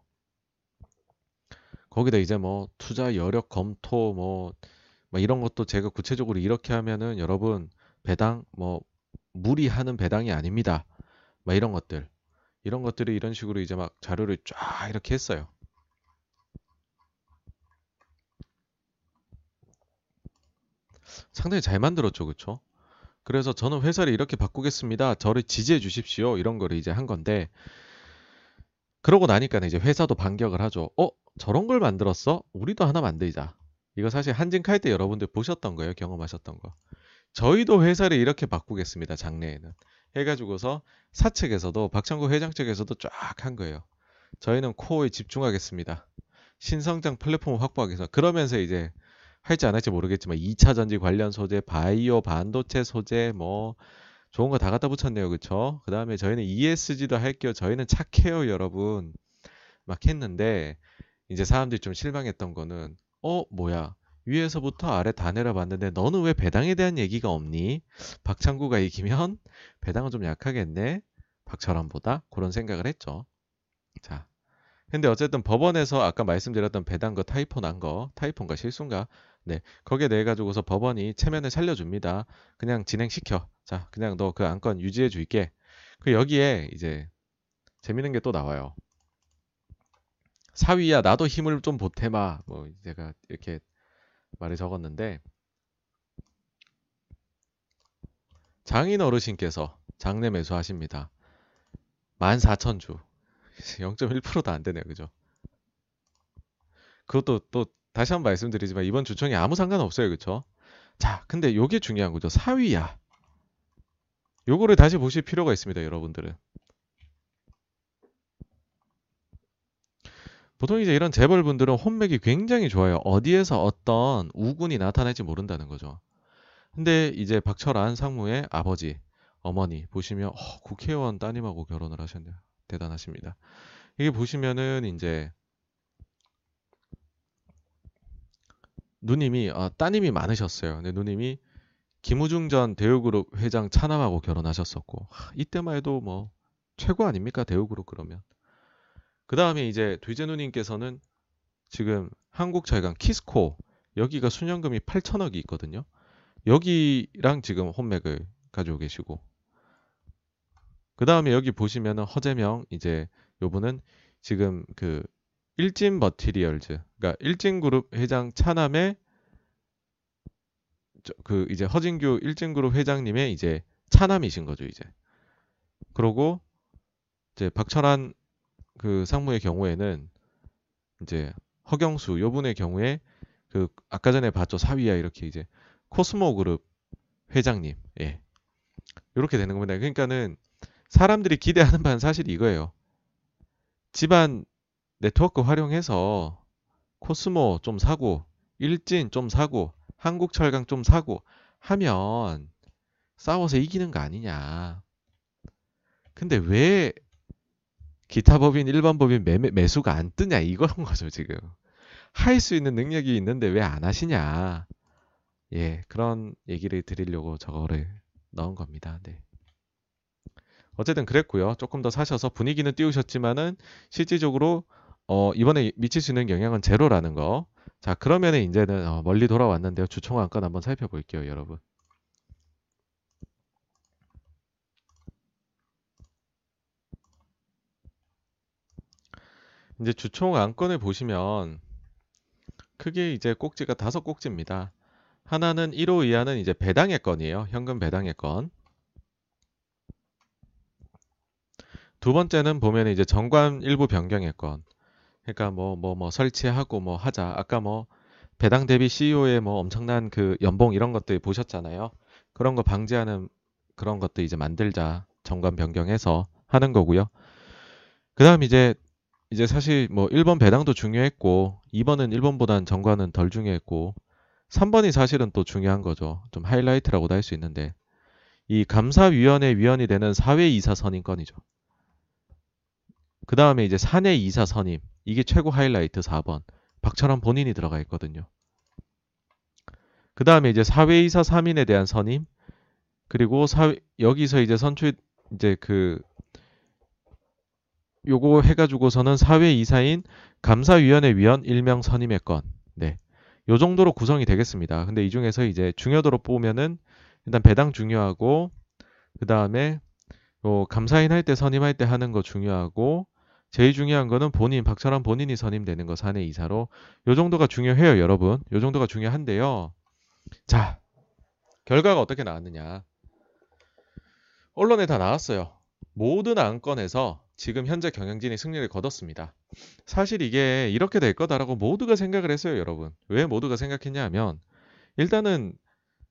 거기다 이제 뭐 투자 여력 검토 뭐, 뭐 이런 것도 제가 구체적으로 이렇게 하면은 여러분 배당 뭐 무리하는 배당이 아닙니다. 뭐 이런 것들 이런 것들이 이런 식으로 이제 막 자료를 쫙 이렇게 했어요. 상당히 잘 만들었죠, 그쵸? 그래서 저는 회사를 이렇게 바꾸겠습니다. 저를 지지해 주십시오. 이런 거를 이제 한 건데, 그러고 나니까 이제 회사도 반격을 하죠. 어? 저런 걸 만들었어? 우리도 하나 만들자. 이거 사실 한진칼 때 여러분들 보셨던 거예요. 경험하셨던 거. 저희도 회사를 이렇게 바꾸겠습니다. 장래에는. 해가지고서 사측에서도 박창구 회장 측에서도 쫙 한 거예요. 저희는 코어에 집중하겠습니다. 신성장 플랫폼을 확보하기 위해서 그러면서 이제 할지 안 할지 모르겠지만 2차 전지 관련 소재, 바이오 반도체 소재 뭐 좋은 거 다 갖다 붙였네요. 그쵸? 그 다음에 저희는 ESG도 할게요. 저희는 착해요, 여러분. 막 했는데 이제 사람들이 좀 실망했던 거는 어, 뭐야? 위에서부터 아래 다 내려봤는데 너는 왜 배당에 대한 얘기가 없니? 박창구가 이기면 배당은 좀 약하겠네. 박철환보다 그런 생각을 했죠. 자, 근데 어쨌든 법원에서 아까 말씀드렸던 배당거 타이포 난 거, 타이포인가 실수인가? 네, 거기에 대해 가지고서 법원이 체면을 살려줍니다. 그냥 진행시켜. 자, 그냥 너 그 안건 유지해 줄게. 그 여기에 이제 재밌는 게 또 나와요. 사위야, 나도 힘을 좀 보태마. 뭐 제가 이렇게 말을 적었는데 장인 어르신께서 장례 매수하십니다. 14,000주. 0.1%도 [LAUGHS] 안 되네요. 그죠? 그것도 또 다시 한번 말씀드리지만 이번 주총에 아무 상관없어요. 그쵸? 자, 근데 요게 중요한 거죠. 사위야. 요거를 다시 보실 필요가 있습니다. 여러분들은. 보통 이제 이런 재벌분들은 혼맥이 굉장히 좋아요. 어디에서 어떤 우군이 나타날지 모른다는 거죠. 근데 이제 박철안 상무의 아버지, 어머니 보시면 어, 국회의원 따님하고 결혼을 하셨네요. 대단하십니다. 이게 보시면은 이제 누님이 아, 따님이 많으셨어요. 근데 누님이 김우중 전 대우그룹 회장 차남하고 결혼하셨었고 하, 이때만 해도 뭐 최고 아닙니까 대우그룹 그러면 그 다음에 이제 뒤제 누님께서는 지금 한국 자회관 키스코 여기가 순연금이 8천억이 있거든요. 여기랑 지금 혼맥을 가지고 계시고 그 다음에 여기 보시면은 허재명 이제 요분은 지금 그 일진 머티리얼즈 그러니까 일진그룹 회장 차남의 그 이제 허진규 일진그룹 회장님의 이제 차남이신 거죠, 이제. 그러고 이제 박철한 그 상무의 경우에는 이제 허경수 요분의 경우에 그 아까 전에 봤죠 사위야 이렇게 이제 코스모 그룹 회장님 예 이렇게 되는 겁니다. 그러니까는 사람들이 기대하는 바는 사실 이거예요. 집안 네트워크 활용해서 코스모 좀 사고 일진 좀 사고 한국철강 좀 사고 하면 싸워서 이기는 거 아니냐. 근데 왜 기타 법인, 일반 법인 매, 매수가 안 뜨냐 이거는 거죠 지금. 할 수 있는 능력이 있는데 왜 안 하시냐. 예, 그런 얘기를 드리려고 저거를 넣은 겁니다. 네. 어쨌든 그랬고요. 조금 더 사셔서 분위기는 띄우셨지만은 실질적으로 어, 이번에 미칠 수 있는 영향은 제로라는 거. 자, 그러면은 이제는 어, 멀리 돌아왔는데요. 주총 안건 한번 살펴볼게요, 여러분. 이제 주총 안건을 보시면 크게 이제 꼭지가 다섯 꼭지입니다. 하나는 1호 이하는 이제 배당의 건이에요. 현금 배당의 건. 두 번째는 보면 이제 정관 일부 변경의 건. 그러니까 뭐 뭐뭐 뭐, 뭐 설치하고 뭐 하자. 아까 뭐 배당 대비 CEO의 뭐 엄청난 그 연봉 이런 것들 보셨잖아요. 그런 거 방지하는 그런 것도 이제 만들자. 정관 변경해서 하는 거고요. 그다음 이제 이제 사실 뭐 1번 배당도 중요했고 2번은 1번보단 정관은 덜 중요했고 3번이 사실은 또 중요한 거죠. 좀 하이라이트라고도 할 수 있는데 이 감사위원회 위원이 되는 사회이사 선임건이죠. 그 다음에 이제 사내 이사 선임. 이게 최고 하이라이트 4번. 박철환 본인이 들어가 있거든요. 그 다음에 이제 사회이사 3인에 대한 선임. 그리고 사회, 여기서 이제 선출, 이제 그, 요거 해가지고서는 사회 이사인 감사위원회 위원 일명 선임의 건. 네. 요 정도로 구성이 되겠습니다. 근데 이 중에서 이제 중요도로 보면은 일단 배당 중요하고, 그 다음에 요 감사인 할 때 선임할 때 하는 거 중요하고, 제일 중요한 거는 본인, 박철환 본인이 선임되는 거 사내 이사로. 요 정도가 중요해요, 여러분. 요 정도가 중요한데요. 자, 결과가 어떻게 나왔느냐. 언론에 다 나왔어요. 모든 안건에서 지금 현재 경영진이 승리를 거뒀습니다. 사실 이게 이렇게 될 거다라고 모두가 생각을 했어요, 여러분. 왜 모두가 생각했냐 하면, 일단은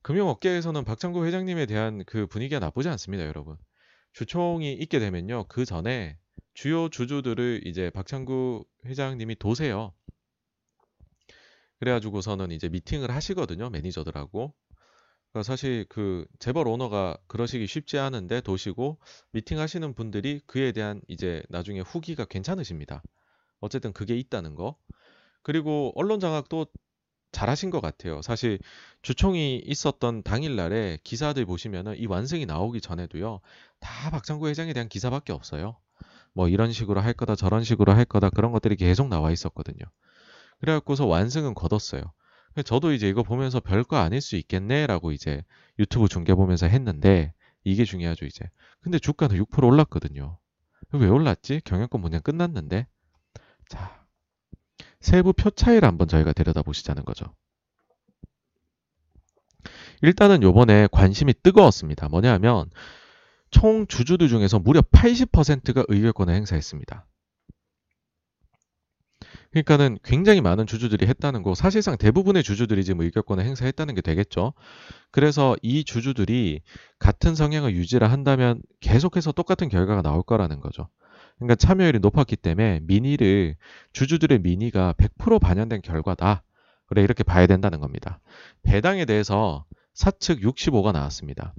금융업계에서는 박창구 회장님에 대한 그 분위기가 나쁘지 않습니다, 여러분. 주총이 있게 되면요, 그 전에 주요 주주들을 이제 박창구 회장님이 도세요. 그래가지고서는 이제 미팅을 하시거든요. 매니저들하고. 그러니까 사실 그 재벌 오너가 그러시기 쉽지 않은데 도시고 미팅 하시는 분들이 그에 대한 이제 나중에 후기가 괜찮으십니다. 어쨌든 그게 있다는 거. 그리고 언론 장악도 잘하신 것 같아요. 사실 주총이 있었던 당일날에 기사들 보시면은 이 완승이 나오기 전에도요. 다 박창구 회장에 대한 기사밖에 없어요. 뭐 이런 식으로 할 거다 저런 식으로 할 거다 그런 것들이 계속 나와 있었거든요. 그래갖고서 완승은 거뒀어요. 저도 이제 이거 보면서 별거 아닐 수 있겠네라고 이제 유튜브 중계 보면서 했는데 이게 중요하죠 이제. 근데 주가는 6% 올랐거든요. 왜 올랐지? 경영권 분양 끝났는데. 자, 세부 표 차이를 한번 저희가 들여다 보시자는 거죠. 일단은 요번에 관심이 뜨거웠습니다. 뭐냐면 총 주주들 중에서 무려 80%가 의결권을 행사했습니다. 그러니까는 굉장히 많은 주주들이 했다는 거, 사실상 대부분의 주주들이 지금 의결권을 행사했다는 게 되겠죠. 그래서 이 주주들이 같은 성향을 유지를 한다면 계속해서 똑같은 결과가 나올 거라는 거죠. 그러니까 참여율이 높았기 때문에 민의를 주주들의 민의가 100% 반영된 결과다. 그래 이렇게 봐야 된다는 겁니다. 배당에 대해서 사측 65가 나왔습니다.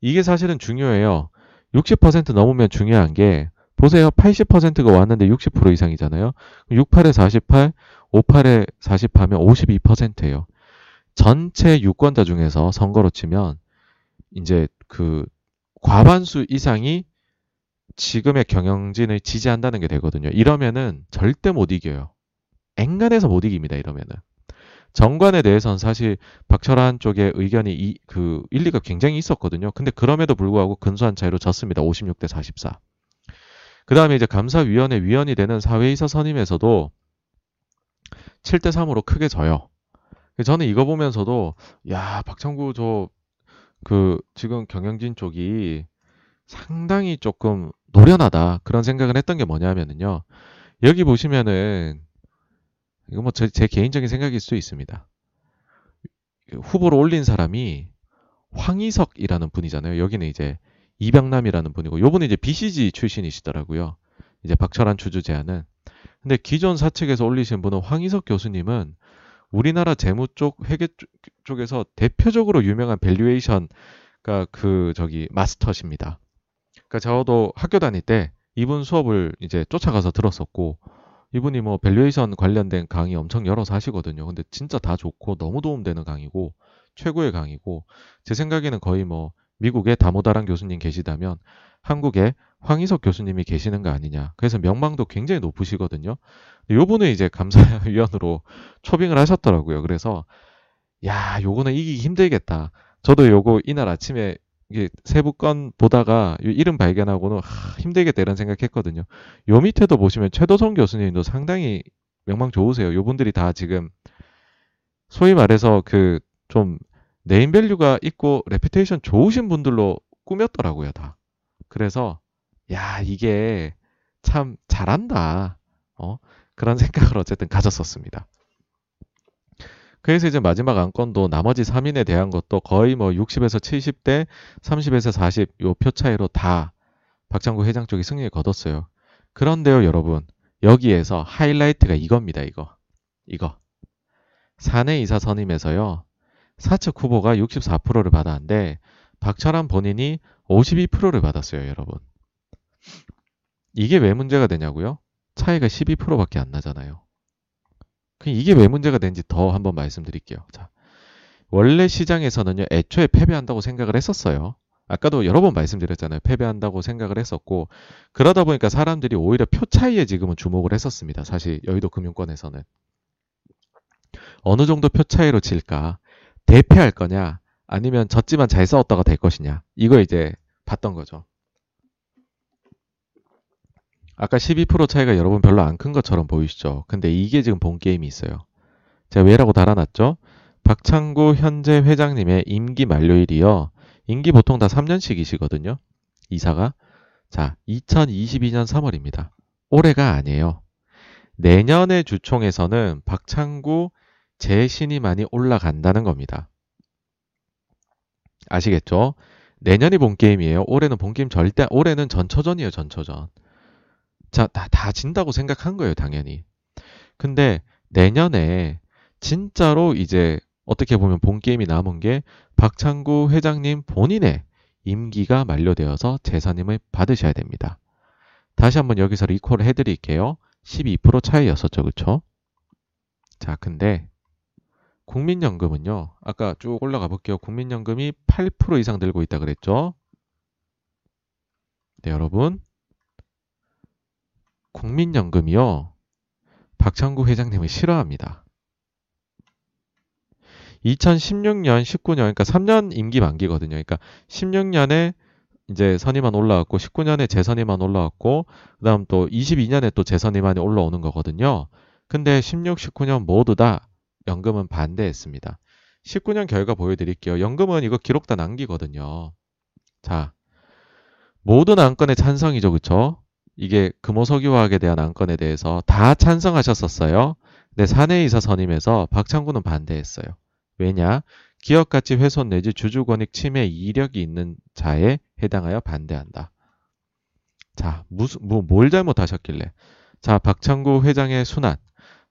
이게 사실은 중요해요. 60% 넘으면 중요한 게 보세요. 80%가 왔는데 60% 이상이잖아요. 68에 48, 58에 40하면 52%예요. 전체 유권자 중에서 선거로 치면 이제 그 과반수 이상이 지금의 경영진을 지지한다는 게 되거든요. 이러면은 절대 못 이겨요. 앵간해서 못 이깁니다. 이러면은. 정관에 대해서는 사실 박철환 쪽의 의견이 이, 그 일리가 굉장히 있었거든요. 근데 그럼에도 불구하고 근소한 차이로 졌습니다. 56대 44. 그 다음에 이제 감사위원회 위원이 되는 사회이사 선임에서도 7대 3으로 크게 져요. 저는 이거 보면서도 야 박창구 저 그 지금 경영진 쪽이 상당히 조금 노련하다 그런 생각을 했던 게 뭐냐면은요 여기 보시면은 이거 뭐 제 개인적인 생각일 수 있습니다. 후보로 올린 사람이 황희석이라는 분이잖아요. 여기는 이제 이병남이라는 분이고 요분은 이제 BCG 출신이시더라고요. 이제 박철환 주주 제안은. 근데 기존 사측에서 올리신 분은 황희석 교수님은 우리나라 재무 쪽 회계 쪽에서 대표적으로 유명한 valuation 그러니까 그 저기 마스터십니다. 그러니까 저도 학교 다닐 때 이분 수업을 이제 쫓아가서 들었었고 이분이 뭐 valuation 관련된 강의 엄청 열어서 하시거든요. 근데 진짜 다 좋고 너무 도움되는 강의고 최고의 강의고 제 생각에는 거의 뭐 미국에 다모다란 교수님 계시다면 한국에 황희석 교수님이 계시는 거 아니냐. 그래서 명망도 굉장히 높으시거든요. 요분은 이제 감사위원으로 초빙을 하셨더라고요. 그래서 야, 요거는 이기기 힘들겠다. 저도 요거 이날 아침에 이게 세부권 보다가 이름 발견하고는 하, 힘들겠다 이런 생각했거든요. 요 밑에도 보시면 최도성 교수님도 상당히 명망 좋으세요. 요분들이 다 지금 소위 말해서 그 좀 네임밸류가 있고 reputation 좋으신 분들로 꾸몄더라고요, 다. 그래서 야, 이게 참 잘한다. 어? 그런 [LAUGHS] 생각을 어쨌든 가졌었습니다. 그래서 이제 마지막 안건도 나머지 3인에 대한 것도 거의 뭐 60에서 70대 30에서 40 요 표 차이로 다 박장구 회장 쪽이 승리를 거뒀어요. 그런데요, 여러분. 여기에서 하이라이트가 이겁니다, 이거. 이거. 사내 이사 선임에서요. 사측 후보가 64%를 받았는데 박철환 본인이 52%를 받았어요, 여러분. 이게 왜 문제가 되냐고요? 차이가 12%밖에 안 나잖아요. 이게 왜 문제가 되는지 더 한번 말씀드릴게요. 자, 원래 시장에서는요, 애초에 패배한다고 생각을 했었어요. 아까도 여러 번 말씀드렸잖아요. 패배한다고 생각을 했었고, 그러다 보니까 사람들이 오히려 표 차이에 지금은 주목을 했었습니다. 사실 여의도 금융권에서는. 어느 정도 표 차이로 칠까? 대패할 거냐? 아니면 졌지만 잘 싸웠다가 될 것이냐? 이거 이제 봤던 거죠. 아까 12% 차이가 여러분 별로 안 큰 것처럼 보이시죠? 근데 이게 지금 본 게임이 있어요. 제가 왜라고 달아놨죠? 박창구 현재 회장님의 임기 만료일이요. 임기 보통 다 3년씩이시거든요. 이사가. 자, 2022년 3월입니다. 올해가 아니에요. 내년의 주총에서는 박창구 재신임안이 올라간다는 겁니다. 아시겠죠? 내년이 본 게임이에요. 올해는 본 게임 절대, 올해는 전초전이에요, 전초전. 자, 다, 다 진다고 생각한 거예요, 당연히. 근데 내년에 진짜로 이제 어떻게 보면 본 게임이 남은 게 박창구 회장님 본인의 임기가 만료되어서 재산임을 받으셔야 됩니다. 다시 한번 여기서 리콜을 해드릴게요. 12% 차이였었죠, 그쵸? 자, 근데 국민연금은요, 아까 쭉 올라가 볼게요. 국민연금이 8% 이상 들고 있다 그랬죠? 네, 여러분. 국민연금이요. 박창구 회장님을 싫어합니다. 2016년, 19년, 그러니까 3년 임기 만기거든요. 그러니까 16년에 이제 선임안 올라왔고, 19년에 재선임안 올라왔고, 그 다음 또 22년에 또 재선임안이 올라오는 거거든요. 근데 16, 19년 모두 다 연금은 반대했습니다. 19년 결과 보여드릴게요. 연금은 이거 기록 다 남기거든요. 자, 모든 안건의 찬성이죠, 그쵸? 이게 금호석유화학에 대한 안건에 대해서 다 찬성하셨었어요. 근데 사내이사 선임에서 박창구는 반대했어요. 왜냐? 기업가치 훼손 내지 주주권익 침해 이력이 있는 자에 해당하여 반대한다. 자, 무슨 뭐 뭘 잘못하셨길래? 자, 박창구 회장의 순환.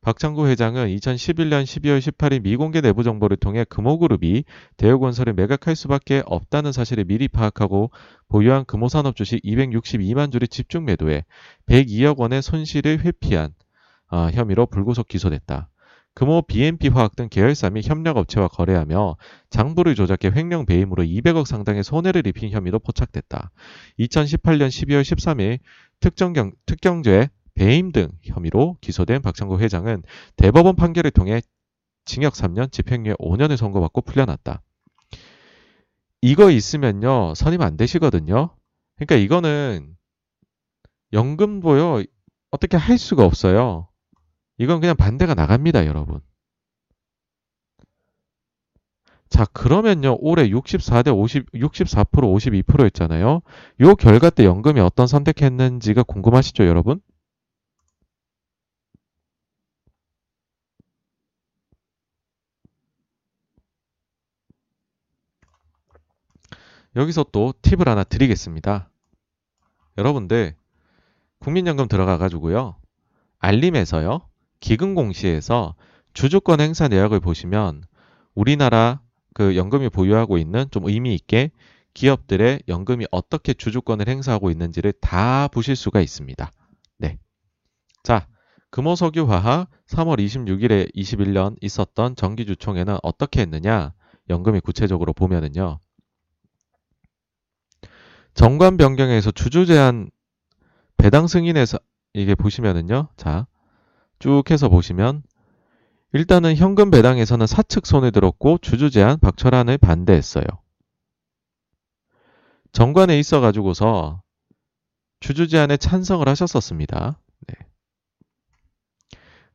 박창구 회장은 2011년 12월 18일 미공개 내부 정보를 통해 금호그룹이 대우건설을 매각할 수밖에 없다는 사실을 미리 파악하고 보유한 금호산업 주식 262만 주를 집중 매도해 102억 원의 손실을 회피한 어, 혐의로 불구속 기소됐다. 금호 BNP 화학 등 계열사 및 협력업체와 거래하며 장부를 조작해 횡령 배임으로 200억 상당의 손해를 입힌 혐의도 포착됐다. 2018년 12월 13일 특정 경, 특경죄 배임 등 혐의로 기소된 박창구 회장은 대법원 판결을 통해 징역 3년, 집행유예 5년을 선고받고 풀려났다. 이거 있으면요, 선임 안 되시거든요. 그러니까 이거는 연금도요, 어떻게 할 수가 없어요. 이건 그냥 반대가 나갑니다, 여러분. 자, 그러면요. 올해 64대 50, 64% 52% 했잖아요. 요 결과 때 연금이 어떤 선택했는지가 궁금하시죠, 여러분? 여기서 또 팁을 하나 드리겠습니다. 여러분들 국민연금 들어가 가지고요. 알림에서요. 기금공시에서 주주권 행사 내역을 보시면 우리나라 그 연금이 보유하고 있는 좀 의미 있게 기업들의 연금이 어떻게 주주권을 행사하고 있는지를 다 보실 수가 있습니다. 네. 자, 금호석유화학 3월 26일에 21년 있었던 정기주총회는 어떻게 했느냐? 연금이 구체적으로 보면은요. 정관 변경에서 주주 제한 배당 승인에서 이게 보시면은요. 자, 쭉 해서 보시면 일단은 현금 배당에서는 사측 손을 들었고 주주 제한 박철환을 반대했어요. 정관에 있어 가지고서 주주 제한에 찬성을 하셨었습니다. 네.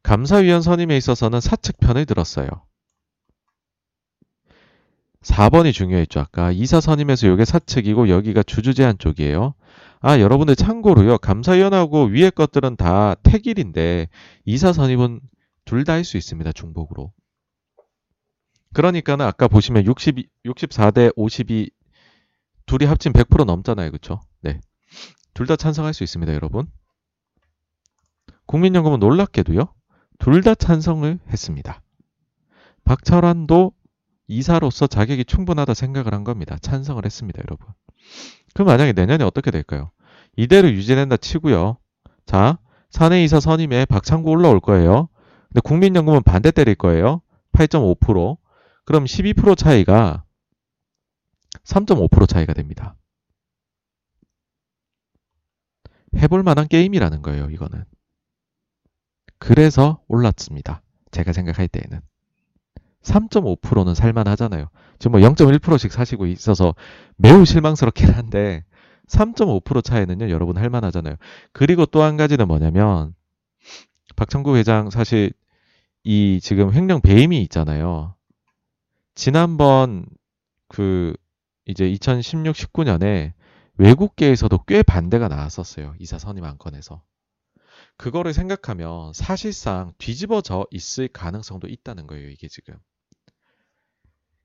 감사위원 선임에 있어서는 사측 편을 들었어요. 4번이 중요했죠. 아까 이사 선임에서 이게 사측이고 여기가 주주 제한 쪽이에요. 아, 여러분들 참고로요. 감사위원하고 위에 것들은 다 택일인데 이사 선임은 둘 다 할 수 있습니다. 중복으로. 그러니까는 아까 보시면 60, 64대 52 둘이 합친 100% 넘잖아요. 그쵸? 네. 둘 다 찬성할 수 있습니다. 여러분. 국민연금은 놀랍게도요. 둘 다 찬성을 했습니다. 박철환도 이사로서 자격이 충분하다 생각을 한 겁니다. 찬성을 했습니다, 여러분. 그럼 만약에 내년에 어떻게 될까요? 이대로 유지된다 치고요. 자, 사내 이사 선임에 박창구 올라올 거예요. 근데 국민연금은 반대 때릴 거예요. 8.5%. 그럼 12% 차이가 3.5% 차이가 됩니다. 해볼 만한 게임이라는 거예요, 이거는. 그래서 올랐습니다. 제가 생각할 때에는. 3.5%는 살만하잖아요. 지금 뭐 0.1%씩 사시고 있어서 매우 실망스럽긴 한데 3.5% 차이는요, 여러분 할만하잖아요. 그리고 또 한 가지는 뭐냐면 박창구 회장 사실 이 지금 횡령 배임이 있잖아요. 지난번 그 이제 2016, 19년에 외국계에서도 꽤 반대가 나왔었어요. 이사 선임 안건에서. 그거를 생각하면 사실상 뒤집어져 있을 가능성도 있다는 거예요. 이게 지금.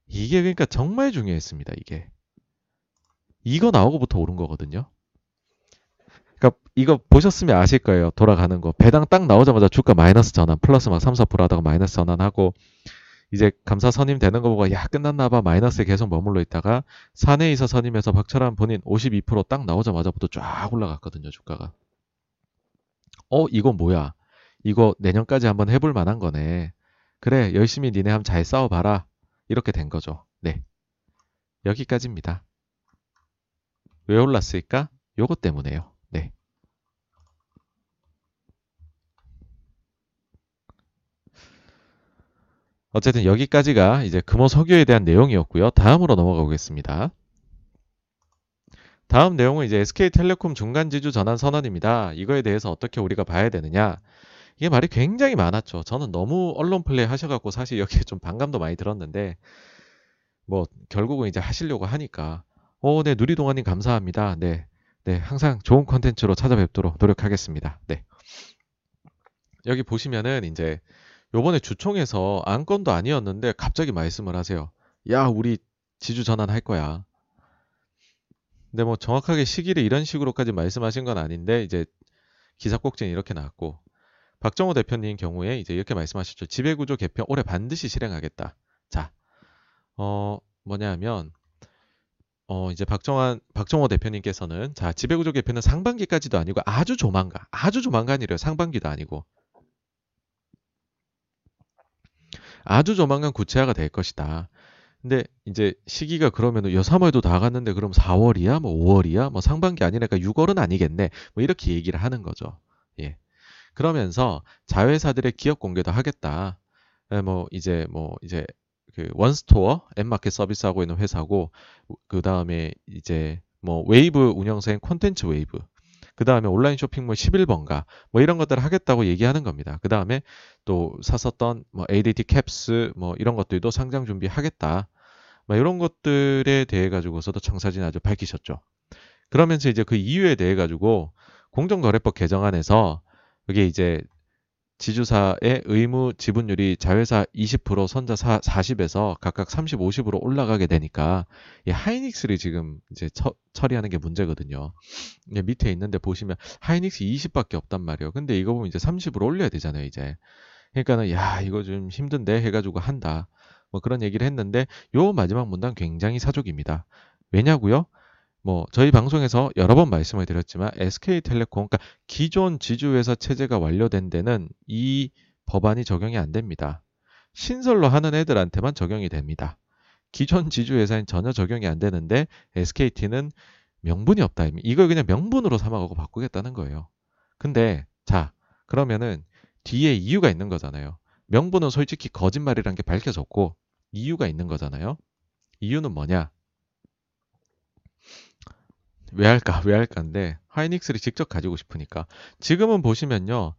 이게 그러니까 정말 중요했습니다. 이게. 이거 나오고부터 오른 거거든요. 그러니까 이거 보셨으면 아실 거예요. 돌아가는 거. 배당 딱 나오자마자 주가 마이너스 전환, 플러스 막 3, 4% 하다가 마이너스 전환하고 이제 감사 선임 되는 거 보고 야 끝났나 봐 마이너스에 계속 머물러 있다가 사내이사 선임에서 박철환 본인 52%딱 나오자마자부터 쫙 올라갔거든요. 주가가. 어 이거 뭐야? 이거 내년까지 한번 해볼 만한 거네. 그래 열심히 니네 한번 잘 싸워봐라. 이렇게 된 거죠. 네. 여기까지입니다. 왜 올랐을까? 요것 때문에요. 네. 어쨌든 여기까지가 이제 금호 석유에 대한 내용이었고요. 다음으로 넘어가 보겠습니다. 다음 내용은 이제 SK텔레콤 중간지주 전환 선언입니다. 이거에 대해서 어떻게 우리가 봐야 되느냐? 이게 말이 굉장히 많았죠. 저는 너무 언론 플레이 하셔갖고 사실 여기에 좀 반감도 많이 들었는데, 뭐, 결국은 이제 하시려고 하니까, 어, 네, 누리동아님 감사합니다. 네, 네, 항상 좋은 컨텐츠로 찾아뵙도록 노력하겠습니다. 네. 여기 보시면은 이제 요번에 주총에서 안건도 아니었는데 갑자기 말씀을 하세요. 야, 우리 지주 전환할 거야. 근데 뭐 정확하게 시기를 이런 식으로까지 말씀하신 건 아닌데 이제 기사 꼭지는 이렇게 나왔고 박정호 대표님 경우에 이제 이렇게 말씀하셨죠. 지배구조 개편 올해 반드시 실행하겠다. 자, 어, 뭐냐면, 어, 이제 박정환, 박정호 대표님께서는 자, 지배구조 개편은 상반기까지도 아니고 아주 조만간, 아주 조만간이래요. 상반기도 아니고. 아주 조만간 구체화가 될 것이다. 근데 이제 시기가 그러면은 여 3월도 다 갔는데 그럼 4월이야? 뭐 5월이야? 뭐 상반기 아니니까 6월은 아니겠네. 뭐 이렇게 얘기를 하는 거죠. 예. 그러면서 자회사들의 기업 공개도 하겠다. 예, 뭐 이제 뭐 이제 그 원스토어 앱마켓 서비스하고 있는 회사고 그 다음에 이제 뭐 웨이브 운영사인 콘텐츠 웨이브 그 다음에 온라인 쇼핑몰 11번가 뭐 이런 것들을 하겠다고 얘기하는 겁니다. 그 다음에 또 샀었던 뭐 ADT 캡스 뭐 이런 것들도 상장 준비하겠다. 막 이런 것들에 대해 가지고서도 청사진 아주 밝히셨죠. 그러면서 이제 그 이유에 대해 가지고 공정거래법 개정안에서 그게 이제 지주사의 의무 지분율이 자회사 20%, 선자 40에서 각각 30, 50으로 올라가게 되니까 이 하이닉스를 지금 이제 처, 처리하는 게 문제거든요. 밑에 있는데 보시면 하이닉스 20밖에 없단 말이에요. 근데 이거 보면 이제 30으로 올려야 되잖아요, 이제. 그러니까는 야, 이거 좀 힘든데 해 가지고 한다. 뭐 그런 얘기를 했는데 요 마지막 문단 굉장히 사족입니다. 왜냐고요? 뭐 저희 방송에서 여러 번 말씀을 드렸지만 SK텔레콤 그러니까 기존 지주회사 체제가 완료된 데는 이 법안이 적용이 안 됩니다. 신설로 하는 애들한테만 적용이 됩니다. 기존 지주회사는 전혀 적용이 안 되는데 SKT는 명분이 없다. 이걸 그냥 명분으로 삼아가고 바꾸겠다는 거예요. 근데 자 그러면은 뒤에 이유가 있는 거잖아요. 명분은 솔직히 거짓말이란 게 밝혀졌고 이유가 있는 거잖아요. 이유는 뭐냐? 왜 할까? 왜 할까인데 하이닉스를 직접 가지고 싶으니까 지금은 보시면요.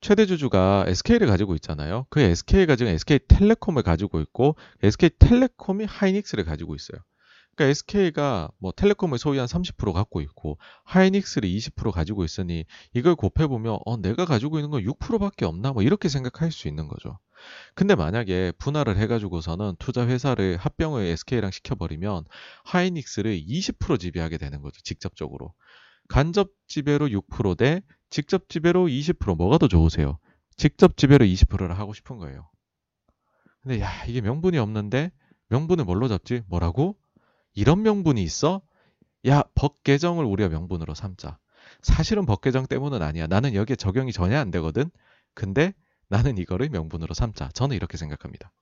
최대 주주가 SK를 가지고 있잖아요. 그 SK가 지금 SK텔레콤을 가지고 있고 SK텔레콤이 하이닉스를 가지고 있어요. 그러니까 SK가 뭐 텔레콤을 소유한 30% 갖고 있고 하이닉스를 20% 가지고 있으니 이걸 곱해 보면 어 내가 가지고 있는 건 6%밖에 없나 뭐 이렇게 생각할 수 있는 거죠. 근데 만약에 분할을 해가지고서는 투자 회사를 합병을 SK랑 시켜버리면 하이닉스를 20% 지배하게 되는 거죠. 직접적으로. 간접 지배로 6%대 직접 지배로 20% 뭐가 더 좋으세요? 직접 지배로 20%를 하고 싶은 거예요. 근데 야 이게 명분이 없는데 명분을 뭘로 잡지? 뭐라고? 이런 명분이 있어? 야 법 개정을 우리가 명분으로 삼자. 사실은 법 개정 때문은 아니야. 나는 여기에 적용이 전혀 안 되거든. 근데 나는 이거를 명분으로 삼자. 저는 이렇게 생각합니다.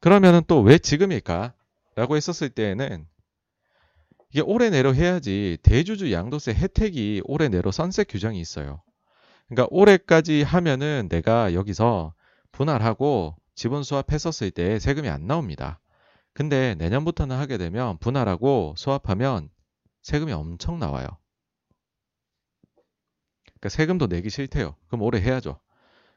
그러면은 또 왜 지금일까? 라고 했었을 때에는 이게 올해 내로 해야지 대주주 양도세 혜택이 올해 내로 선셋 규정이 있어요. 그러니까 올해까지 하면은 내가 여기서 분할하고 지분 수합했었을 때 세금이 안 나옵니다. 근데 내년부터는 하게 되면 분할하고 수합하면 세금이 엄청 나와요. 그러니까 세금도 내기 싫대요. 그럼 올해 해야죠.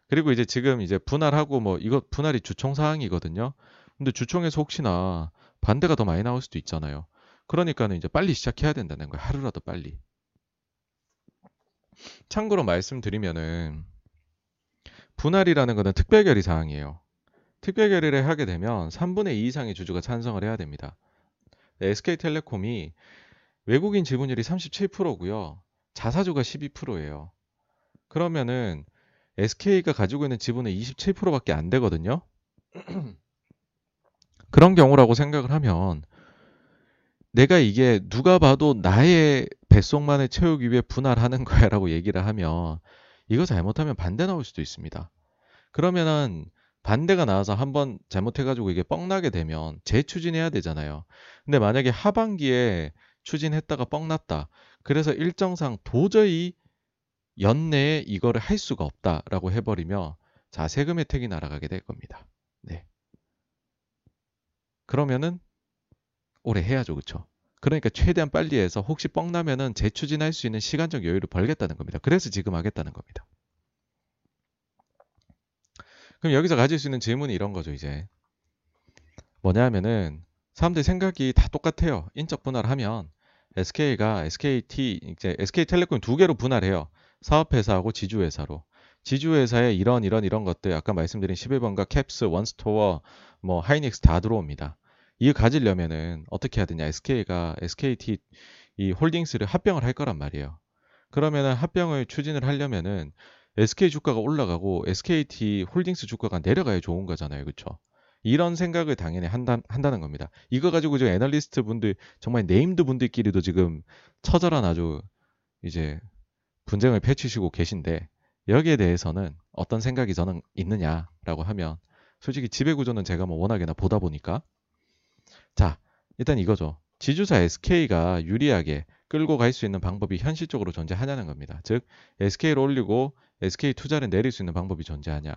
그리고 이제 지금 이제 분할하고 뭐 이거 분할이 주총 사항이거든요. 근데 주총에서 혹시나 반대가 더 많이 나올 수도 있잖아요. 그러니까는 이제 빨리 시작해야 된다는 거예요. 하루라도 빨리. 참고로 말씀드리면은 분할이라는 것은 특별결의 사항이에요. 특별 결의를 하게 되면 3분의 2 이상의 주주가 찬성을 해야 됩니다. SK텔레콤이 외국인 지분율이 37%고요. 자사주가 12%예요. 그러면은 SK가 가지고 있는 지분의 27%밖에 안 되거든요. [CLEARS THROAT] 그런 경우라고 생각을 하면 내가 이게 누가 봐도 나의 뱃속만을 채우기 위해 분할하는 [LAUGHS] 거야라고 얘기를 하면 이거 잘못하면 반대 나올 수도 있습니다. 그러면은 반대가 나와서 한번 잘못해가지고 이게 뻥나게 되면 재추진해야 되잖아요. 근데 만약에 하반기에 추진했다가 뻥났다. 그래서 일정상 도저히 연내에 이거를 할 수가 없다라고 해버리면 자 세금 혜택이 날아가게 될 겁니다. 네. 그러면은 올해 해야죠, 그렇죠? 그러니까 최대한 빨리 해서 혹시 뻥 나면은 재추진할 수 있는 시간적 여유를 벌겠다는 겁니다. 그래서 지금 하겠다는 겁니다. 그럼 여기서 가질 수 있는 질문이 이런 거죠, 이제. 뭐냐 하면은 사람들 생각이 다 똑같아요. 인적 분할하면 SK가 SKT 이제 SK텔레콤 두 개로 분할해요. 사업회사하고 지주회사로. 지주회사에 이런 이런 이런 것들 아까 말씀드린 11번가 캡스, 원스토어, 뭐 하이닉스 다 들어옵니다. 이거 가지려면은 어떻게 해야 되냐? SK가 SKT 이 홀딩스를 합병을 할 거란 말이에요. 그러면은 합병을 추진을 하려면은 SK 주가가 올라가고 SKT 홀딩스 주가가 내려가야 좋은 거잖아요. 그렇죠? 이런 생각을 당연히 한다, 한다는 겁니다. 이거 가지고 지금 애널리스트 분들 정말 named 분들끼리도 지금 처절한 아주 이제 분쟁을 펼치시고 계신데 여기에 대해서는 어떤 생각이 저는 있느냐라고 하면 솔직히 지배 구조는 제가 뭐 워낙에나 보다 보니까 자 일단 이거죠. 지주사 SK가 유리하게 끌고 갈 수 있는 방법이 현실적으로 존재하냐는 겁니다. 즉 SK를 올리고 SK 투자를 내릴 수 있는 방법이 존재하냐.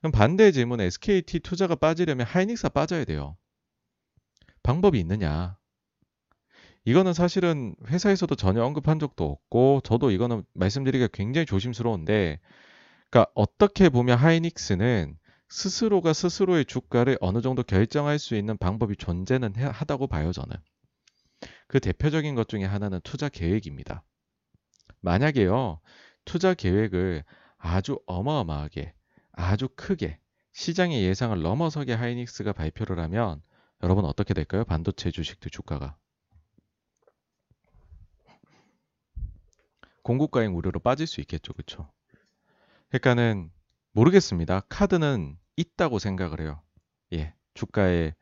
그럼 반대의 질문은 SKT 투자가 빠지려면 하이닉스가 빠져야 돼요. 방법이 있느냐. 이거는 사실은 회사에서도 전혀 언급한 적도 없고 저도 이거는 말씀드리기가 굉장히 조심스러운데 그러니까 어떻게 보면 하이닉스는 스스로가 스스로의 주가를 어느 정도 결정할 수 있는 방법이 존재는 하다고 봐요, 저는. 그 대표적인 것 중에 하나는 투자 계획입니다. 만약에요, 투자 계획을 아주 어마어마하게, 아주 크게 시장의 예상을 넘어서게 하이닉스가 발표를 하면 여러분 어떻게 될까요? 반도체 주식들 주가가. 공급가행 우려로 빠질 수 있겠죠. 그렇죠? 그러니까는 모르겠습니다. 카드는 있다고 생각을 해요. 예. 주가에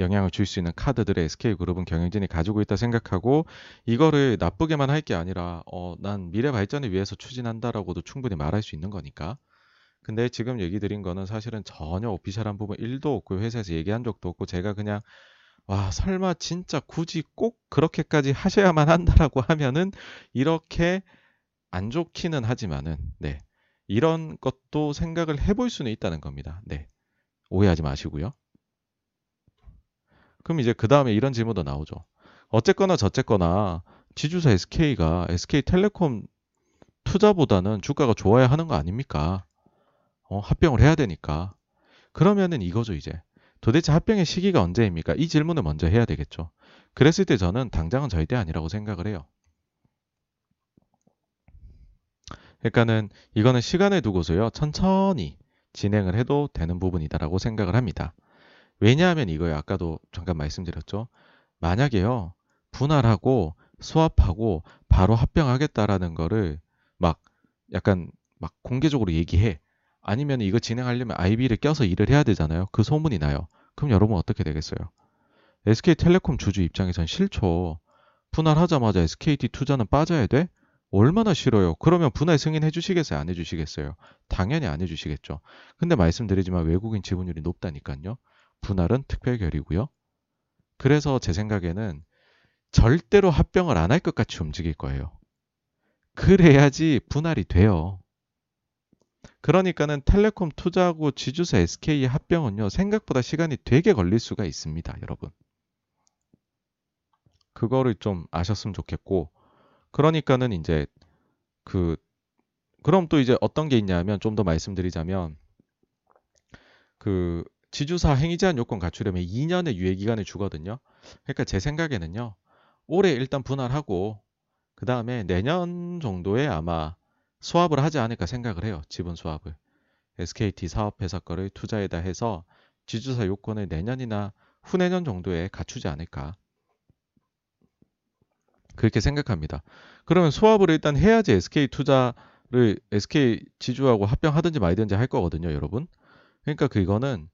영향을 줄 수 있는 카드들의 SK그룹은 경영진이 가지고 있다 생각하고 이거를 나쁘게만 할 게 아니라 어, 난 미래 발전을 위해서 추진한다라고도 충분히 말할 수 있는 거니까. 근데 지금 얘기 드린 거는 사실은 전혀 오피셜한 부분 1도 없고 회사에서 얘기한 적도 없고 제가 그냥 와 설마 진짜 굳이 꼭 그렇게까지 하셔야만 한다라고 하면은 이렇게 안 좋기는 하지만은 네 이런 것도 생각을 해볼 수는 있다는 겁니다. 네. 오해하지 마시고요. 그럼 이제 그 다음에 이런 질문도 나오죠. 어쨌거나 저쨌거나 지주사 SK가 SK텔레콤 투자보다는 주가가 좋아야 하는 거 아닙니까? 어, 합병을 해야 되니까. 그러면은 이거죠, 이제. 도대체 합병의 시기가 언제입니까? 이 질문을 먼저 해야 되겠죠. 그랬을 때 저는 당장은 절대 아니라고 생각을 해요. 그러니까는 이거는 시간을 두고서요. 천천히 진행을 해도 되는 부분이다라고 생각을 합니다. 왜냐하면 이거요. 아까도 잠깐 말씀드렸죠. 만약에요. 분할하고 수합하고 바로 합병하겠다라는 거를 막 약간 막 공개적으로 얘기해. 아니면 이거 진행하려면 IB를 껴서 일을 해야 되잖아요. 그 소문이 나요. 그럼 여러분 어떻게 되겠어요? SK텔레콤 주주 입장에선 싫죠. 분할하자마자 SKT 투자는 빠져야 돼? 얼마나 싫어요. 그러면 분할 승인해 주시겠어요? 안 해주시겠어요? 당연히 안 해주시겠죠. 근데 말씀드리지만 외국인 지분율이 높다니까요. 분할은 특별결이고요. 그래서 제 생각에는 절대로 합병을 안 할 것 같이 움직일 거예요. 그래야지 분할이 돼요. 그러니까는 텔레콤 투자하고 지주사 SK의 합병은요, 생각보다 시간이 되게 걸릴 수가 있습니다, 여러분. 그거를 좀 아셨으면 좋겠고, 그러니까는 이제 그 그럼 또 이제 어떤 게 있냐면 좀 더 말씀드리자면 그 지주사 행위 제한 요건 갖추려면 2년의 유예 기간을 주거든요. 그러니까 제 생각에는요. 올해 일단 분할하고 그 다음에 내년 정도에 아마 수합을 하지 않을까 생각을 해요. 지분 수합을. SKT 사업회사 거를 투자에다 해서 지주사 요건을 내년이나 후내년 정도에 갖추지 않을까. 그렇게 생각합니다. 그러면 수합을 일단 해야지 SK 투자를 SK 지주하고 합병하든지 말든지 할 거거든요, 여러분. 그러니까 그거는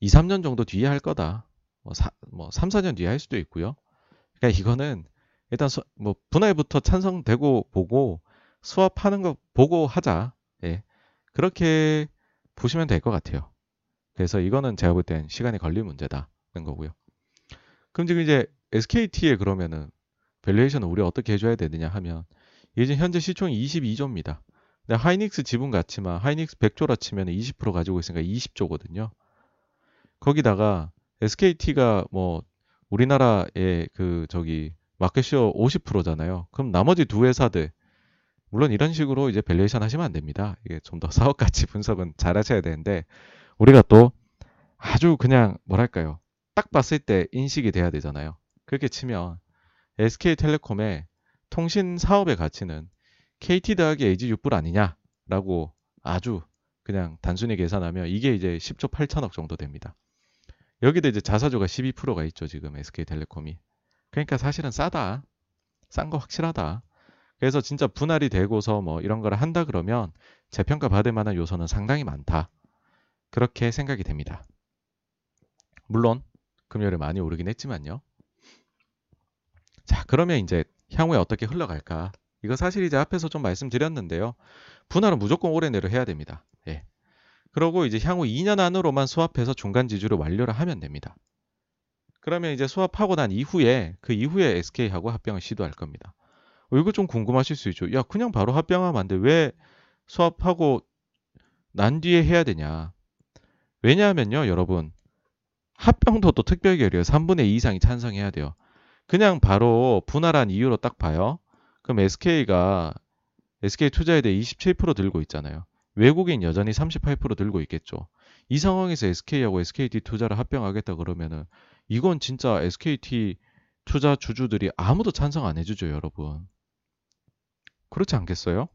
2, 3년 정도 뒤에 할 거다. 뭐, 사, 뭐 3, 4년 뒤에 할 수도 있고요. 그러니까 이거는 일단 수, 뭐 분할부터 찬성되고 보고 수합하는 거 보고 하자. 예. 그렇게 보시면 될 것 같아요. 그래서 이거는 제가 볼 땐 시간이 걸릴 문제다는 거고요. 그럼 지금 이제 SKT에 그러면은 valuation을 우리 어떻게 해줘야 되느냐 하면 이제 현재 시총이 22조입니다. 근데 하이닉스 지분 가치만 하이닉스 100조라 치면 20% 가지고 있으니까 20조거든요. 거기다가 SKT가 뭐 우리나라의 그 저기 market share 50%잖아요. 그럼 나머지 두 회사들 물론 이런 식으로 이제 valuation 하시면 안 됩니다. 이게 좀 더 [LAUGHS] 사업 가치 분석은 잘 하셔야 되는데 우리가 또 아주 그냥 뭐랄까요? 딱 봤을 때 인식이 돼야 되잖아요. 그렇게 치면 SK텔레콤의 통신 사업의 가치는 KT 더하기 AG 6불 아니냐라고 아주 그냥 단순히 계산하면 이게 이제 10조 8천억 정도 됩니다. 여기도 이제 자사주가 12%가 있죠, 지금 SK텔레콤이. 그러니까 사실은 싸다. 싼 거 확실하다. 그래서 진짜 분할이 되고서 뭐 이런 거를 한다 그러면 재평가 받을 만한 요소는 상당히 많다. 그렇게 생각이 됩니다. 물론 금요일에 많이 오르긴 했지만요. 자, 그러면 이제 향후에 어떻게 흘러갈까? 이거 사실 이제 앞에서 좀 말씀드렸는데요. 분할은 무조건 올해 내로 해야 됩니다. 예. 그러고 이제 향후 2년 안으로만 수합해서 중간 지주를 완료를 하면 됩니다. 그러면 이제 수합하고 난 이후에 그 이후에 SK하고 합병을 시도할 겁니다. 어, 이거 좀 궁금하실 수 있죠. 야, 그냥 바로 합병하면 안 돼. 왜 수합하고 난 뒤에 해야 되냐? 왜냐하면요, 여러분. 합병도 또 특별결의예요. 3분의 2 이상이 찬성해야 돼요. 그냥 바로 분할한 이유로 딱 봐요. 그럼 SK가 SK 투자에 대해 27% 들고 있잖아요. 외국인 여전히 38% 들고 있겠죠. 이 상황에서 SK하고 SKT 투자를 합병하겠다 그러면은 이건 진짜 SKT 투자 주주들이 아무도 찬성 안 해주죠, 여러분. 그렇지 않겠어요?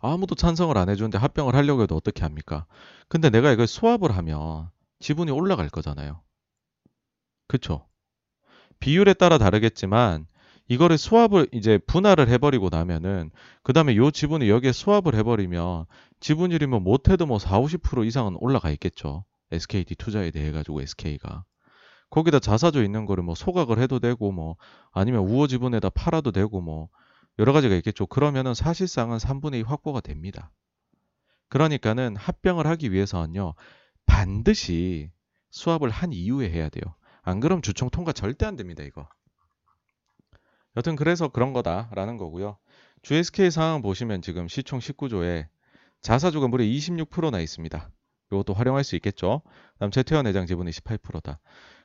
아무도 찬성을 안 해주는데 합병을 하려고 해도 어떻게 합니까? 근데 내가 이걸 수합을 하면 지분이 올라갈 거잖아요. 그쵸? 비율에 따라 다르겠지만 이거를 수합을 이제 분할을 해버리고 나면은 그 다음에 요 지분을 여기에 수합을 해버리면 지분율이 뭐 못해도 뭐 4, 50% 이상은 올라가 있겠죠. SKT 투자에 대해 가지고 SK가. 거기다 자사주 있는 거를 뭐 소각을 해도 되고 뭐 아니면 우호 지분에다 팔아도 되고 뭐 여러 가지가 있겠죠. 그러면은 사실상은 3분의 2 확보가 됩니다. 그러니까는 합병을 하기 위해서는요. 반드시 수합을 한 이후에 해야 돼요. 안 그럼 주총 통과 절대 안 됩니다, 이거. 여튼 그래서 그런 거다라는 거고요. GSK 상황 보시면 지금 시총 19조에 자사주가 무려 26%나 있습니다. 이것도 활용할 수 있겠죠. 그다음 최태원 회장 지분이 18%다.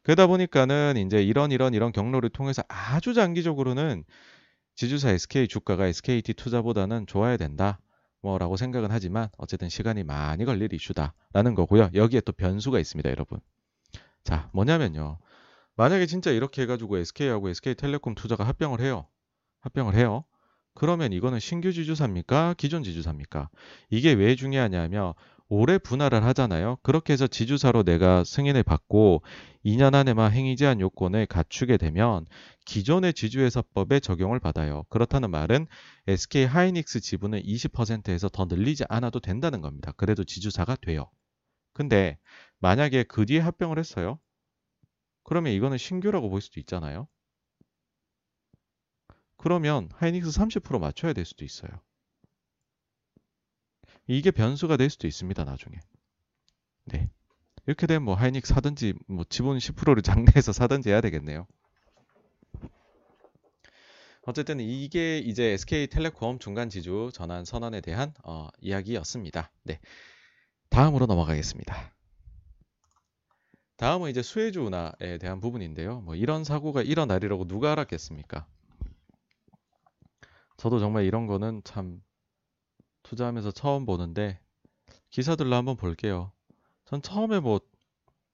그러다 보니까는 이제 이런 이런 이런 경로를 통해서 아주 장기적으로는 지주사 SK 주가가 SKT 투자보다는 좋아야 된다. 뭐라고 생각은 하지만 어쨌든 시간이 많이 걸릴 이슈다라는 거고요. 여기에 또 변수가 있습니다, 여러분. 자, 뭐냐면요. 만약에 진짜 이렇게 해가지고 SK하고 SK텔레콤 투자가 합병을 해요. 합병을 해요. 그러면 이거는 신규 지주사입니까? 기존 지주사입니까? 이게 왜 중요하냐면 올해 분할을 하잖아요. 그렇게 해서 지주사로 내가 승인을 받고 2년 안에만 행위 제한 요건을 갖추게 되면 기존의 지주회사법에 적용을 받아요. 그렇다는 말은 SK 하이닉스 지분을 20%에서 더 늘리지 않아도 된다는 겁니다. 그래도 지주사가 돼요. 근데 만약에 그 뒤에 합병을 했어요. 그러면 이거는 신규라고 볼 수도 있잖아요. 그러면 하이닉스 30% 맞춰야 될 수도 있어요. 이게 변수가 될 수도 있습니다. 나중에. 네. 이렇게 되면 뭐 하이닉 사든지 뭐 지분 10%를 장내에서 사든지 해야 되겠네요. 어쨌든 이게 이제 SK텔레콤 중간 지주 전환 선언에 대한 어, 이야기였습니다. 네. 다음으로 넘어가겠습니다. 다음은 이제 수혜주 운하에 대한 부분인데요. 뭐 이런 사고가 일어나리라고 누가 알았겠습니까? 저도 정말 이런 거는 참 투자하면서 처음 보는데 기사들로 한번 볼게요. 전 처음에 뭐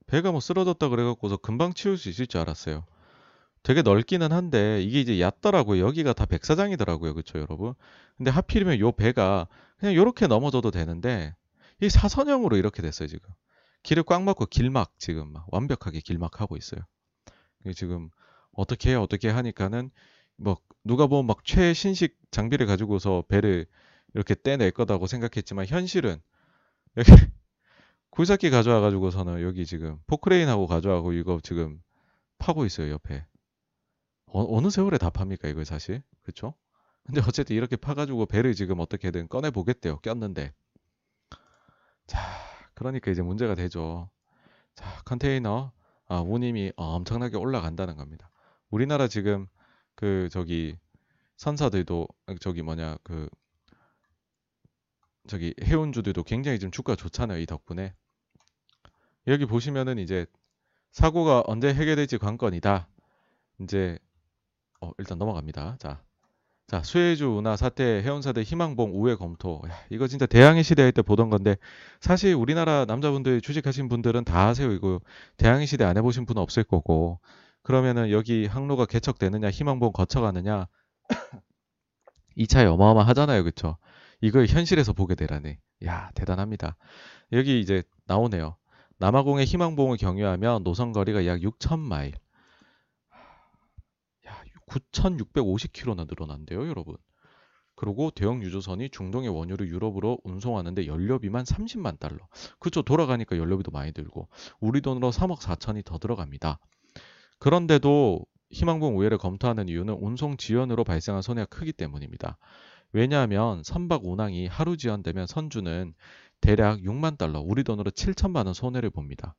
배가 뭐 쓰러졌다 그래갖고서 금방 치울 수 있을 줄 알았어요. 되게 넓기는 한데 이게 이제 얕더라고요. 여기가 다 백사장이더라고요. 그쵸 여러분? 근데 하필이면 요 배가 그냥 이렇게 넘어져도 되는데 이 사선형으로 이렇게 됐어요 지금. 길을 꽉 막고 길막 지금 막 완벽하게 길막하고 있어요. 지금 어떻게 해 어떻게 하니까는 뭐 누가 보면 막 최신식 장비를 가지고서 배를 이렇게 떼낼 거다고 생각했지만 현실은 여기 [LAUGHS] 굴삭기 가져와 가지고서는 여기 지금 포크레인하고 가져와고 이거 지금 파고 있어요 옆에 어, 느 세월에 다 팝니까 이걸 사실 그쵸? 근데 어쨌든 이렇게 파가지고 배를 지금 어떻게든 꺼내 보겠대요 꼈는데 자 그러니까 이제 문제가 되죠 자 컨테이너 아, 운임이 엄청나게 올라간다는 겁니다 우리나라 지금 그 저기 선사들도 저기 뭐냐 그 저기 해운주들도 굉장히 지금 주가 좋잖아요. 이 덕분에. 여기 보시면은 이제 사고가 언제 해결될지 관건이다. 이제 어, 일단 넘어갑니다. 자. 자, 수혜주 운하 사태 해운사대 희망봉 우회 검토. 야, 이거 진짜 대항해 시대 할때 보던 건데 사실 우리나라 남자분들 주식하신 분들은 다 아세요. 이거 대항해 시대 안 해보신 분은 없을 거고 그러면은 여기 항로가 개척되느냐 희망봉 거쳐가느냐 [COUGHS] 이 차이 어마어마하잖아요. 그쵸? 이걸 현실에서 보게 되라네. 야, 대단합니다. 여기 이제 나오네요. 남아공의 희망봉을 경유하면 노선 거리가 약 6,000마일. 야, 9,650km나 늘어난대요, 여러분. 그리고 대형 유조선이 중동의 원유를 유럽으로 운송하는데 연료비만 30만 달러. 그쵸, 돌아가니까 연료비도 많이 들고. 우리 돈으로 3억 4천이 더 들어갑니다. 그런데도 희망봉 우회를 검토하는 이유는 운송 지연으로 발생한 손해가 크기 때문입니다. 왜냐하면 선박 운항이 하루 지연되면 선주는 대략 6만 달러, 우리 돈으로 7천만 원 손해를 봅니다.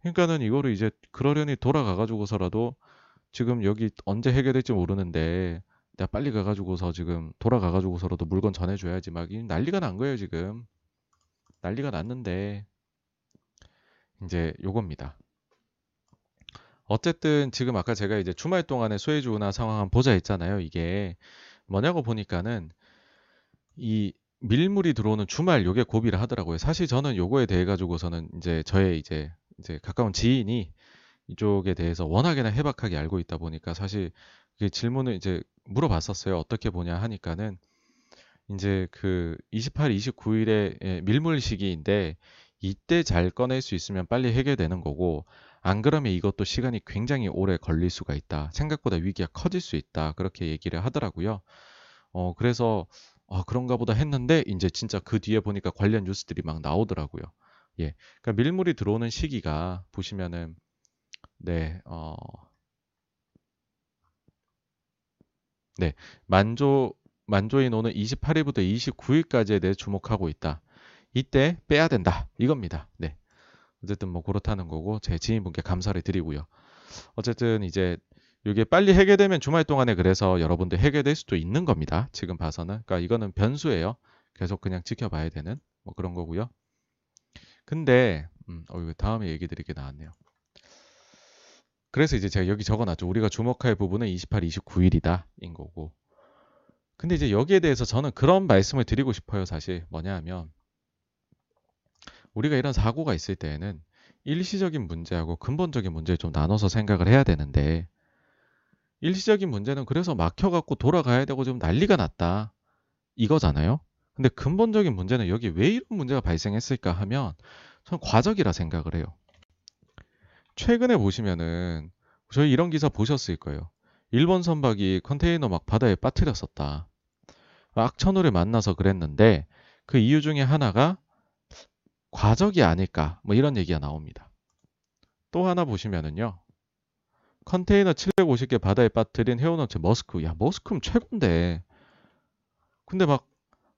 그러니까는 이거를 이제 그러려니 돌아가 가지고서라도 지금 여기 언제 해결될지 모르는데 내가 빨리 가가지고서 지금 돌아가 가지고서라도 물건 전해줘야지 막 난리가 난 거예요 지금 난리가 났는데 이제 요겁니다. 어쨌든 지금 아까 제가 이제 주말 동안에 수혜주 운하 상황 한번 보자 했잖아요. 이게 뭐냐고 보니까는 이 밀물이 들어오는 주말 요게 고비를 하더라고요. 사실 저는 요거에 대해 가지고서는 이제 저의 이제 이제 가까운 지인이 이쪽에 대해서 워낙에나 해박하게 알고 있다 보니까 사실 그 질문을 이제 물어봤었어요. 어떻게 보냐 하니까는 이제 그 28, 29일에 예, 밀물 시기인데 이때 잘 꺼낼 수 있으면 빨리 해결되는 거고 안 그러면 이것도 시간이 굉장히 오래 걸릴 수가 있다. 생각보다 위기가 커질 수 있다. 그렇게 얘기를 하더라고요. 어 그래서 아 그런가 보다 했는데 이제 진짜 그 뒤에 보니까 관련 뉴스들이 막 나오더라고요. 예. 그러니까 밀물이 들어오는 시기가 보시면은 네. 어 네. 만조 만조 인호는 28일부터 29일까지에 대해 주목하고 있다. 이때 빼야 된다. 이겁니다. 네. 어쨌든 뭐 그렇다는 거고 제 지인분께 감사를 드리고요. 어쨌든 이제 이게 빨리 해결되면 주말 동안에 그래서 여러분들 해결될 수도 있는 겁니다. 지금 봐서는. 그러니까 이거는 변수예요. 계속 그냥 지켜봐야 되는 뭐 그런 거고요. 근데 음, 어, 다음에 얘기 드리게 나왔네요. 그래서 이제 제가 여기 적어놨죠. 우리가 주목할 부분은 28, 29일이다 인 거고. 근데 이제 여기에 대해서 저는 그런 말씀을 드리고 싶어요. 사실 뭐냐 하면 우리가 이런 사고가 있을 때에는 일시적인 문제하고 근본적인 문제를 좀 나눠서 생각을 해야 되는데 일시적인 문제는 그래서 막혀갖고 돌아가야 되고 좀 난리가 났다 이거잖아요. 근데 근본적인 문제는 여기 왜 이런 문제가 발생했을까 하면 저는 과적이라 생각을 해요. 최근에 보시면은 저희 이런 기사 보셨을 거예요. 일본 선박이 컨테이너 막 바다에 빠뜨렸었다. 악천후를 만나서 그랬는데 그 이유 중에 하나가 과적이 아닐까 뭐 이런 얘기가 나옵니다. 또 하나 보시면은요. 컨테이너 750개 바다에 빠뜨린 해운업체 머스크. 야, 머스크는 최고인데. 근데 막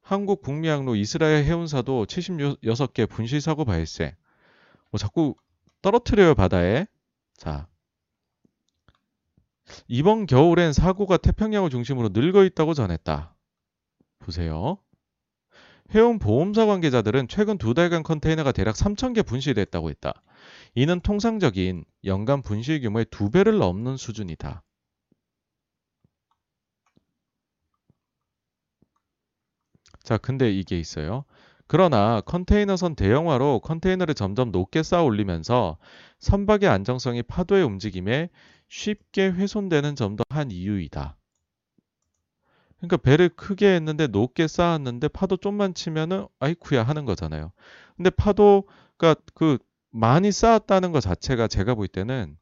한국 북미항로 이스라엘 해운사도 76개 분실 사고 발생. 뭐 자꾸 떨어뜨려요, 바다에. 자. 이번 겨울엔 사고가 태평양을 중심으로 늘고 있다고 전했다. 보세요. 해운 보험사 관계자들은 최근 두 달간 컨테이너가 대략 3,000개 분실됐다고 했다. 이는 통상적인 연간 분실 규모의 두 배를 넘는 수준이다. 자, 근데 이게 있어요. 그러나 컨테이너선 대형화로 컨테이너를 점점 높게 쌓아 올리면서 선박의 안정성이 파도의 움직임에 쉽게 훼손되는 점도 한 이유이다. 그러니까 배를 크게 했는데 높게 쌓았는데 파도 좀만 치면은 아이쿠야 하는 거잖아요. 근데 파도가 그 많이 쌓았다는 것 자체가 제가 볼 때는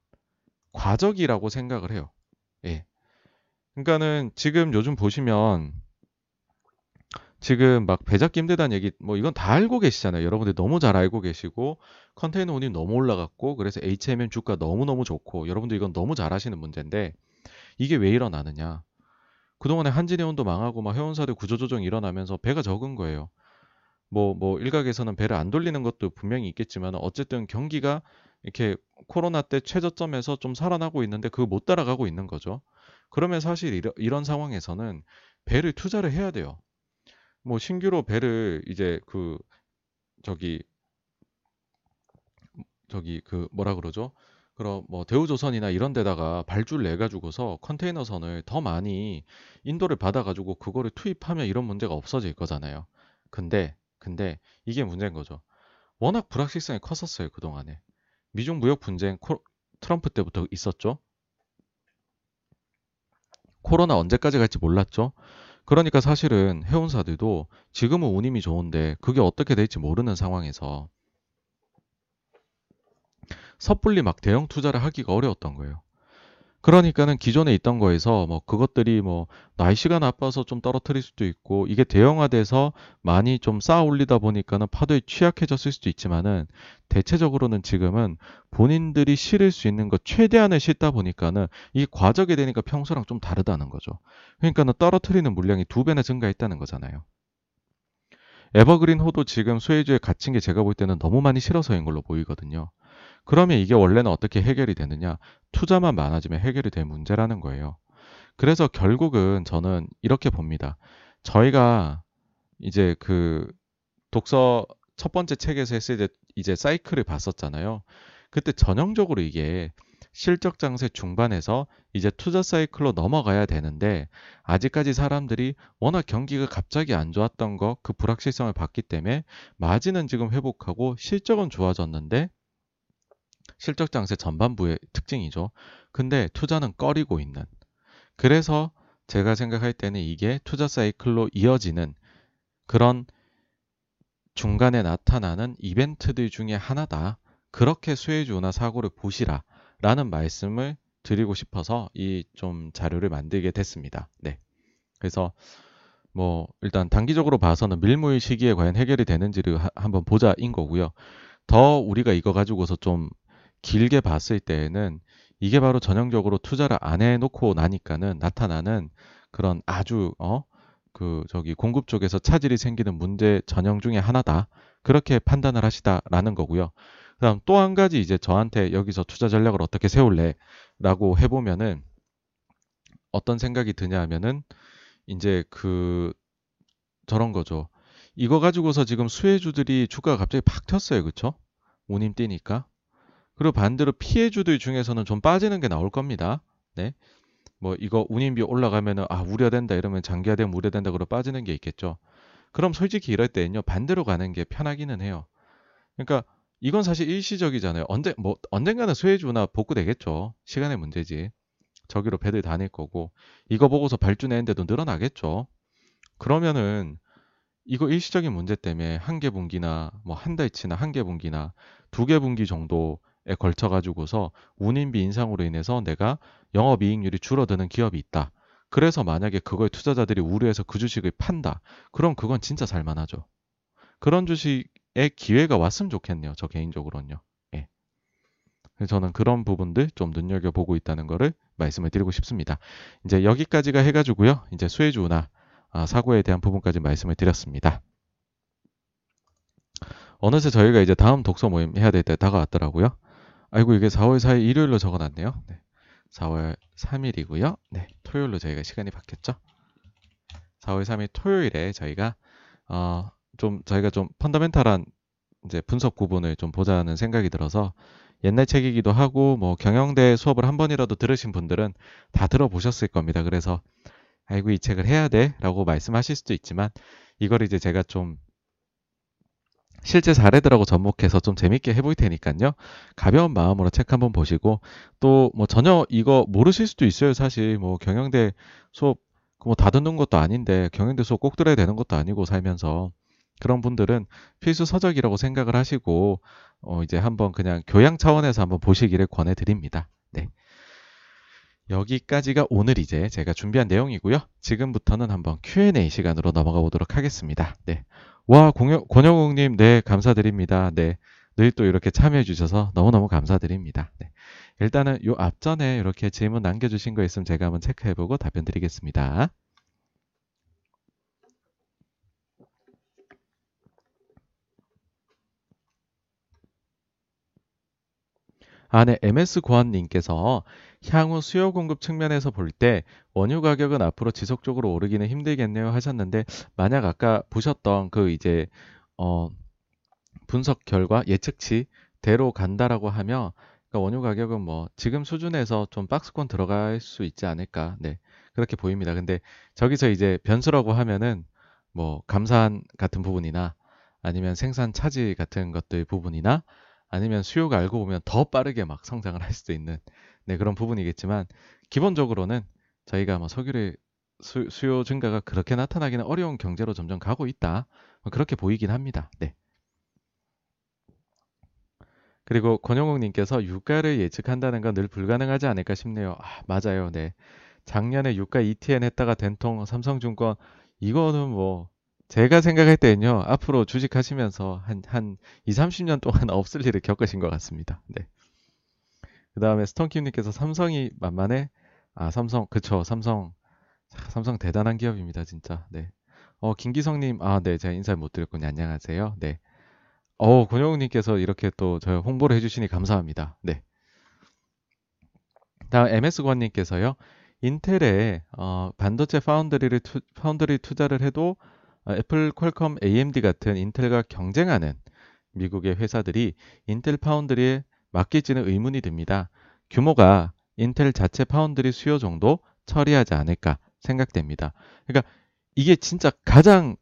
과적이라고 생각을 해요. 예. 그러니까는 지금 요즘 보시면 지금 막 배 잡기 힘들다는 얘기 뭐 이건 다 알고 계시잖아요. 여러분들 너무 잘 알고 계시고 컨테이너 운임 너무 올라갔고 그래서 HMM 주가 너무너무 좋고 여러분들 이건 너무 잘 하시는 문제인데 이게 왜 일어나느냐? 그동안에 한진해운도 망하고 막 해운사들 구조조정이 일어나면서 배가 적은 거예요. 뭐, 뭐, 일각에서는 배를 안 돌리는 것도 분명히 있겠지만, 어쨌든 경기가 이렇게 코로나 때 최저점에서 좀 살아나고 있는데, 그거 못 따라가고 있는 거죠. 그러면 사실 이러, 이런 상황에서는 배를 투자를 해야 돼요. 뭐, 신규로 배를 이제 그, 저기, 저기, 그, 뭐라 그러죠? 그럼 뭐 대우조선이나 이런 데다가 발주를 내 가지고서 컨테이너선을 더 많이 인도를 받아 가지고 그거를 투입하면 이런 문제가 없어질 거잖아요. 근데 근데 이게 문제인 거죠. 워낙 불확실성이 컸었어요, 그동안에. 미중 무역 분쟁 코, 트럼프 때부터 있었죠. 코로나 언제까지 갈지 몰랐죠. 그러니까 사실은 해운사들도 지금은 운임이 좋은데 그게 어떻게 될지 모르는 상황에서 섣불리 막 대형 투자를 하기가 어려웠던 거예요. 그러니까는 기존에 있던 거에서 뭐 그것들이 뭐 날씨가 나빠서 좀 떨어뜨릴 수도 있고 이게 대형화돼서 많이 좀 쌓아 올리다 보니까는 파도에 취약해졌을 수도 있지만은 대체적으로는 지금은 본인들이 실을 수 있는 것 최대한을 싣다 보니까는 이게 과적이 되니까 평소랑 좀 다르다는 거죠. 그러니까는 떨어뜨리는 물량이 두 배나 증가했다는 거잖아요. 에버그린 호도 지금 수혜주에 갇힌 게 제가 볼 때는 너무 많이 실어서인 걸로 보이거든요. 그러면 이게 원래는 어떻게 해결이 되느냐? 투자만 많아지면 해결이 될 문제라는 거예요. 그래서 결국은 저는 이렇게 봅니다. 저희가 이제 그 독서 첫 번째 책에서 했을 때 이제 사이클을 봤었잖아요. 그때 전형적으로 이게 실적 장세 중반에서 이제 투자 사이클로 넘어가야 되는데 아직까지 사람들이 워낙 경기가 갑자기 안 좋았던 거 그 불확실성을 봤기 때문에 마진은 지금 회복하고 실적은 좋아졌는데 실적 장세 전반부의 특징이죠. 근데 투자는 꺼리고 있는. 그래서 제가 생각할 때는 이게 투자 사이클로 이어지는 그런 중간에 나타나는 이벤트들 중에 하나다. 그렇게 수혜주나 사고를 보시라. 라는 말씀을 드리고 싶어서 이 좀 자료를 만들게 됐습니다. 네. 그래서 뭐 일단 단기적으로 봐서는 밀무일 시기에 과연 해결이 되는지를 하, 한번 보자인 거고요. 더 우리가 이거 가지고서 좀 길게 봤을 때에는 이게 바로 전형적으로 투자를 안 해놓고 나니까는 나타나는 그런 아주 어 그 저기 공급 쪽에서 차질이 생기는 문제 전형 중에 하나다 그렇게 판단을 하시다라는 거고요. 그다음 또 한 가지 이제 저한테 여기서 투자 전략을 어떻게 세울래라고 해보면은 어떤 생각이 드냐 하면은 이제 그 저런 거죠. 이거 가지고서 지금 수혜주들이 주가가 갑자기 팍 튀었어요. 그쵸? 운임 뛰니까. 그리고 반대로 피해주들 중에서는 좀 빠지는 게 나올 겁니다. 네. 뭐 이거 운임비 올라가면은 아 우려된다 이러면 장기화되면 우려된다 그러 빠지는 게 있겠죠. 그럼 솔직히 이럴 때는요 반대로 가는 게 편하기는 해요. 그러니까 이건 사실 일시적이잖아요. 언제 뭐 언젠가는 수혜주나 복구되겠죠. 시간의 문제지. 저기로 배들 다닐 거고 이거 보고서 발주 내는데도 늘어나겠죠. 그러면은 이거 일시적인 문제 때문에 한 개 분기나 뭐 한 달치나 한 개 분기나 두 개 분기 정도 에 걸쳐 가지고서 운임비 인상으로 인해서 내가 영업이익률이 줄어드는 기업이 있다. 그래서 만약에 그걸 투자자들이 우려해서 그 주식을 판다. 그럼 그건 진짜 살만하죠. 그런 주식의 기회가 왔으면 좋겠네요. 저 개인적으로는요. 예. 저는 그런 부분들 좀 눈여겨보고 있다는 거를 말씀을 드리고 싶습니다. 이제 여기까지가 해가지고요. 이제 수혜주나 아, 사고에 대한 부분까지 말씀을 드렸습니다. 어느새 저희가 이제 다음 독서 모임 해야 될 때 다가왔더라고요. 아이고 이게 4월 4일 일요일로 적어놨네요. 네. 4월 3일이고요. 네, 토요일로 저희가 시간이 바뀌었죠. 4월 3일 토요일에 저희가 어, 좀 저희가 좀 펀더멘탈한 이제 분석 부분을 좀 보자는 생각이 들어서 옛날 책이기도 하고 뭐 경영대 수업을 한 번이라도 들으신 분들은 다 들어보셨을 겁니다. 그래서 아이고 이 책을 해야 돼라고 말씀하실 수도 있지만 이걸 이제 제가 좀 실제 사례들하고 접목해서 좀 재밌게 해볼 테니까요. 가벼운 마음으로 책 한번 보시고 또 뭐 전혀 이거 모르실 수도 있어요. 사실 뭐 경영대 수업 뭐다 듣는 것도 아닌데 경영대 수업 꼭 들어야 되는 것도 아니고 살면서 그런 분들은 필수 서적이라고 생각을 하시고 어 이제 한번 그냥 교양 차원에서 한번 보시기를 권해드립니다. 네. 여기까지가 오늘 이제 제가 준비한 내용이고요. 지금부터는 한번 Q&A 시간으로 넘어가 보도록 하겠습니다. 네. 와, 권영욱님, 네, 감사드립니다. 네. 늘 또 이렇게 참여해 주셔서 너무너무 감사드립니다. 네. 일단은 요 앞전에 이렇게 질문 남겨주신 거 있으면 제가 한번 체크해 보고 답변 드리겠습니다. 아, 네. MS 고한님께서 향후 수요 공급 측면에서 볼 때 원유 가격은 앞으로 지속적으로 오르기는 힘들겠네요 하셨는데 만약 아까 보셨던 그 이제 어 분석 결과 예측치대로 간다라고 하면 그러니까 원유 가격은 뭐 지금 수준에서 좀 박스권 들어갈 수 있지 않을까. 네. 그렇게 보입니다. 근데 저기서 이제 변수라고 하면은 뭐 감산 같은 부분이나 아니면 생산 차질 같은 것들 부분이나 아니면 수요가 알고 보면 더 빠르게 막 성장을 할 수도 있는 네, 그런 부분이겠지만 기본적으로는 저희가 뭐 석유의 수, 요 증가가 그렇게 나타나기는 어려운 경제로 점점 가고 있다. 뭐 그렇게 보이긴 합니다. 네. 그리고 권영욱님께서 유가를 예측한다는 건 늘 불가능하지 않을까 싶네요. 아, 맞아요. 네. 작년에 유가 ETN 했다가 된통 삼성증권 이거는 뭐 제가 생각할 때는요. 앞으로 주식하시면서 한, 한 2, 30년 동안 없을 일을 겪으신 것 같습니다. 네. 그 다음에 스톤킴님께서 삼성이 만만해? 아, 삼성, 그쵸, 삼성. 삼성 대단한 기업입니다, 진짜. 네. 어, 김기성님, 아, 네, 제가 인사 못 드렸군요. 안녕하세요. 네. 어, 권영욱님께서 이렇게 또저 홍보를 해주시니 감사합니다. 네. 다음 MS권님께서요. 인텔에 어, 반도체 파운드리를 투, 파운드리 투자를 해도 어, 애플, 퀄컴, AMD 같은 인텔과 경쟁하는 미국의 회사들이 인텔 파운드리에 맡길지는 의문이 듭니다. 규모가 인텔 자체 파운드리 수요 정도 처리하지 않을까 생각됩니다. 그러니까 이게 진짜 가장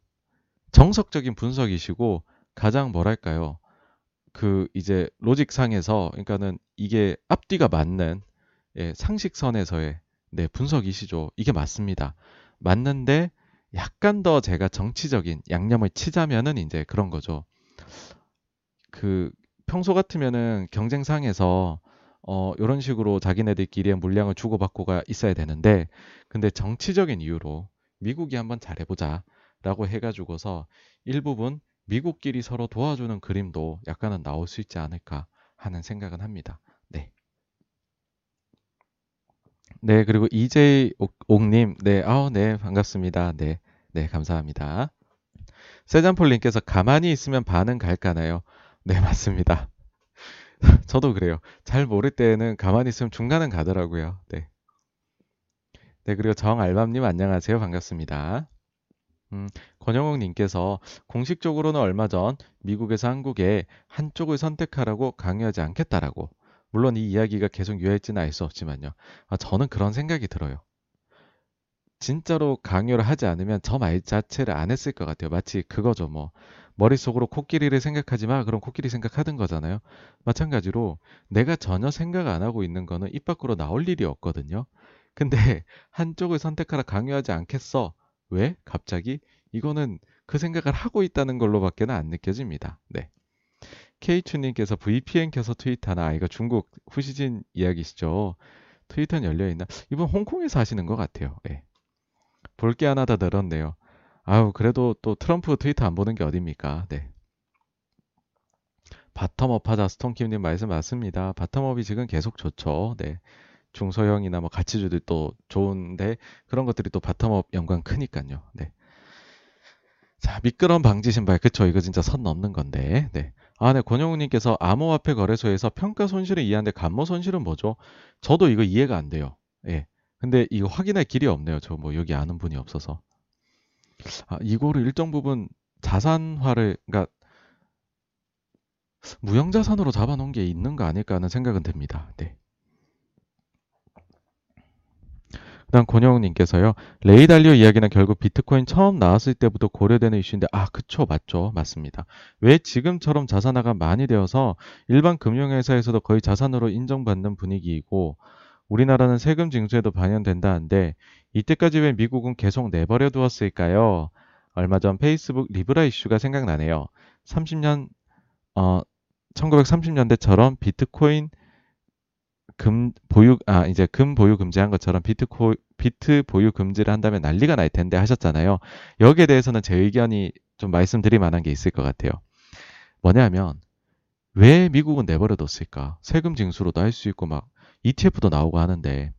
정석적인 분석이시고 가장 뭐랄까요? 그 이제 logic상에서 그러니까는 이게 앞뒤가 맞는 예, 상식선에서의 네, 분석이시죠. 이게 맞습니다. 맞는데 약간 더 제가 정치적인 양념을 치자면은 이제 그런 거죠. 그 평소 같으면은 경쟁상에서 어 요런 식으로 자기네들끼리의 물량을 주고받고가 있어야 되는데 근데 정치적인 이유로 미국이 한번 잘해보자 라고 해가지고서 일부분 미국끼리 서로 도와주는 그림도 약간은 나올 수 있지 않을까 하는 생각은 합니다. 네. 네, 그리고 이재이 옥님, 네, 아우, 네, 반갑습니다. 네, 네, 감사합니다. 세잔폴님께서 가만히 있으면 반은 갈까나요? 네, 맞습니다. [LAUGHS] 저도 그래요. 잘 모를 때는 가만히 있으면 중간은 가더라고요. 네. 네, 그리고 정알밤님 안녕하세요. 반갑습니다. 음, 권영욱님께서 공식적으로는 얼마 전 미국에서 한국에 한쪽을 선택하라고 강요하지 않겠다라고 물론 이 이야기가 계속 유효할지는 알 수 없지만요. 아, 저는 그런 생각이 들어요. 진짜로 강요를 하지 않으면 저 말 자체를 안 했을 것 같아요. 마치 그거죠. 뭐 머릿속으로 코끼리를 생각하지 마. 그럼 코끼리 생각하던 거잖아요. 마찬가지로 내가 전혀 생각 안 하고 있는 거는 입 밖으로 나올 일이 없거든요. 근데 [LAUGHS] 한쪽을 선택하라 강요하지 않겠어. 왜? 갑자기? 이거는 그 생각을 하고 있다는 걸로밖에는 안 느껴집니다. 네. K2님께서 VPN 켜서 트윗하나 아, 이거 중국 후시진 이야기시죠. 트위터는 열려있나? 이분 홍콩에서 하시는 것 같아요. 네. 볼게 하나 더 늘었네요. 아우 그래도 또 트럼프 트위터 안 보는 게 어딥니까? 네. bottom-up 하자 스톤킴님 말씀 맞습니다. bottom-up이 지금 계속 좋죠. 네. 중소형이나 뭐 가치주들도 좋은데 그런 것들이 또 바텀업 연관 크니까요. 네. 자, 미끄럼 방지 신발. 그쵸. 이거 진짜 선 넘는 건데. 네. 아, 네. 권영우님께서 암호화폐 거래소에서 평가 손실을 이해하는데 감모 손실은 뭐죠? 저도 이거 이해가 안 돼요. 예. 근데 이거 확인할 길이 없네요. 저 뭐 여기 아는 분이 없어서. 아, 이거를 일정 부분 자산화를, 그러니까 무형자산으로 잡아놓은 게 있는 거 아닐까 하는 생각은 듭니다. 네. 그다음 권영욱님께서요. 레이달리오 이야기는 결국 비트코인 처음 나왔을 때부터 고려되는 이슈인데 아 그쵸 맞죠 맞습니다. 왜 지금처럼 자산화가 많이 되어서 일반 금융회사에서도 거의 자산으로 인정받는 분위기이고 우리나라는 세금 징수에도 반영된다는데 이때까지 왜 미국은 계속 내버려 두었을까요? 얼마 전 페이스북 리브라 이슈가 생각나네요. 30년 어 1930년대처럼 비트코인 금 보유 아 이제 금 보유 금지한 것처럼 비트코 비트 보유 금지를 한다면 난리가 날 텐데 하셨잖아요. 여기에 대해서는 제 의견이 좀 말씀드릴 만한 게 있을 것 같아요. 뭐냐면 왜 미국은 내버려 뒀을까? 세금 징수로도 할 수 있고 막 ETF도 나오고 하는데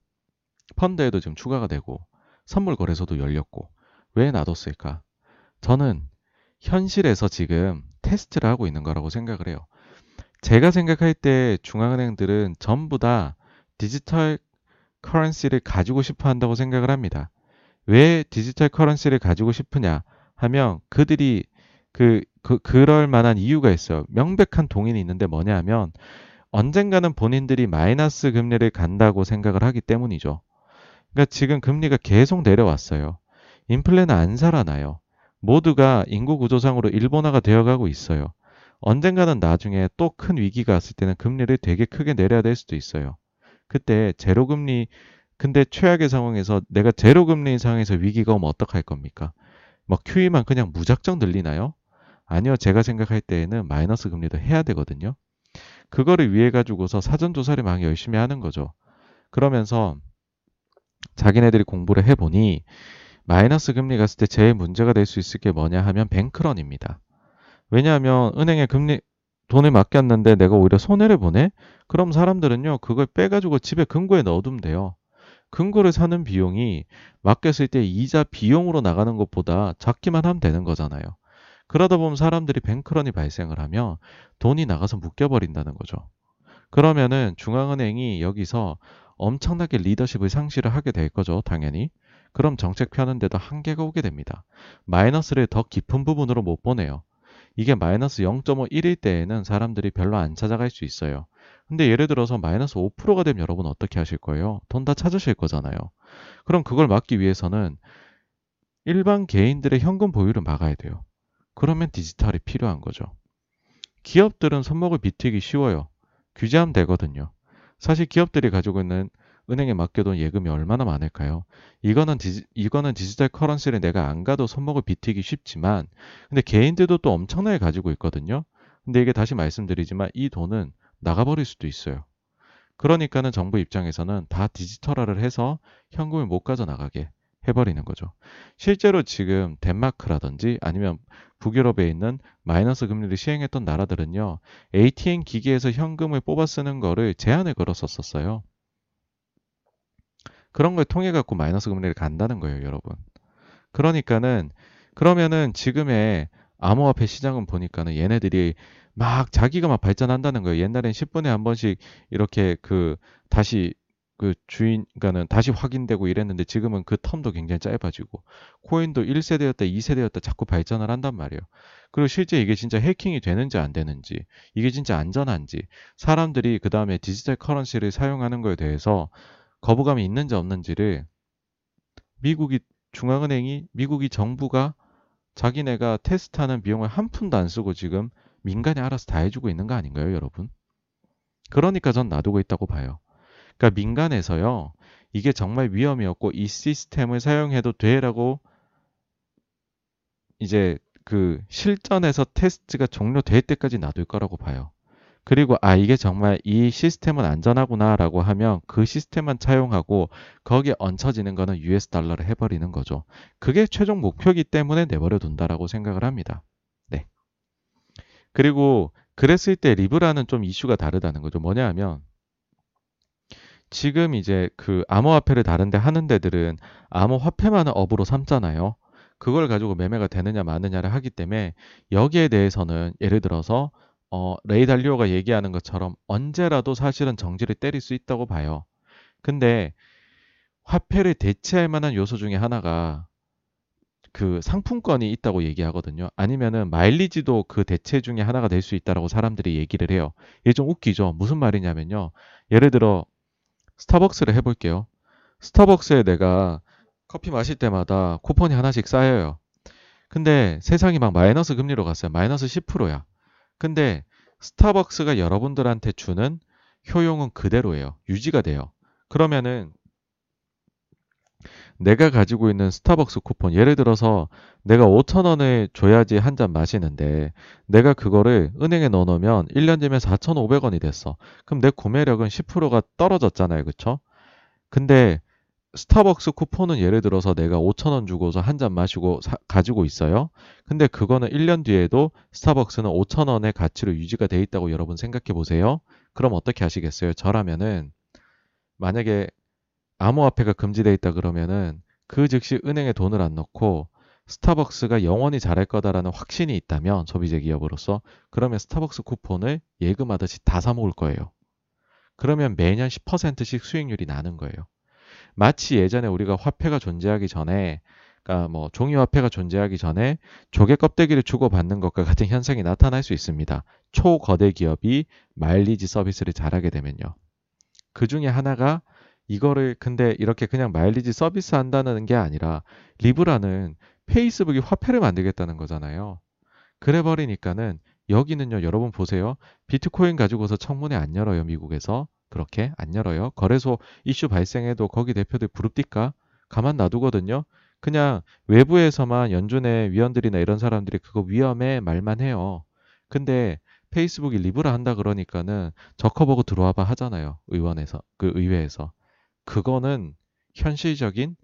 펀드에도 지금 추가가 되고 선물 거래소도 열렸고 왜 놔뒀을까? 저는 현실에서 지금 테스트를 하고 있는 거라고 생각을 해요. 제가 생각할 때 중앙은행들은 전부 다 디지털 커런시를 가지고 싶어 한다고 생각을 합니다. 왜 디지털 커런시를 가지고 싶으냐 하면 그들이 그, 그 그럴 만한 이유가 있어요. 명백한 동인이 있는데 뭐냐 하면 언젠가는 본인들이 마이너스 금리를 간다고 생각을 하기 때문이죠. 그러니까 지금 금리가 계속 내려왔어요. 인플레는 안 살아나요. 모두가 인구 구조상으로 일본화가 되어가고 있어요. 언젠가는 나중에 또 큰 위기가 왔을 때는 금리를 되게 크게 내려야 될 수도 있어요. 그때 제로금리 근데 최악의 상황에서 내가 제로금리 상황에서 위기가 오면 어떡할 겁니까? 뭐 QE만 그냥 무작정 늘리나요? 아니요. 제가 생각할 때에는 마이너스 금리도 해야 되거든요. 그거를 위해 가지고서 사전 조사를 막 열심히 하는 거죠. 그러면서 자기네들이 공부를 해보니 마이너스 금리 갔을 때 제일 문제가 될 수 있을 게 뭐냐 하면 뱅크런입니다. 왜냐하면 은행에 금리 돈을 맡겼는데 내가 오히려 손해를 보내? 그럼 사람들은요 그걸 빼가지고 집에 금고에 넣어두면 돼요. 금고를 사는 비용이 맡겼을 때 이자 비용으로 나가는 것보다 작기만 하면 되는 거잖아요. 그러다 보면 사람들이 뱅크런이 발생을 하면 돈이 나가서 묶여버린다는 거죠. 그러면은 중앙은행이 여기서 엄청나게 리더십을 상실을 하게 될 거죠, 당연히. 그럼 정책 펴는데도 한계가 오게 됩니다. 마이너스를 더 깊은 부분으로 못 보내요. 이게 마이너스 0.51일 때에는 사람들이 별로 안 찾아갈 수 있어요. 근데 예를 들어서 마이너스 5%가 되면 여러분 어떻게 하실 거예요? 돈 다 찾으실 거잖아요. 그럼 그걸 막기 위해서는 일반 개인들의 현금 보유를 막아야 돼요. 그러면 디지털이 필요한 거죠. 기업들은 손목을 비트기 쉬워요. 규제하면 되거든요. 사실 기업들이 가지고 있는 은행에 맡겨둔 예금이 얼마나 많을까요? 이거는 디지, 이거는 디지털 커런시를 내가 안 가도 손목을 비트기 쉽지만, 근데 개인들도 또 엄청나게 가지고 있거든요. 근데 이게 다시 말씀드리지만 이 돈은 나가버릴 수도 있어요. 그러니까는 정부 입장에서는 다 디지털화를 해서 현금을 못 가져 나가게 해버리는 거죠. 실제로 지금 덴마크라든지 아니면 북유럽에 있는 마이너스 금리를 시행했던 나라들은요, ATM 기기에서 현금을 뽑아 쓰는 거를 제한을 걸었었어요. 그런 걸 통해 갖고 마이너스 금리를 간다는 거예요, 여러분. 그러니까는 그러면은 지금의 암호화폐 시장은 보니까는 얘네들이 막 자기가 막 발전한다는 거예요. 옛날엔 10분에 한 번씩 이렇게 그 다시 그 주인, 그러니까는 다시 확인되고 이랬는데 지금은 그 텀도 굉장히 짧아지고 코인도 1세대였다, 2세대였다 자꾸 발전을 한단 말이에요. 그리고 실제 이게 진짜 해킹이 되는지 안 되는지, 이게 진짜 안전한지, 사람들이 그 다음에 디지털 커런시를 사용하는 거에 대해서 거부감이 있는지 없는지를 미국이 중앙은행이 미국이 정부가 자기네가 테스트하는 비용을 한 푼도 안 쓰고 지금 민간이 알아서 다 해주고 있는 거 아닌가요, 여러분? 그러니까 전 놔두고 있다고 봐요. 그러니까 민간에서요, 이게 정말 위험이 없고 이 시스템을 사용해도 돼라고 이제 그 실전에서 테스트가 종료될 때까지 놔둘 거라고 봐요. 그리고 아 이게 정말 이 시스템은 안전하구나라고 하면 그 시스템만 차용하고 거기에 얹혀지는 거는 US 달러를 해버리는 거죠. 그게 최종 목표이기 때문에 내버려 둔다라고 생각을 합니다. 네. 그리고 그랬을 때 리브라는 좀 이슈가 다르다는 거죠. 뭐냐 하면 지금 이제 그 암호화폐를 다룬다 하는 데들은 암호화폐만을 업으로 삼잖아요. 그걸 가지고 매매가 되느냐 마느냐를 하기 때문에 여기에 대해서는 예를 들어서 어, 레이 달리오가 얘기하는 것처럼 언제라도 사실은 정지를 때릴 수 있다고 봐요. 근데 화폐를 대체할 만한 요소 중에 하나가 그 상품권이 있다고 얘기하거든요. 아니면은 마일리지도 그 대체 중에 하나가 될 수 있다라고 사람들이 얘기를 해요. 이게 좀 웃기죠. 무슨 말이냐면요. 예를 들어 스타벅스를 해볼게요. 스타벅스에 내가 커피 마실 때마다 쿠폰이 하나씩 쌓여요. 근데 세상이 막 마이너스 금리로 갔어요. 마이너스 10%야. 근데 스타벅스가 여러분들한테 주는 효용은 그대로예요. 유지가 돼요. 그러면은 내가 가지고 있는 스타벅스 쿠폰, 예를 들어서 내가 5,000원을 줘야지 한 잔 마시는데 내가 그거를 은행에 넣어 놓으면 1년 되면 4,500원이 됐어. 그럼 내 구매력은 10%가 떨어졌잖아요. 그쵸? 근데 스타벅스 쿠폰은 예를 들어서 내가 5천원 주고서 한 잔 마시고 사, 가지고 있어요. 근데 그거는 1년 뒤에도 스타벅스는 5천원의 가치로 유지가 돼 있다고 여러분 생각해 보세요. 그럼 어떻게 하시겠어요? 저라면은 만약에 암호화폐가 금지돼 있다 그러면은 그 즉시 은행에 돈을 안 넣고 스타벅스가 영원히 잘할 거다라는 확신이 있다면 소비재 기업으로서 그러면 스타벅스 쿠폰을 예금하듯이 다 사 먹을 거예요. 그러면 매년 10%씩 수익률이 나는 거예요. 마치 예전에 우리가 화폐가 존재하기 전에 그러니까 뭐 종이 화폐가 존재하기 전에 조개 껍데기를 주고받는 것과 같은 현상이 나타날 수 있습니다. 초거대 기업이 마일리지 서비스를 잘하게 되면요. 그 중에 하나가 이거를 근데 이렇게 그냥 마일리지 서비스 한다는 게 아니라 리브라는 페이스북이 화폐를 만들겠다는 거잖아요. 그래 버리니까는 여기는요, 여러분 보세요. 비트코인 가지고서 청문회 안 열어요, 미국에서. 그렇게 안 열어요. 거래소 이슈 발생해도 거기 대표들 부릅니까? 가만 놔두거든요. 그냥 외부에서만 연준의 위원들이나 이런 사람들이 그거 위험해 말만 해요. 근데 페이스북이 리브라 한다 그러니까는 저커버그 들어와 봐 하잖아요. 의원에서 그 의회에서. 그거는 현실적인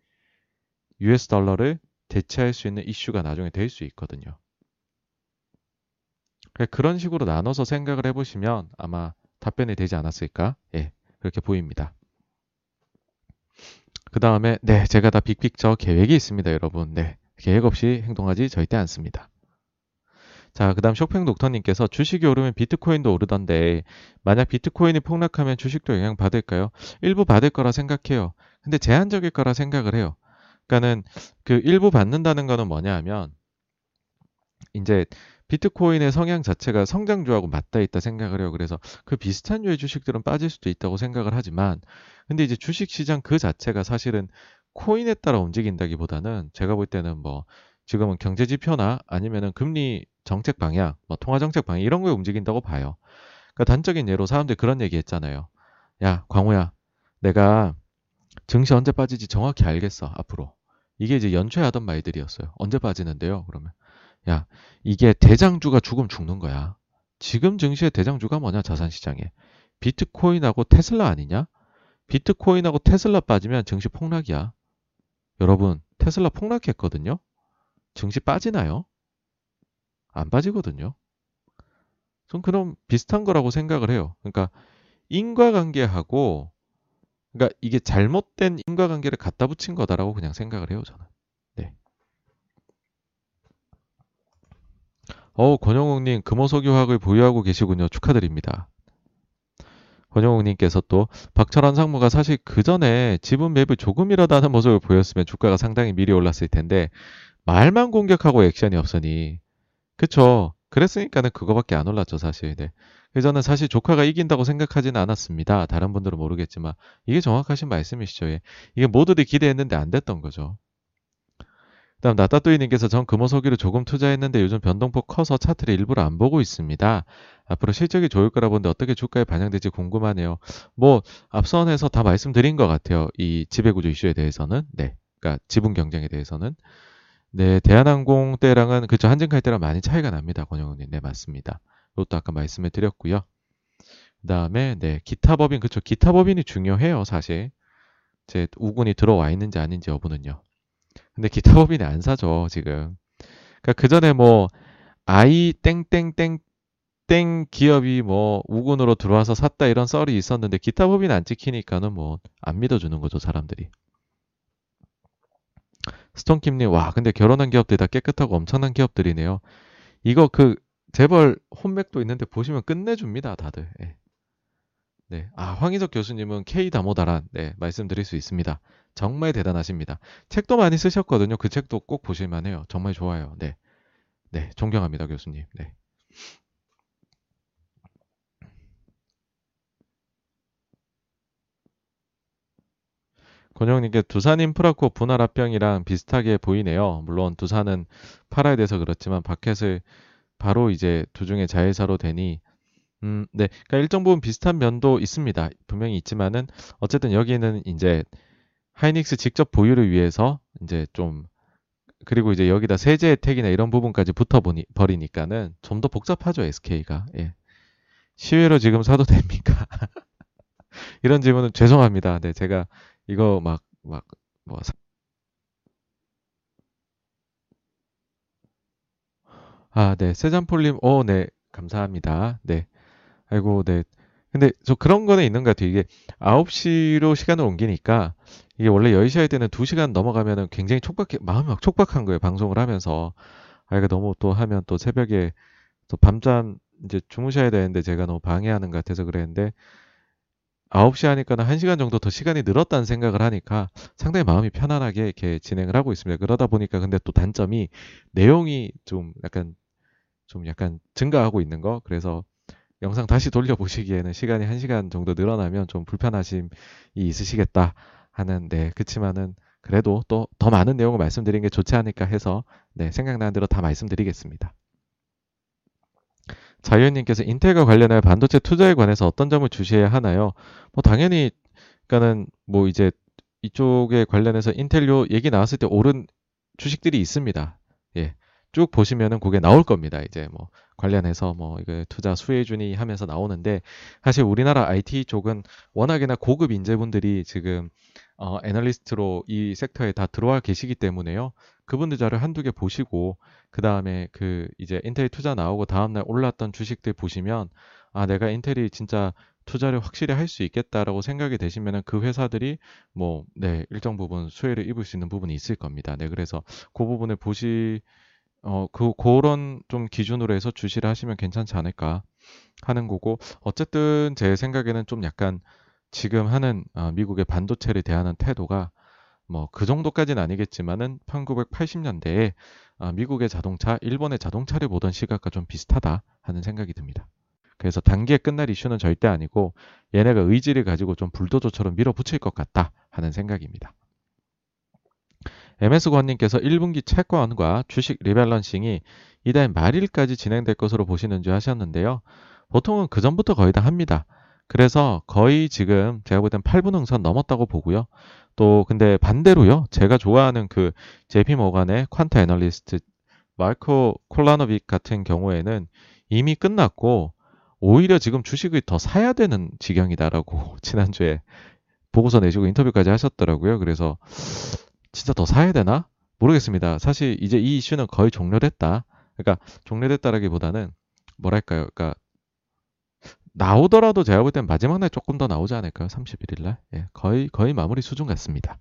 US 달러를 대체할 수 있는 이슈가 나중에 될 수 있거든요. 그런 식으로 나눠서 생각을 해보시면 아마 답변이 되지 않았을까? 예, 그렇게 보입니다. 그 다음에, 네, 제가 다 빅픽처 계획이 있습니다, 여러분. 네, 계획 없이 행동하지 절대 않습니다. 자, 그 다음 쇼팽 독터님께서 주식이 오르면 비트코인도 오르던데, 만약 비트코인이 폭락하면 주식도 영향 받을까요? 일부 받을 거라 생각해요. 근데 제한적일 거라 생각을 해요. 그러니까는 그 일부 받는다는 거는 뭐냐 하면, 이제 비트코인의 성향 자체가 성장주하고 맞닿아 있다 생각을 해요. 그래서 그 비슷한 류의 주식들은 빠질 수도 있다고 생각을 하지만 근데 이제 주식 시장 그 자체가 사실은 코인에 따라 움직인다기보다는 제가 볼 때는 뭐 지금은 경제 지표나 아니면은 금리 정책 방향, 뭐 통화 정책 방향 이런 거에 움직인다고 봐요. 그러니까 단적인 예로 사람들이 그런 얘기 했잖아요. 야, 광호야. 내가 증시 언제 빠지지 정확히 알겠어. 앞으로. 이게 이제 연초에 하던 말들이었어요. 언제 빠지는데요? 그러면 야, 이게 대장주가 죽음 죽는 거야. 지금 증시의 대장주가 뭐냐? 자산 시장에. 비트코인하고 테슬라 아니냐? 비트코인하고 테슬라 빠지면 증시 폭락이야. 여러분, 테슬라 폭락했거든요. 증시 빠지나요? 안 빠지거든요. 전 그럼 비슷한 거라고 생각을 해요. 그러니까 인과관계하고 그러니까 이게 잘못된 인과관계를 갖다 붙인 거다라고 그냥 생각을 해요, 저는. 네. 어, 권영욱 님 금호석유화학을 보유하고 계시군요. 축하드립니다. 권영욱 님께서 또 박철환 상무가 사실 그 전에 지분 매입을 조금이라도 하는 모습을 보였으면 주가가 상당히 미리 올랐을 텐데 말만 공격하고 액션이 없으니 그쵸. 그랬으니까는 그거밖에 안 올랐죠, 사실. 네. 그래서 저는 사실 조카가 이긴다고 생각하지는 않았습니다. 다른 분들은 모르겠지만 이게 정확하신 말씀이시죠. 예. 이게 모두들이 기대했는데 안 됐던 거죠. 그다음 나따뚜이님께서 전 금호석유를 조금 투자했는데 요즘 변동폭 커서 차트를 일부러 안 보고 있습니다. 앞으로 실적이 좋을 거라 보는데 어떻게 주가에 반영될지 궁금하네요. 뭐 앞선에서 다 말씀드린 것 같아요. 이 지배구조 이슈에 대해서는 네, 그러니까 지분 경쟁에 대해서는 네, 대한항공 때랑은 그쵸 한진칼 때랑 많이 차이가 납니다. 권영훈님, 네 맞습니다. 이것도 아까 말씀을 드렸고요. 그다음에 네 기타 법인 그쵸 기타 법인이 중요해요 사실 제 우군이 들어와 있는지 아닌지 여부는요. 근데 기타 법인이 안 사죠, 지금. 그러니까 그 전에 뭐, 아이 땡땡땡 땡 기업이 뭐 우군으로 들어와서 샀다 이런 썰이 있었는데 기타 법인 안 찍히니까는 뭐 안 믿어주는 거죠 사람들이. 스톤킴님 와 근데 결혼한 기업들이 다 깨끗하고 엄청난 기업들이네요. 이거 그 재벌 혼맥도 있는데 보시면 끝내줍니다 다들. 예. 네. 아 황희석 교수님은 K 다모다란 네 말씀드릴 수 있습니다. 정말 대단하십니다. 책도 많이 쓰셨거든요. 그 책도 꼭 보실만 해요. 정말 좋아요. 네. 네, 존경합니다, 교수님. 네. 권영님께 두산 인프라코 분할 합병이랑 비슷하게 보이네요. 물론 두산은 팔아야 돼서 그렇지만 바켓을 바로 이제 두중에 자회사로 되니 음, 네. 그러니까 일정 부분 비슷한 면도 있습니다. 분명히 있지만은 어쨌든 여기는 이제 하이닉스 직접 보유를 위해서 이제 좀 그리고 이제 여기다 세제 혜택이나 이런 부분까지 붙어 버리니까는 좀 더 복잡하죠 SK가. 예. 시외로 지금 사도 됩니까? [LAUGHS] 이런 질문은 죄송합니다. 네, 제가 이거 막 막 뭐 아, 네. 세잔폴님, 오, 네. 감사합니다. 네. 아이고, 네. 근데 저 그런 거는 있는 것 같아요. 이게 9시로 시간을 옮기니까 이게 원래 10시 할 때는 2시간 넘어가면은 굉장히 촉박해, 마음이 막 촉박한 거예요. 방송을 하면서. 아, 이거 너무 또 하면 또 새벽에 또 밤잠 이제 주무셔야 되는데 제가 너무 방해하는 것 같아서 그랬는데 9시 하니까 는 1시간 정도 더 시간이 늘었다는 생각을 하니까 상당히 마음이 편안하게 이렇게 진행을 하고 있습니다. 그러다 보니까 근데 또 단점이 내용이 좀 약간 좀 약간 증가하고 있는 거. 그래서 영상 다시 돌려보시기에는 시간이 1시간 정도 늘어나면 좀 불편하심이 있으시겠다 하는, 네, 그치만은 그래도 또 더 많은 내용을 말씀드린 게 좋지 않을까 해서, 네, 생각나는 대로 다 말씀드리겠습니다. 자유님께서 인텔과 관련해 반도체 투자에 관해서 어떤 점을 주시해야 하나요? 뭐 당연히 그러니까는 뭐 이제 이쪽에 관련해서 인텔요 얘기 나왔을 때 오른 주식들이 있습니다. 예. 쭉 보시면은 그게 나올 겁니다. 이제 뭐 관련해서 뭐 이거 투자 수혜준이 하면서 나오는데 사실 우리나라 IT 쪽은 워낙에나 고급 인재분들이 지금 어 애널리스트로 이 섹터에 다 들어와 계시기 때문에요. 그분들 자료 한두 개 보시고 그 다음에 그 이제 인텔 투자 나오고 다음 날 올랐던 주식들 보시면 아 내가 인텔이 진짜 투자를 확실히 할 수 있겠다라고 생각이 되시면은 그 회사들이 뭐 네 일정 부분 수혜를 입을 수 있는 부분이 있을 겁니다. 네 그래서 그 부분을 보시 어, 그, 그런 좀 기준으로 해서 주시를 하시면 괜찮지 않을까 하는 거고, 어쨌든 제 생각에는 좀 약간 지금 하는 어, 미국의 반도체를 대하는 태도가 뭐 그 정도까지는 아니겠지만은 1980년대에 아, 미국의 자동차, 일본의 자동차를 보던 시각과 좀 비슷하다 하는 생각이 듭니다. 그래서 단기에 끝날 이슈는 절대 아니고 얘네가 의지를 가지고 좀 불도저처럼 밀어붙일 것 같다 하는 생각입니다. MS권님께서 1분기 채권과 주식 리밸런싱이 이달 말일까지 진행될 것으로 보시는 줄 하셨는데요. 보통은 그 전부터 거의 다 합니다. 그래서 거의 지금 제가 볼 땐 8분 응선 넘었다고 보고요. 또 근데 반대로요. 제가 좋아하는 그 JP 모간의 퀀트 애널리스트 마르코 콜라노빅 같은 경우에는 이미 끝났고 오히려 지금 주식을 더 사야 되는 지경이다라고 [LAUGHS] 지난주에 보고서 내시고 인터뷰까지 하셨더라고요. 그래서 진짜 더 사야 되나? 모르겠습니다. 사실 이제 이 이슈는 거의 종료됐다. 그러니까 종료됐다라기보다는 뭐랄까요? 그러니까 나오더라도 제가 볼 땐 마지막 날 조금 더 나오지 않을까요? 31일 날. 예, 거의 거의 마무리 수준 같습니다.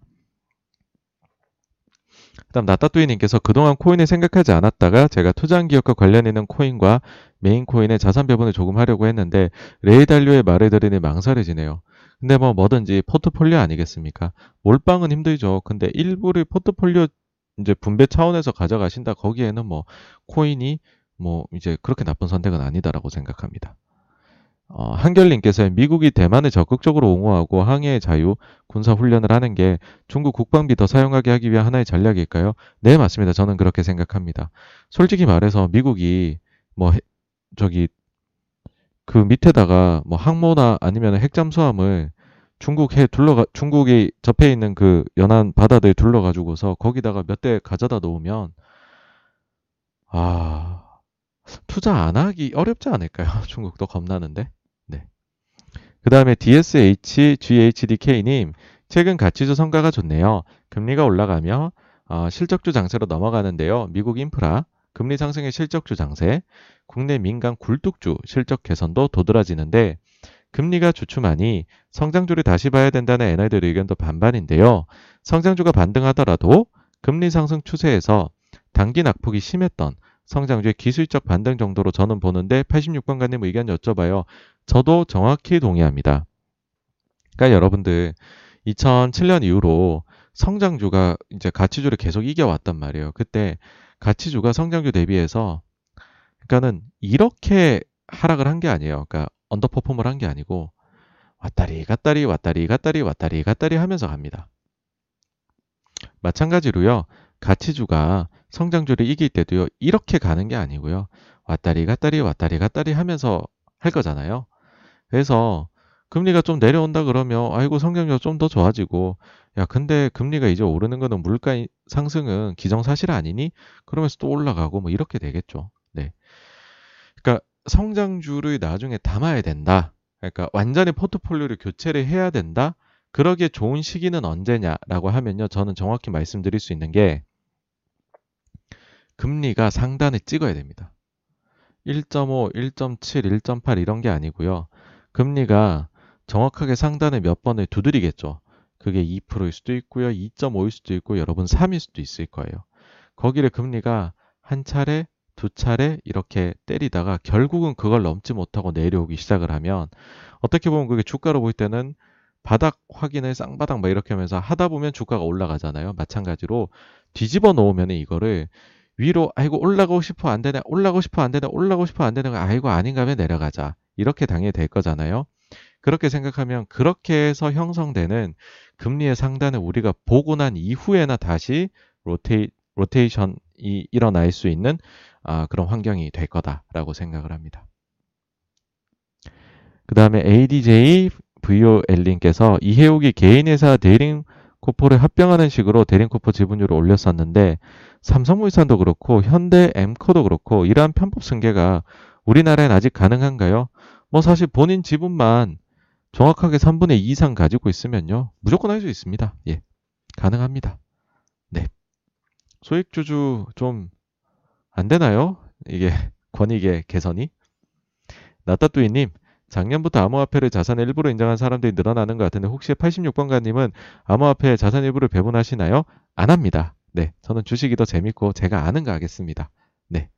그다음 나따뚜이님께서 그동안 코인을 생각하지 않았다가 제가 투자한 기업과 관련 있는 코인과 메인 코인에 자산 배분을 조금 하려고 했는데 레이 달리오의 말을 들으니 망설여지네요. 근데 뭐 뭐든지 포트폴리오 아니겠습니까? 몰빵은 힘들죠. 근데 일부를 포트폴리오 이제 분배 차원에서 가져가신다. 거기에는 뭐 코인이 뭐 이제 그렇게 나쁜 선택은 아니다라고 생각합니다. 어, 한결님께서 미국이 대만을 적극적으로 옹호하고 항해의 자유, 군사 훈련을 하는 게 중국 국방비 더 사용하게 하기 위한 하나의 전략일까요? 네, 맞습니다. 저는 그렇게 생각합니다. 솔직히 말해서 미국이 뭐 저기 그 밑에다가 뭐 항모나 아니면 핵잠수함을 중국 해 둘러가 중국이 접해 있는 그 연안 바다들 둘러가지고서 거기다가 몇 대 가져다 놓으면 아 투자 안 하기 어렵지 않을까요? [LAUGHS] 중국도 겁나는데. 네. 그 다음에 DSH GHDK님 최근 가치주 성과가 좋네요. 금리가 올라가며 어, 실적주 장세로 넘어가는데요. 미국 인프라 금리 상승의 실적주 장세, 국내 민간 굴뚝주 실적 개선도 도드라지는데 금리가 주춤하니 성장주를 다시 봐야 된다는 애널들 의견도 반반인데요. 성장주가 반등하더라도 금리 상승 추세에서 단기 낙폭이 심했던 성장주의 기술적 반등 정도로 저는 보는데 86번가님 의견 여쭤봐요. 저도 정확히 동의합니다. 그러니까 여러분들 2007년 이후로 성장주가 이제 가치주를 계속 이겨왔단 말이에요. 그때 가치주가 성장주 대비해서 그러니까는 이렇게 하락을 한 게 아니에요. 그러니까 언더퍼폼을 한 게 아니고 왔다리 갔다리 왔다리 갔다리 왔다리 갔다리 하면서 갑니다. 마찬가지로요. 가치주가 성장주를 이길 때도요. 이렇게 가는 게 아니고요. 왔다리 갔다리 왔다리 갔다리 하면서 할 거잖아요. 그래서 금리가 좀 내려온다 그러면 아이고 성장률 좀 더 좋아지고 야 근데 금리가 이제 오르는 거는 물가 상승은 기정사실 아니니 그러면서 또 올라가고 뭐 이렇게 되겠죠. 네. 그러니까 성장주를 나중에 담아야 된다. 그러니까 완전히 포트폴리오를 교체를 해야 된다. 그러기에 좋은 시기는 언제냐라고 하면요. 저는 정확히 말씀드릴 수 있는 게 금리가 상단에 찍어야 됩니다. 1.5, 1.7, 1.8 이런 게 아니고요. 금리가 정확하게 상단에 몇 번을 두드리겠죠. 그게 2%일 수도 있고요. 2.5일 수도 있고 여러분 3일 수도 있을 거예요. 거기를 금리가 한 차례, 두 차례 이렇게 때리다가 결국은 그걸 넘지 못하고 내려오기 시작을 하면 어떻게 보면 그게 주가로 볼 때는 바닥 확인을 쌍바닥 막 이렇게 하면서 하다 보면 주가가 올라가잖아요. 마찬가지로 뒤집어 놓으면 이거를 위로 아이고 올라가고 싶어 안 되네 올라가고 싶어 안 되네 올라가고 싶어 안 되네 아이고 아닌가 하면 내려가자 이렇게 당연히 될 거잖아요. 그렇게 생각하면 그렇게 해서 형성되는 금리의 상단을 우리가 보고 난 이후에나 다시 로테이, 로테이션이 일어날 수 있는 아, 그런 환경이 될 거다라고 생각을 합니다. 그 다음에 ADJ VOL님께서 이해욱이 개인회사 대림 코포를 합병하는 식으로 대림코포 지분율을 올렸었는데 삼성물산도 그렇고 현대 엠코도 그렇고 이러한 편법 승계가 우리나라엔 아직 가능한가요? 뭐 사실 본인 지분만 정확하게 3분의 2 이상 가지고 있으면요. 무조건 할 수 있습니다. 예. 가능합니다. 네. 소액주주 좀 안 되나요? 이게 권익의 개선이? 나따뚜이님, 작년부터 암호화폐를 자산의 일부로 인정한 사람들이 늘어나는 것 같은데 혹시 86번가님은 암호화폐 자산 일부를 배분하시나요? 안 합니다. 네. 저는 주식이 더 재밌고 제가 아는 거 하겠습니다. 네.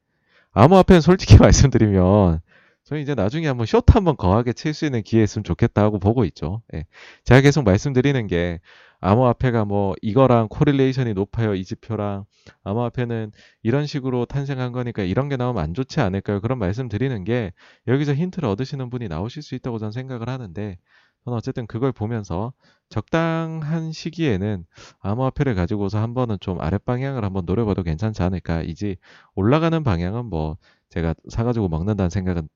암호화폐는 솔직히 [LAUGHS] 말씀드리면 저는 이제 나중에 한번 short 한번 거하게 칠 수 있는 기회였으면 좋겠다 하고 보고 있죠. 예. 제가 계속 말씀드리는 게 암호화폐가 뭐 이거랑 correlation이 높아요. 이 지표랑 암호화폐는 이런 식으로 탄생한 거니까 이런 게 나오면 안 좋지 않을까요? 그런 말씀 드리는 게 여기서 힌트를 얻으시는 분이 나오실 수 있다고 저는 생각을 하는데 저는 어쨌든 그걸 보면서 적당한 시기에는 암호화폐를 가지고서 한 번은 좀 아랫방향을 한번 노려봐도 괜찮지 않을까. 이제 올라가는 방향은 뭐 제가 사가지고 먹는다는 생각은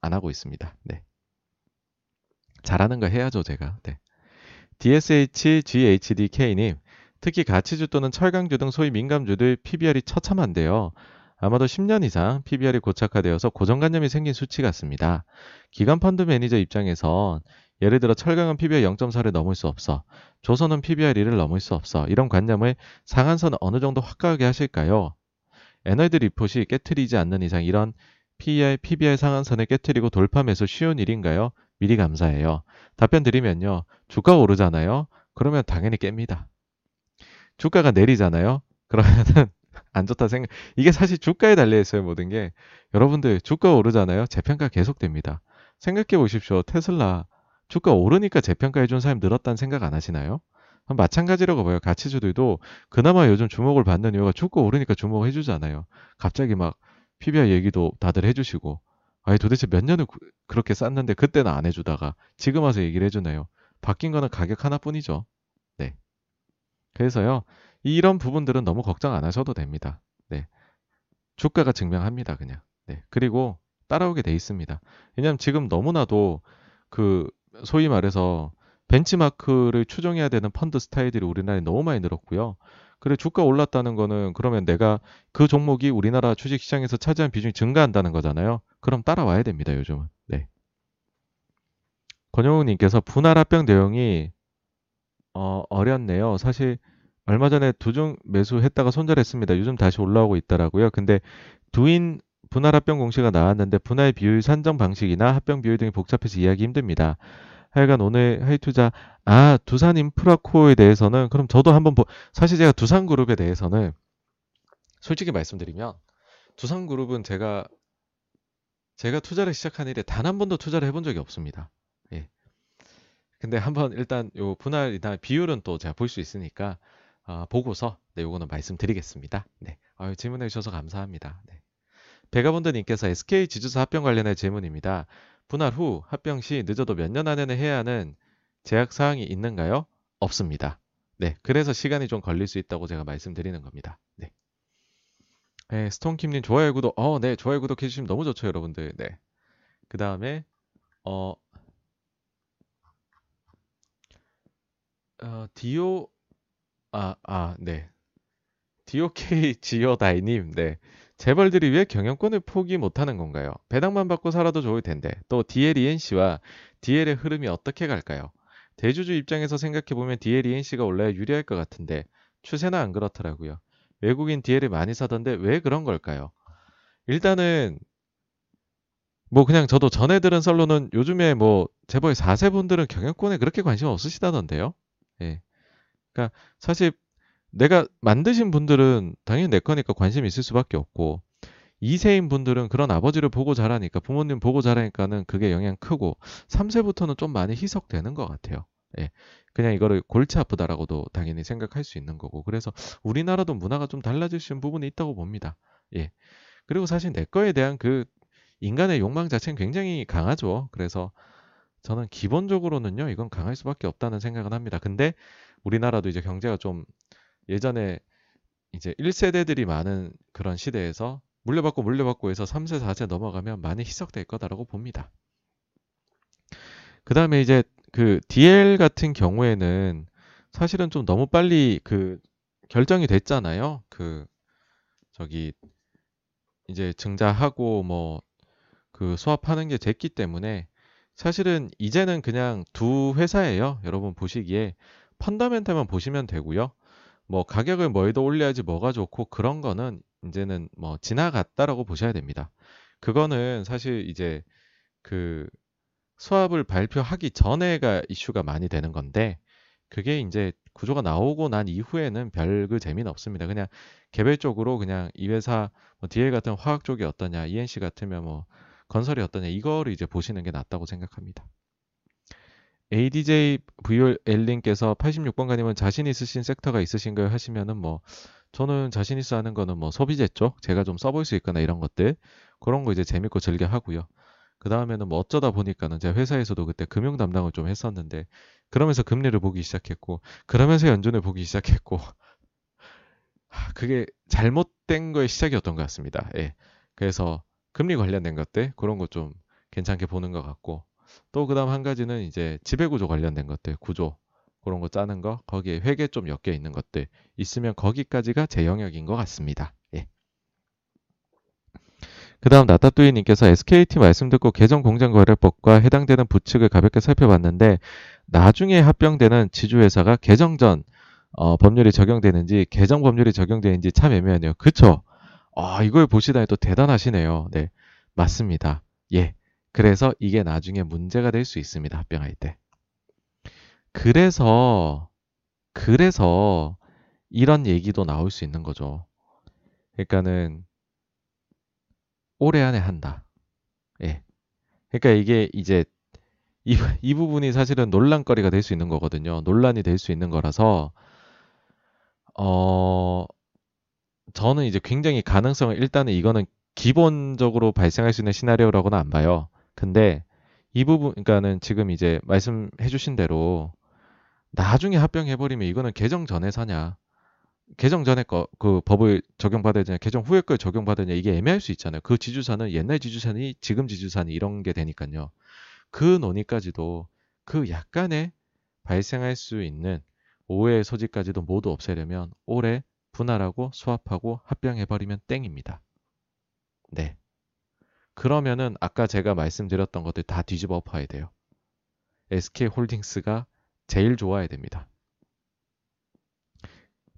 안 하고 있습니다. 네. 잘하는 거 해야죠, 제가. 네. DSHGHDK님, 특히 가치주 또는 철강주 등 소위 민감주들 PBR이 처참한데요. 아마도 10년 이상 PBR이 고착화되어서 고정관념이 생긴 수치 같습니다. 기관 펀드 매니저 입장에선 예를 들어 철강은 PBR 0.4를 넘을 수 없어. 조선은 PBR 1을 넘을 수 없어. 이런 관념을 상한선 어느 정도 확고하게 하실까요? 애널 리포트 깨트리지 않는 이상 이런 PER, PBR 상한선을 깨트리고 돌파 매수 쉬운 일인가요? 미리 감사해요. 답변 드리면요. 주가 오르잖아요. 그러면 당연히 깹니다. 주가가 내리잖아요. [LAUGHS] 그러면은 안 좋다 생각. 이게 사실 주가에 달려 있어요, 모든 게. 여러분들 주가 오르잖아요. 재평가 계속됩니다. 생각해 보십시오. 테슬라 주가 오르니까 재평가 해 준 사람 늘었다는 생각 안 하시나요? 마찬가지라고 봐요. 가치주들도 그나마 요즘 주목을 받는 이유가 주가 오르니까 주목을 해주잖아요. 갑자기 막 PBR 얘기도 다들 해주시고 아니 도대체 몇 년을 그렇게 쌌는데 그때는 안 해주다가 지금 와서 얘기를 해주네요. 바뀐 거는 가격 하나뿐이죠. 네. 그래서요. 이런 부분들은 너무 걱정 안 하셔도 됩니다. 네. 주가가 증명합니다. 그냥. 네. 그리고 따라오게 돼 있습니다. 왜냐하면 지금 너무나도 그 소위 말해서 벤치마크를 추정해야 되는 펀드 스타일들이 우리나라에 너무 많이 늘었고요. 그래 주가 올랐다는 거는 그러면 내가 그 종목이 우리나라 주식 시장에서 차지한 비중이 증가한다는 거잖아요. 그럼 따라와야 됩니다. 요즘은. 네. 권영욱 님께서 분할 합병 내용이 어, 어렵네요. 사실 얼마 전에 두중 매수했다가 손절했습니다. 요즘 다시 올라오고 있더라고요. 근데 두인 분할 합병 공시가 나왔는데 분할 비율 산정 방식이나 합병 비율 등이 복잡해서 이해하기 힘듭니다. 하여간 오늘 하이투자 아 두산 인프라코어에 대해서는 그럼 저도 한번 보 사실 제가 두산 그룹에 대해서는 솔직히 말씀드리면 두산 그룹은 제가 제가 투자를 시작한 일에 단 한 번도 투자를 해본 적이 없습니다. 예. 근데 한번 일단 요 분할이나 비율은 또 제가 볼 수 있으니까 어, 보고서 네 요거는 말씀드리겠습니다. 네. 아유, 질문해 주셔서 감사합니다. 네. 베가본드님께서 SK 지주사 합병 관련해 질문입니다. 분할 후 합병 시 늦어도 몇 년 안에는 해야 하는 제약 사항이 있는가요? 없습니다. 네, 그래서 시간이 좀 걸릴 수 있다고 제가 말씀드리는 겁니다. 네. 네 스톤킴님 좋아요 구독, 어, 네, 좋아요 구독해 주시면 너무 좋죠, 여러분들. 네. 그 다음에 어, 어, 디오, 아, 아, 네. 디오케이 지오다이님, 네. 재벌들이 왜 경영권을 포기 못하는 건가요? 배당만 받고 살아도 좋을 텐데 또 DLENC와 DL의 흐름이 어떻게 갈까요? 대주주 입장에서 생각해보면 DLENC가 올라야 유리할 것 같은데 추세는 안 그렇더라고요. 외국인 DL을 많이 사던데 왜 그런 걸까요? 일단은 뭐 그냥 저도 전에 들은 썰로는 요즘에 뭐 재벌 4세 분들은 경영권에 그렇게 관심 없으시다던데요. 예. 그러니까 사실 내가 만드신 분들은 당연히 내 거니까 관심 있을 수밖에 없고 2세인 분들은 그런 아버지를 보고 자라니까 부모님 보고 자라니까는 그게 영향 크고 3세부터는 좀 많이 희석되는 것 같아요. 예. 그냥 이거를 골치 아프다라고도 당연히 생각할 수 있는 거고 그래서 우리나라도 문화가 좀 있는 부분이 있다고 봅니다. 예. 그리고 사실 내 거에 대한 그 인간의 욕망 자체는 굉장히 강하죠. 그래서 저는 기본적으로는요, 이건 강할 수밖에 없다는 생각은 합니다. 근데 우리나라도 이제 경제가 좀 예전에 이제 1세대들이 많은 그런 시대에서 물려받고 물려받고 해서 3세, 4세 넘어가면 많이 희석될 거다라고 봅니다. 그 다음에 이제 그 DL 같은 경우에는 사실은 좀 너무 빨리 그 결정이 됐잖아요. 그 저기 이제 증자하고 뭐 그 수합하는 게 됐기 때문에 사실은 이제는 그냥 두 회사예요. 여러분 보시기에 펀더멘탈만 보시면 되고요. 뭐 가격을 뭘더 올려야지 뭐가 좋고 그런 거는 이제는 뭐 지나갔다라고 보셔야 됩니다. 그거는 사실 이제 그 수합을 발표하기 전에가 이슈가 많이 되는 건데 그게 이제 구조가 나오고 난 이후에는 별 그 재미는 없습니다. 그냥 개별적으로 그냥 이 회사 뭐 DL 같은 화학 쪽이 어떠냐, ENC 같으면 뭐 건설이 어떠냐 이거를 이제 보시는 게 낫다고 생각합니다. ADJ VL님께서 86번가님은 자신 있으신 섹터가 있으신가요? 하시면은 뭐 저는 자신 있어 하는 거는 뭐 소비재 쪽 제가 좀 써볼 수 있거나 이런 것들 그런 거 이제 재밌고 즐겨 하고요. 그 다음에는 뭐 어쩌다 보니까는 제가 회사에서도 그때 금융 담당을 좀 했었는데 그러면서 금리를 보기 시작했고 그러면서 연준을 보기 시작했고 [LAUGHS] 그게 잘못된 거의 시작이었던 것 같습니다. 예. 그래서 금리 관련된 것들 그런 거 좀 괜찮게 보는 것 같고 또 그다음 한 가지는 이제 지배구조 관련된 것들 구조 그런 거 짜는 거 거기에 회계 좀 엮여 있는 것들 있으면 거기까지가 제 영역인 것 같습니다. 예. 그 다음 나타뚜이님께서 SKT 말씀 듣고 개정공장거래법과 해당되는 부칙을 가볍게 살펴봤는데 나중에 합병되는 지주회사가 개정 전 어, 법률이 적용되는지 개정 법률이 적용되는지 참 애매하네요. 그쵸? 아, 이걸 보시다니 또 대단하시네요. 네, 맞습니다. 예. 그래서 이게 나중에 문제가 될 수 있습니다. 합병할 때. 그래서, 그래서 이런 얘기도 나올 수 있는 거죠. 그러니까는 올해 안에 한다. 예. 그러니까 이게 이제 이, 이 부분이 사실은 논란거리가 될 수 있는 거거든요. 논란이 될 수 있는 거라서 어 저는 이제 굉장히 가능성을 일단은 이거는 기본적으로 발생할 수 있는 시나리오라고는 안 봐요. 근데 이 부분 그러니까는 지금 이제 말씀해 주신 대로 나중에 합병해버리면 이거는 개정 전에 사냐 개정 전에 거 그 법을 적용받아야 되냐 개정 후에 걸 적용받아야 되냐 이게 애매할 수 있잖아요. 그 지주사는 옛날 지주사니 지금 지주사니 이런 게 되니까요. 그 논의까지도 그 약간의 발생할 수 있는 오해의 소지까지도 모두 없애려면 올해 분할하고 수합하고 합병해버리면 땡입니다. 네. 그러면은 아까 제가 말씀드렸던 것들 다 뒤집어 엎어야 돼요. SK홀딩스가 제일 좋아야 됩니다.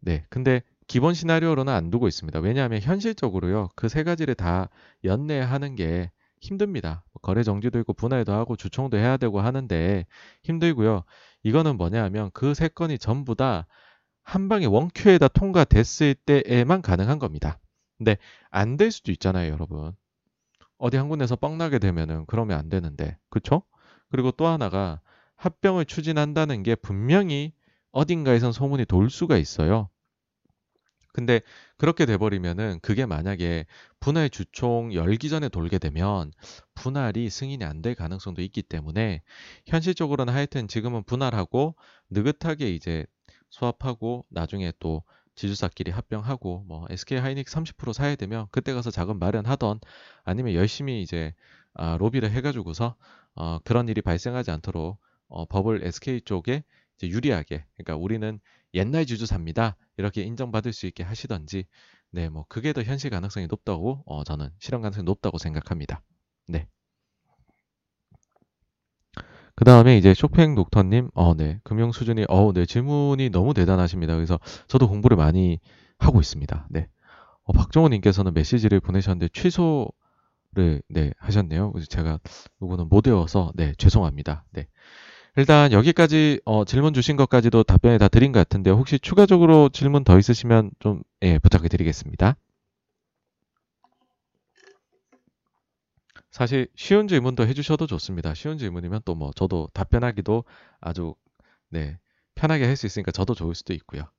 네. 근데 기본 시나리오로는 안 두고 있습니다. 왜냐하면 현실적으로요. 그 세 가지를 다 연내하는 게 힘듭니다. 거래 정지도 있고 분할도 하고 주총도 해야 되고 하는데 힘들고요. 이거는 뭐냐 하면 그 세 건이 전부 다 한 방에 원큐에다 통과됐을 때에만 가능한 겁니다. 근데 안 될 수도 있잖아요, 여러분. 어디 한 군데서 뻥나게 되면은 그러면 안 되는데. 그쵸? 그리고 또 하나가 합병을 추진한다는 게 분명히 어딘가에선 소문이 돌 수가 있어요. 근데 그렇게 돼버리면은 그게 만약에 분할 주총 열기 전에 돌게 되면 분할이 승인이 안 될 가능성도 있기 때문에 현실적으로는 하여튼 지금은 분할하고 느긋하게 이제 수합하고 나중에 또 지주사끼리 합병하고 뭐 SK 하이닉 30% 사야 되면 그때 가서 자금 마련하던 아니면 열심히 이제 아, 로비를 해가지고서 어, 그런 일이 발생하지 않도록 어, 법을 SK 쪽에 유리하게 그러니까 우리는 옛날 주주사입니다. 이렇게 인정받을 수 있게 하시던지, 네, 뭐, 그게 더 현실 가능성이 높다고, 어, 저는 실현 가능성이 높다고 생각합니다. 네. 그 다음에 이제 쇼팽 독터님, 어, 네, 금융 수준이, 어, 네, 질문이 너무 대단하십니다. 그래서 저도 공부를 많이 하고 있습니다. 네. 어, 박정호님께서는 메시지를 보내셨는데 취소를, 네, 하셨네요. 그래서 제가 이거는 못 외워서, 네, 죄송합니다. 네. 일단 여기까지 어, 질문 주신 것까지도 답변을 다 드린 것 같은데 혹시 추가적으로 질문 더 있으시면 좀 예, 부탁을 드리겠습니다. 사실 쉬운 질문도 해주셔도 좋습니다. 쉬운 질문이면 또 뭐 저도 답변하기도 아주 네 편하게 할 수 있으니까 저도 좋을 수도 있고요.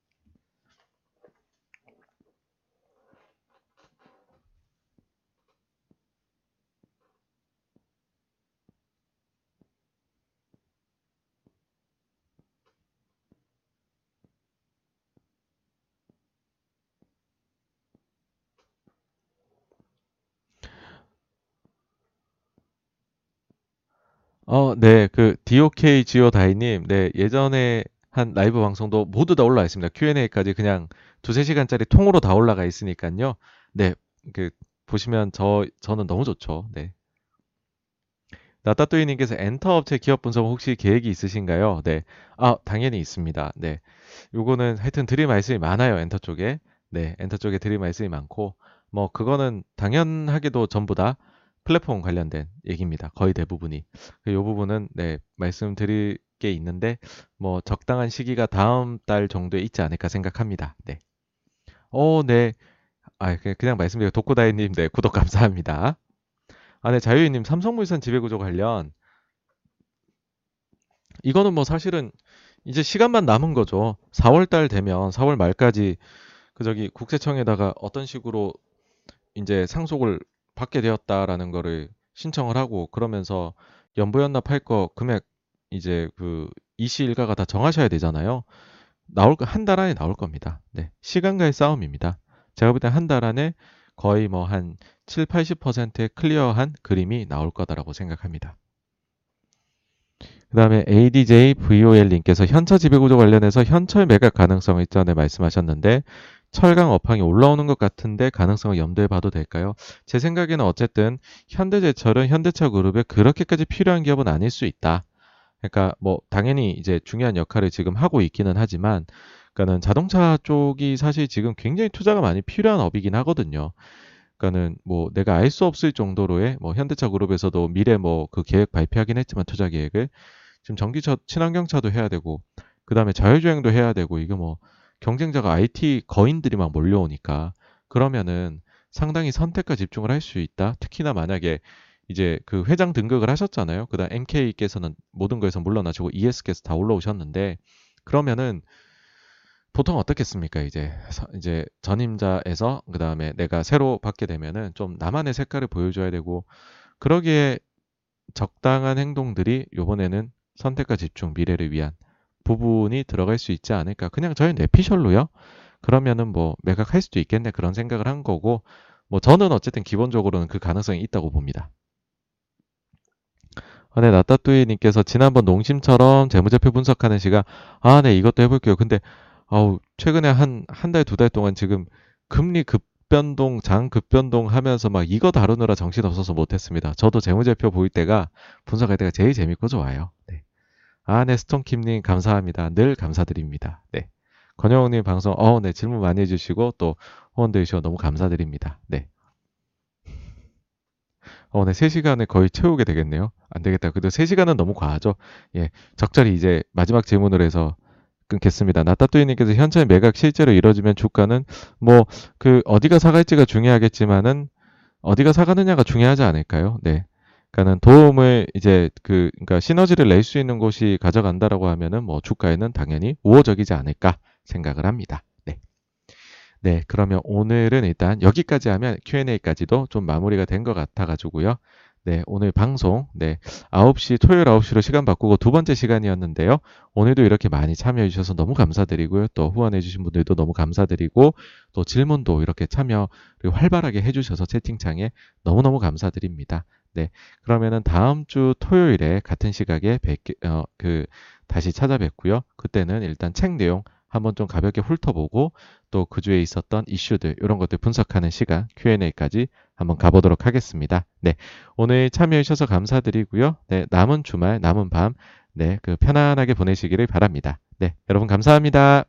어, 네, 그 DOK 지오 다이님, 네 예전에 한 라이브 방송도 모두 다 올라와 있습니다. Q&A까지 그냥 두세 시간짜리 통으로 다 올라가 있으니까요. 네, 그 보시면 저 저는 너무 좋죠. 네. 나따뚜이님께서 엔터 업체 기업 분석 혹시 계획이 있으신가요? 네, 아 당연히 있습니다. 네, 요거는 하여튼 드릴 말씀이 많아요. 엔터 쪽에, 네, 엔터 쪽에 드릴 말씀이 많고, 뭐 그거는 당연하게도 전부 다 플랫폼 관련된 얘기입니다. 거의 대부분이. 이그 부분은 네, 말씀드릴 게 있는데 뭐 적당한 시기가 다음 달 정도에 있지 않을까 생각합니다. 네. 어, 네. 아, 그냥 말씀드려 독고다이 님, 네, 구독 감사합니다. 아, 네, 자유인님 삼성물산 지배구조 관련 이거는 뭐 사실은 이제 시간만 남은 거죠. 4월 달 되면 4월 말까지 그 저기 국세청에다가 어떤 식으로 이제 상속을 받게 되었다라는 거를 신청을 하고 그러면서 연부연납할 거 금액 이제 그 이시 일가가 다 정하셔야 되잖아요. 나올 한 달 안에 나올 겁니다. 네. 시간과의 싸움입니다. 제가 볼 때 한 달 안에 거의 뭐 한 7, 80%의 클리어한 그림이 나올 거다라고 생각합니다. 그 다음에 ADJ VOL님께서 현처 지배구조 관련해서 현철 매각 가능성을 전에 말씀하셨는데 철강 업황이 올라오는 것 같은데 가능성을 염두에 봐도 될까요? 제 생각에는 어쨌든 현대제철은 현대차 그룹에 그렇게까지 필요한 기업은 아닐 수 있다. 그러니까 뭐 당연히 이제 중요한 역할을 지금 하고 있기는 하지만 그러니까는 자동차 쪽이 사실 지금 굉장히 투자가 많이 필요한 업이긴 하거든요. 그러니까는 뭐 내가 알 수 없을 정도로의 뭐 현대차 그룹에서도 미래 뭐 그 계획 발표하긴 했지만 투자 계획을 지금 전기차 친환경차도 해야 되고 그다음에 자율주행도 해야 되고 이게 뭐 경쟁자가 IT 거인들이 막 몰려오니까 그러면은 상당히 선택과 집중을 할 수 있다. 특히나 만약에 이제 그 회장 등극을 하셨잖아요. 그다음 MK께서는 모든 거에서 물러나시고 ES께서 다 올라오셨는데 그러면은 보통 어떻겠습니까? 이제 이제 전임자에서 그 다음에 내가 새로 받게 되면은 좀 나만의 색깔을 보여줘야 되고 그러기에 적당한 행동들이 요번에는 선택과 집중 미래를 위한 부분이 들어갈 수 있지 않을까. 그냥 저희 내피셜로요. 그러면은 뭐 매각할 수도 있겠네 그런 생각을 한 거고 뭐 저는 어쨌든 기본적으로는 그 가능성이 있다고 봅니다. 아, 네, 나따뚜이님께서 지난번 농심처럼 재무제표 분석하는 시간, 아, 네, 이것도 해볼게요. 근데, 아우, 최근에 한, 한 달, 두달 동안 지금 금리 급변동, 장 급변동 하면서 막 이거 다루느라 정신 없어서 못했습니다. 저도 재무제표 보일 때가, 분석할 때가 제일 재밌고 좋아요. 네. 아, 네, 스톤킴님 감사합니다. 늘 감사드립니다. 네. 권영웅님 방송, 어, 네, 질문 많이 해주시고 또 후원 되주셔서 너무 감사드립니다. 네. 어, 네, 3시간을 거의 채우게 되겠네요. 안 되겠다. 그래도 3시간은 너무 과하죠. 예, 적절히 이제 마지막 질문을 해서 끊겠습니다. 나따뚜이님께서 현재 매각 실제로 이뤄지면 주가는 뭐 그 어디가 사갈지가 중요하겠지만은 어디가 사가느냐가 중요하지 않을까요? 네. 그러니까는 도움을 이제 그 그러니까 시너지를 낼 수 있는 곳이 가져간다라고 하면은 뭐 주가에는 당연히 우호적이지 않을까 생각을 합니다. 네. 네, 그러면 오늘은 일단 여기까지 하면 Q&A까지도 좀 마무리가 된 것 같아 가지고요. 네, 오늘 방송, 네, 9시, 토요일 9시로 시간 바꾸고 두 번째 시간이었는데요. 오늘도 이렇게 많이 참여해주셔서 너무 감사드리고요. 또 후원해주신 분들도 너무 감사드리고, 또 질문도 이렇게 참여를 활발하게 해주셔서 채팅창에 너무너무 감사드립니다. 네, 그러면은 다음 주 토요일에 같은 시각에 뵙, 어, 그, 다시 찾아뵙고요. 그때는 일단 책 내용 한번 좀 가볍게 훑어보고 또 그 주에 있었던 이슈들 이런 것들 분석하는 시간 Q&A까지 한번 가보도록 하겠습니다. 네, 오늘 참여해 주셔서 감사드리고요. 네, 남은 주말, 남은 밤, 네, 그 편안하게 보내시기를 바랍니다. 네, 여러분 감사합니다.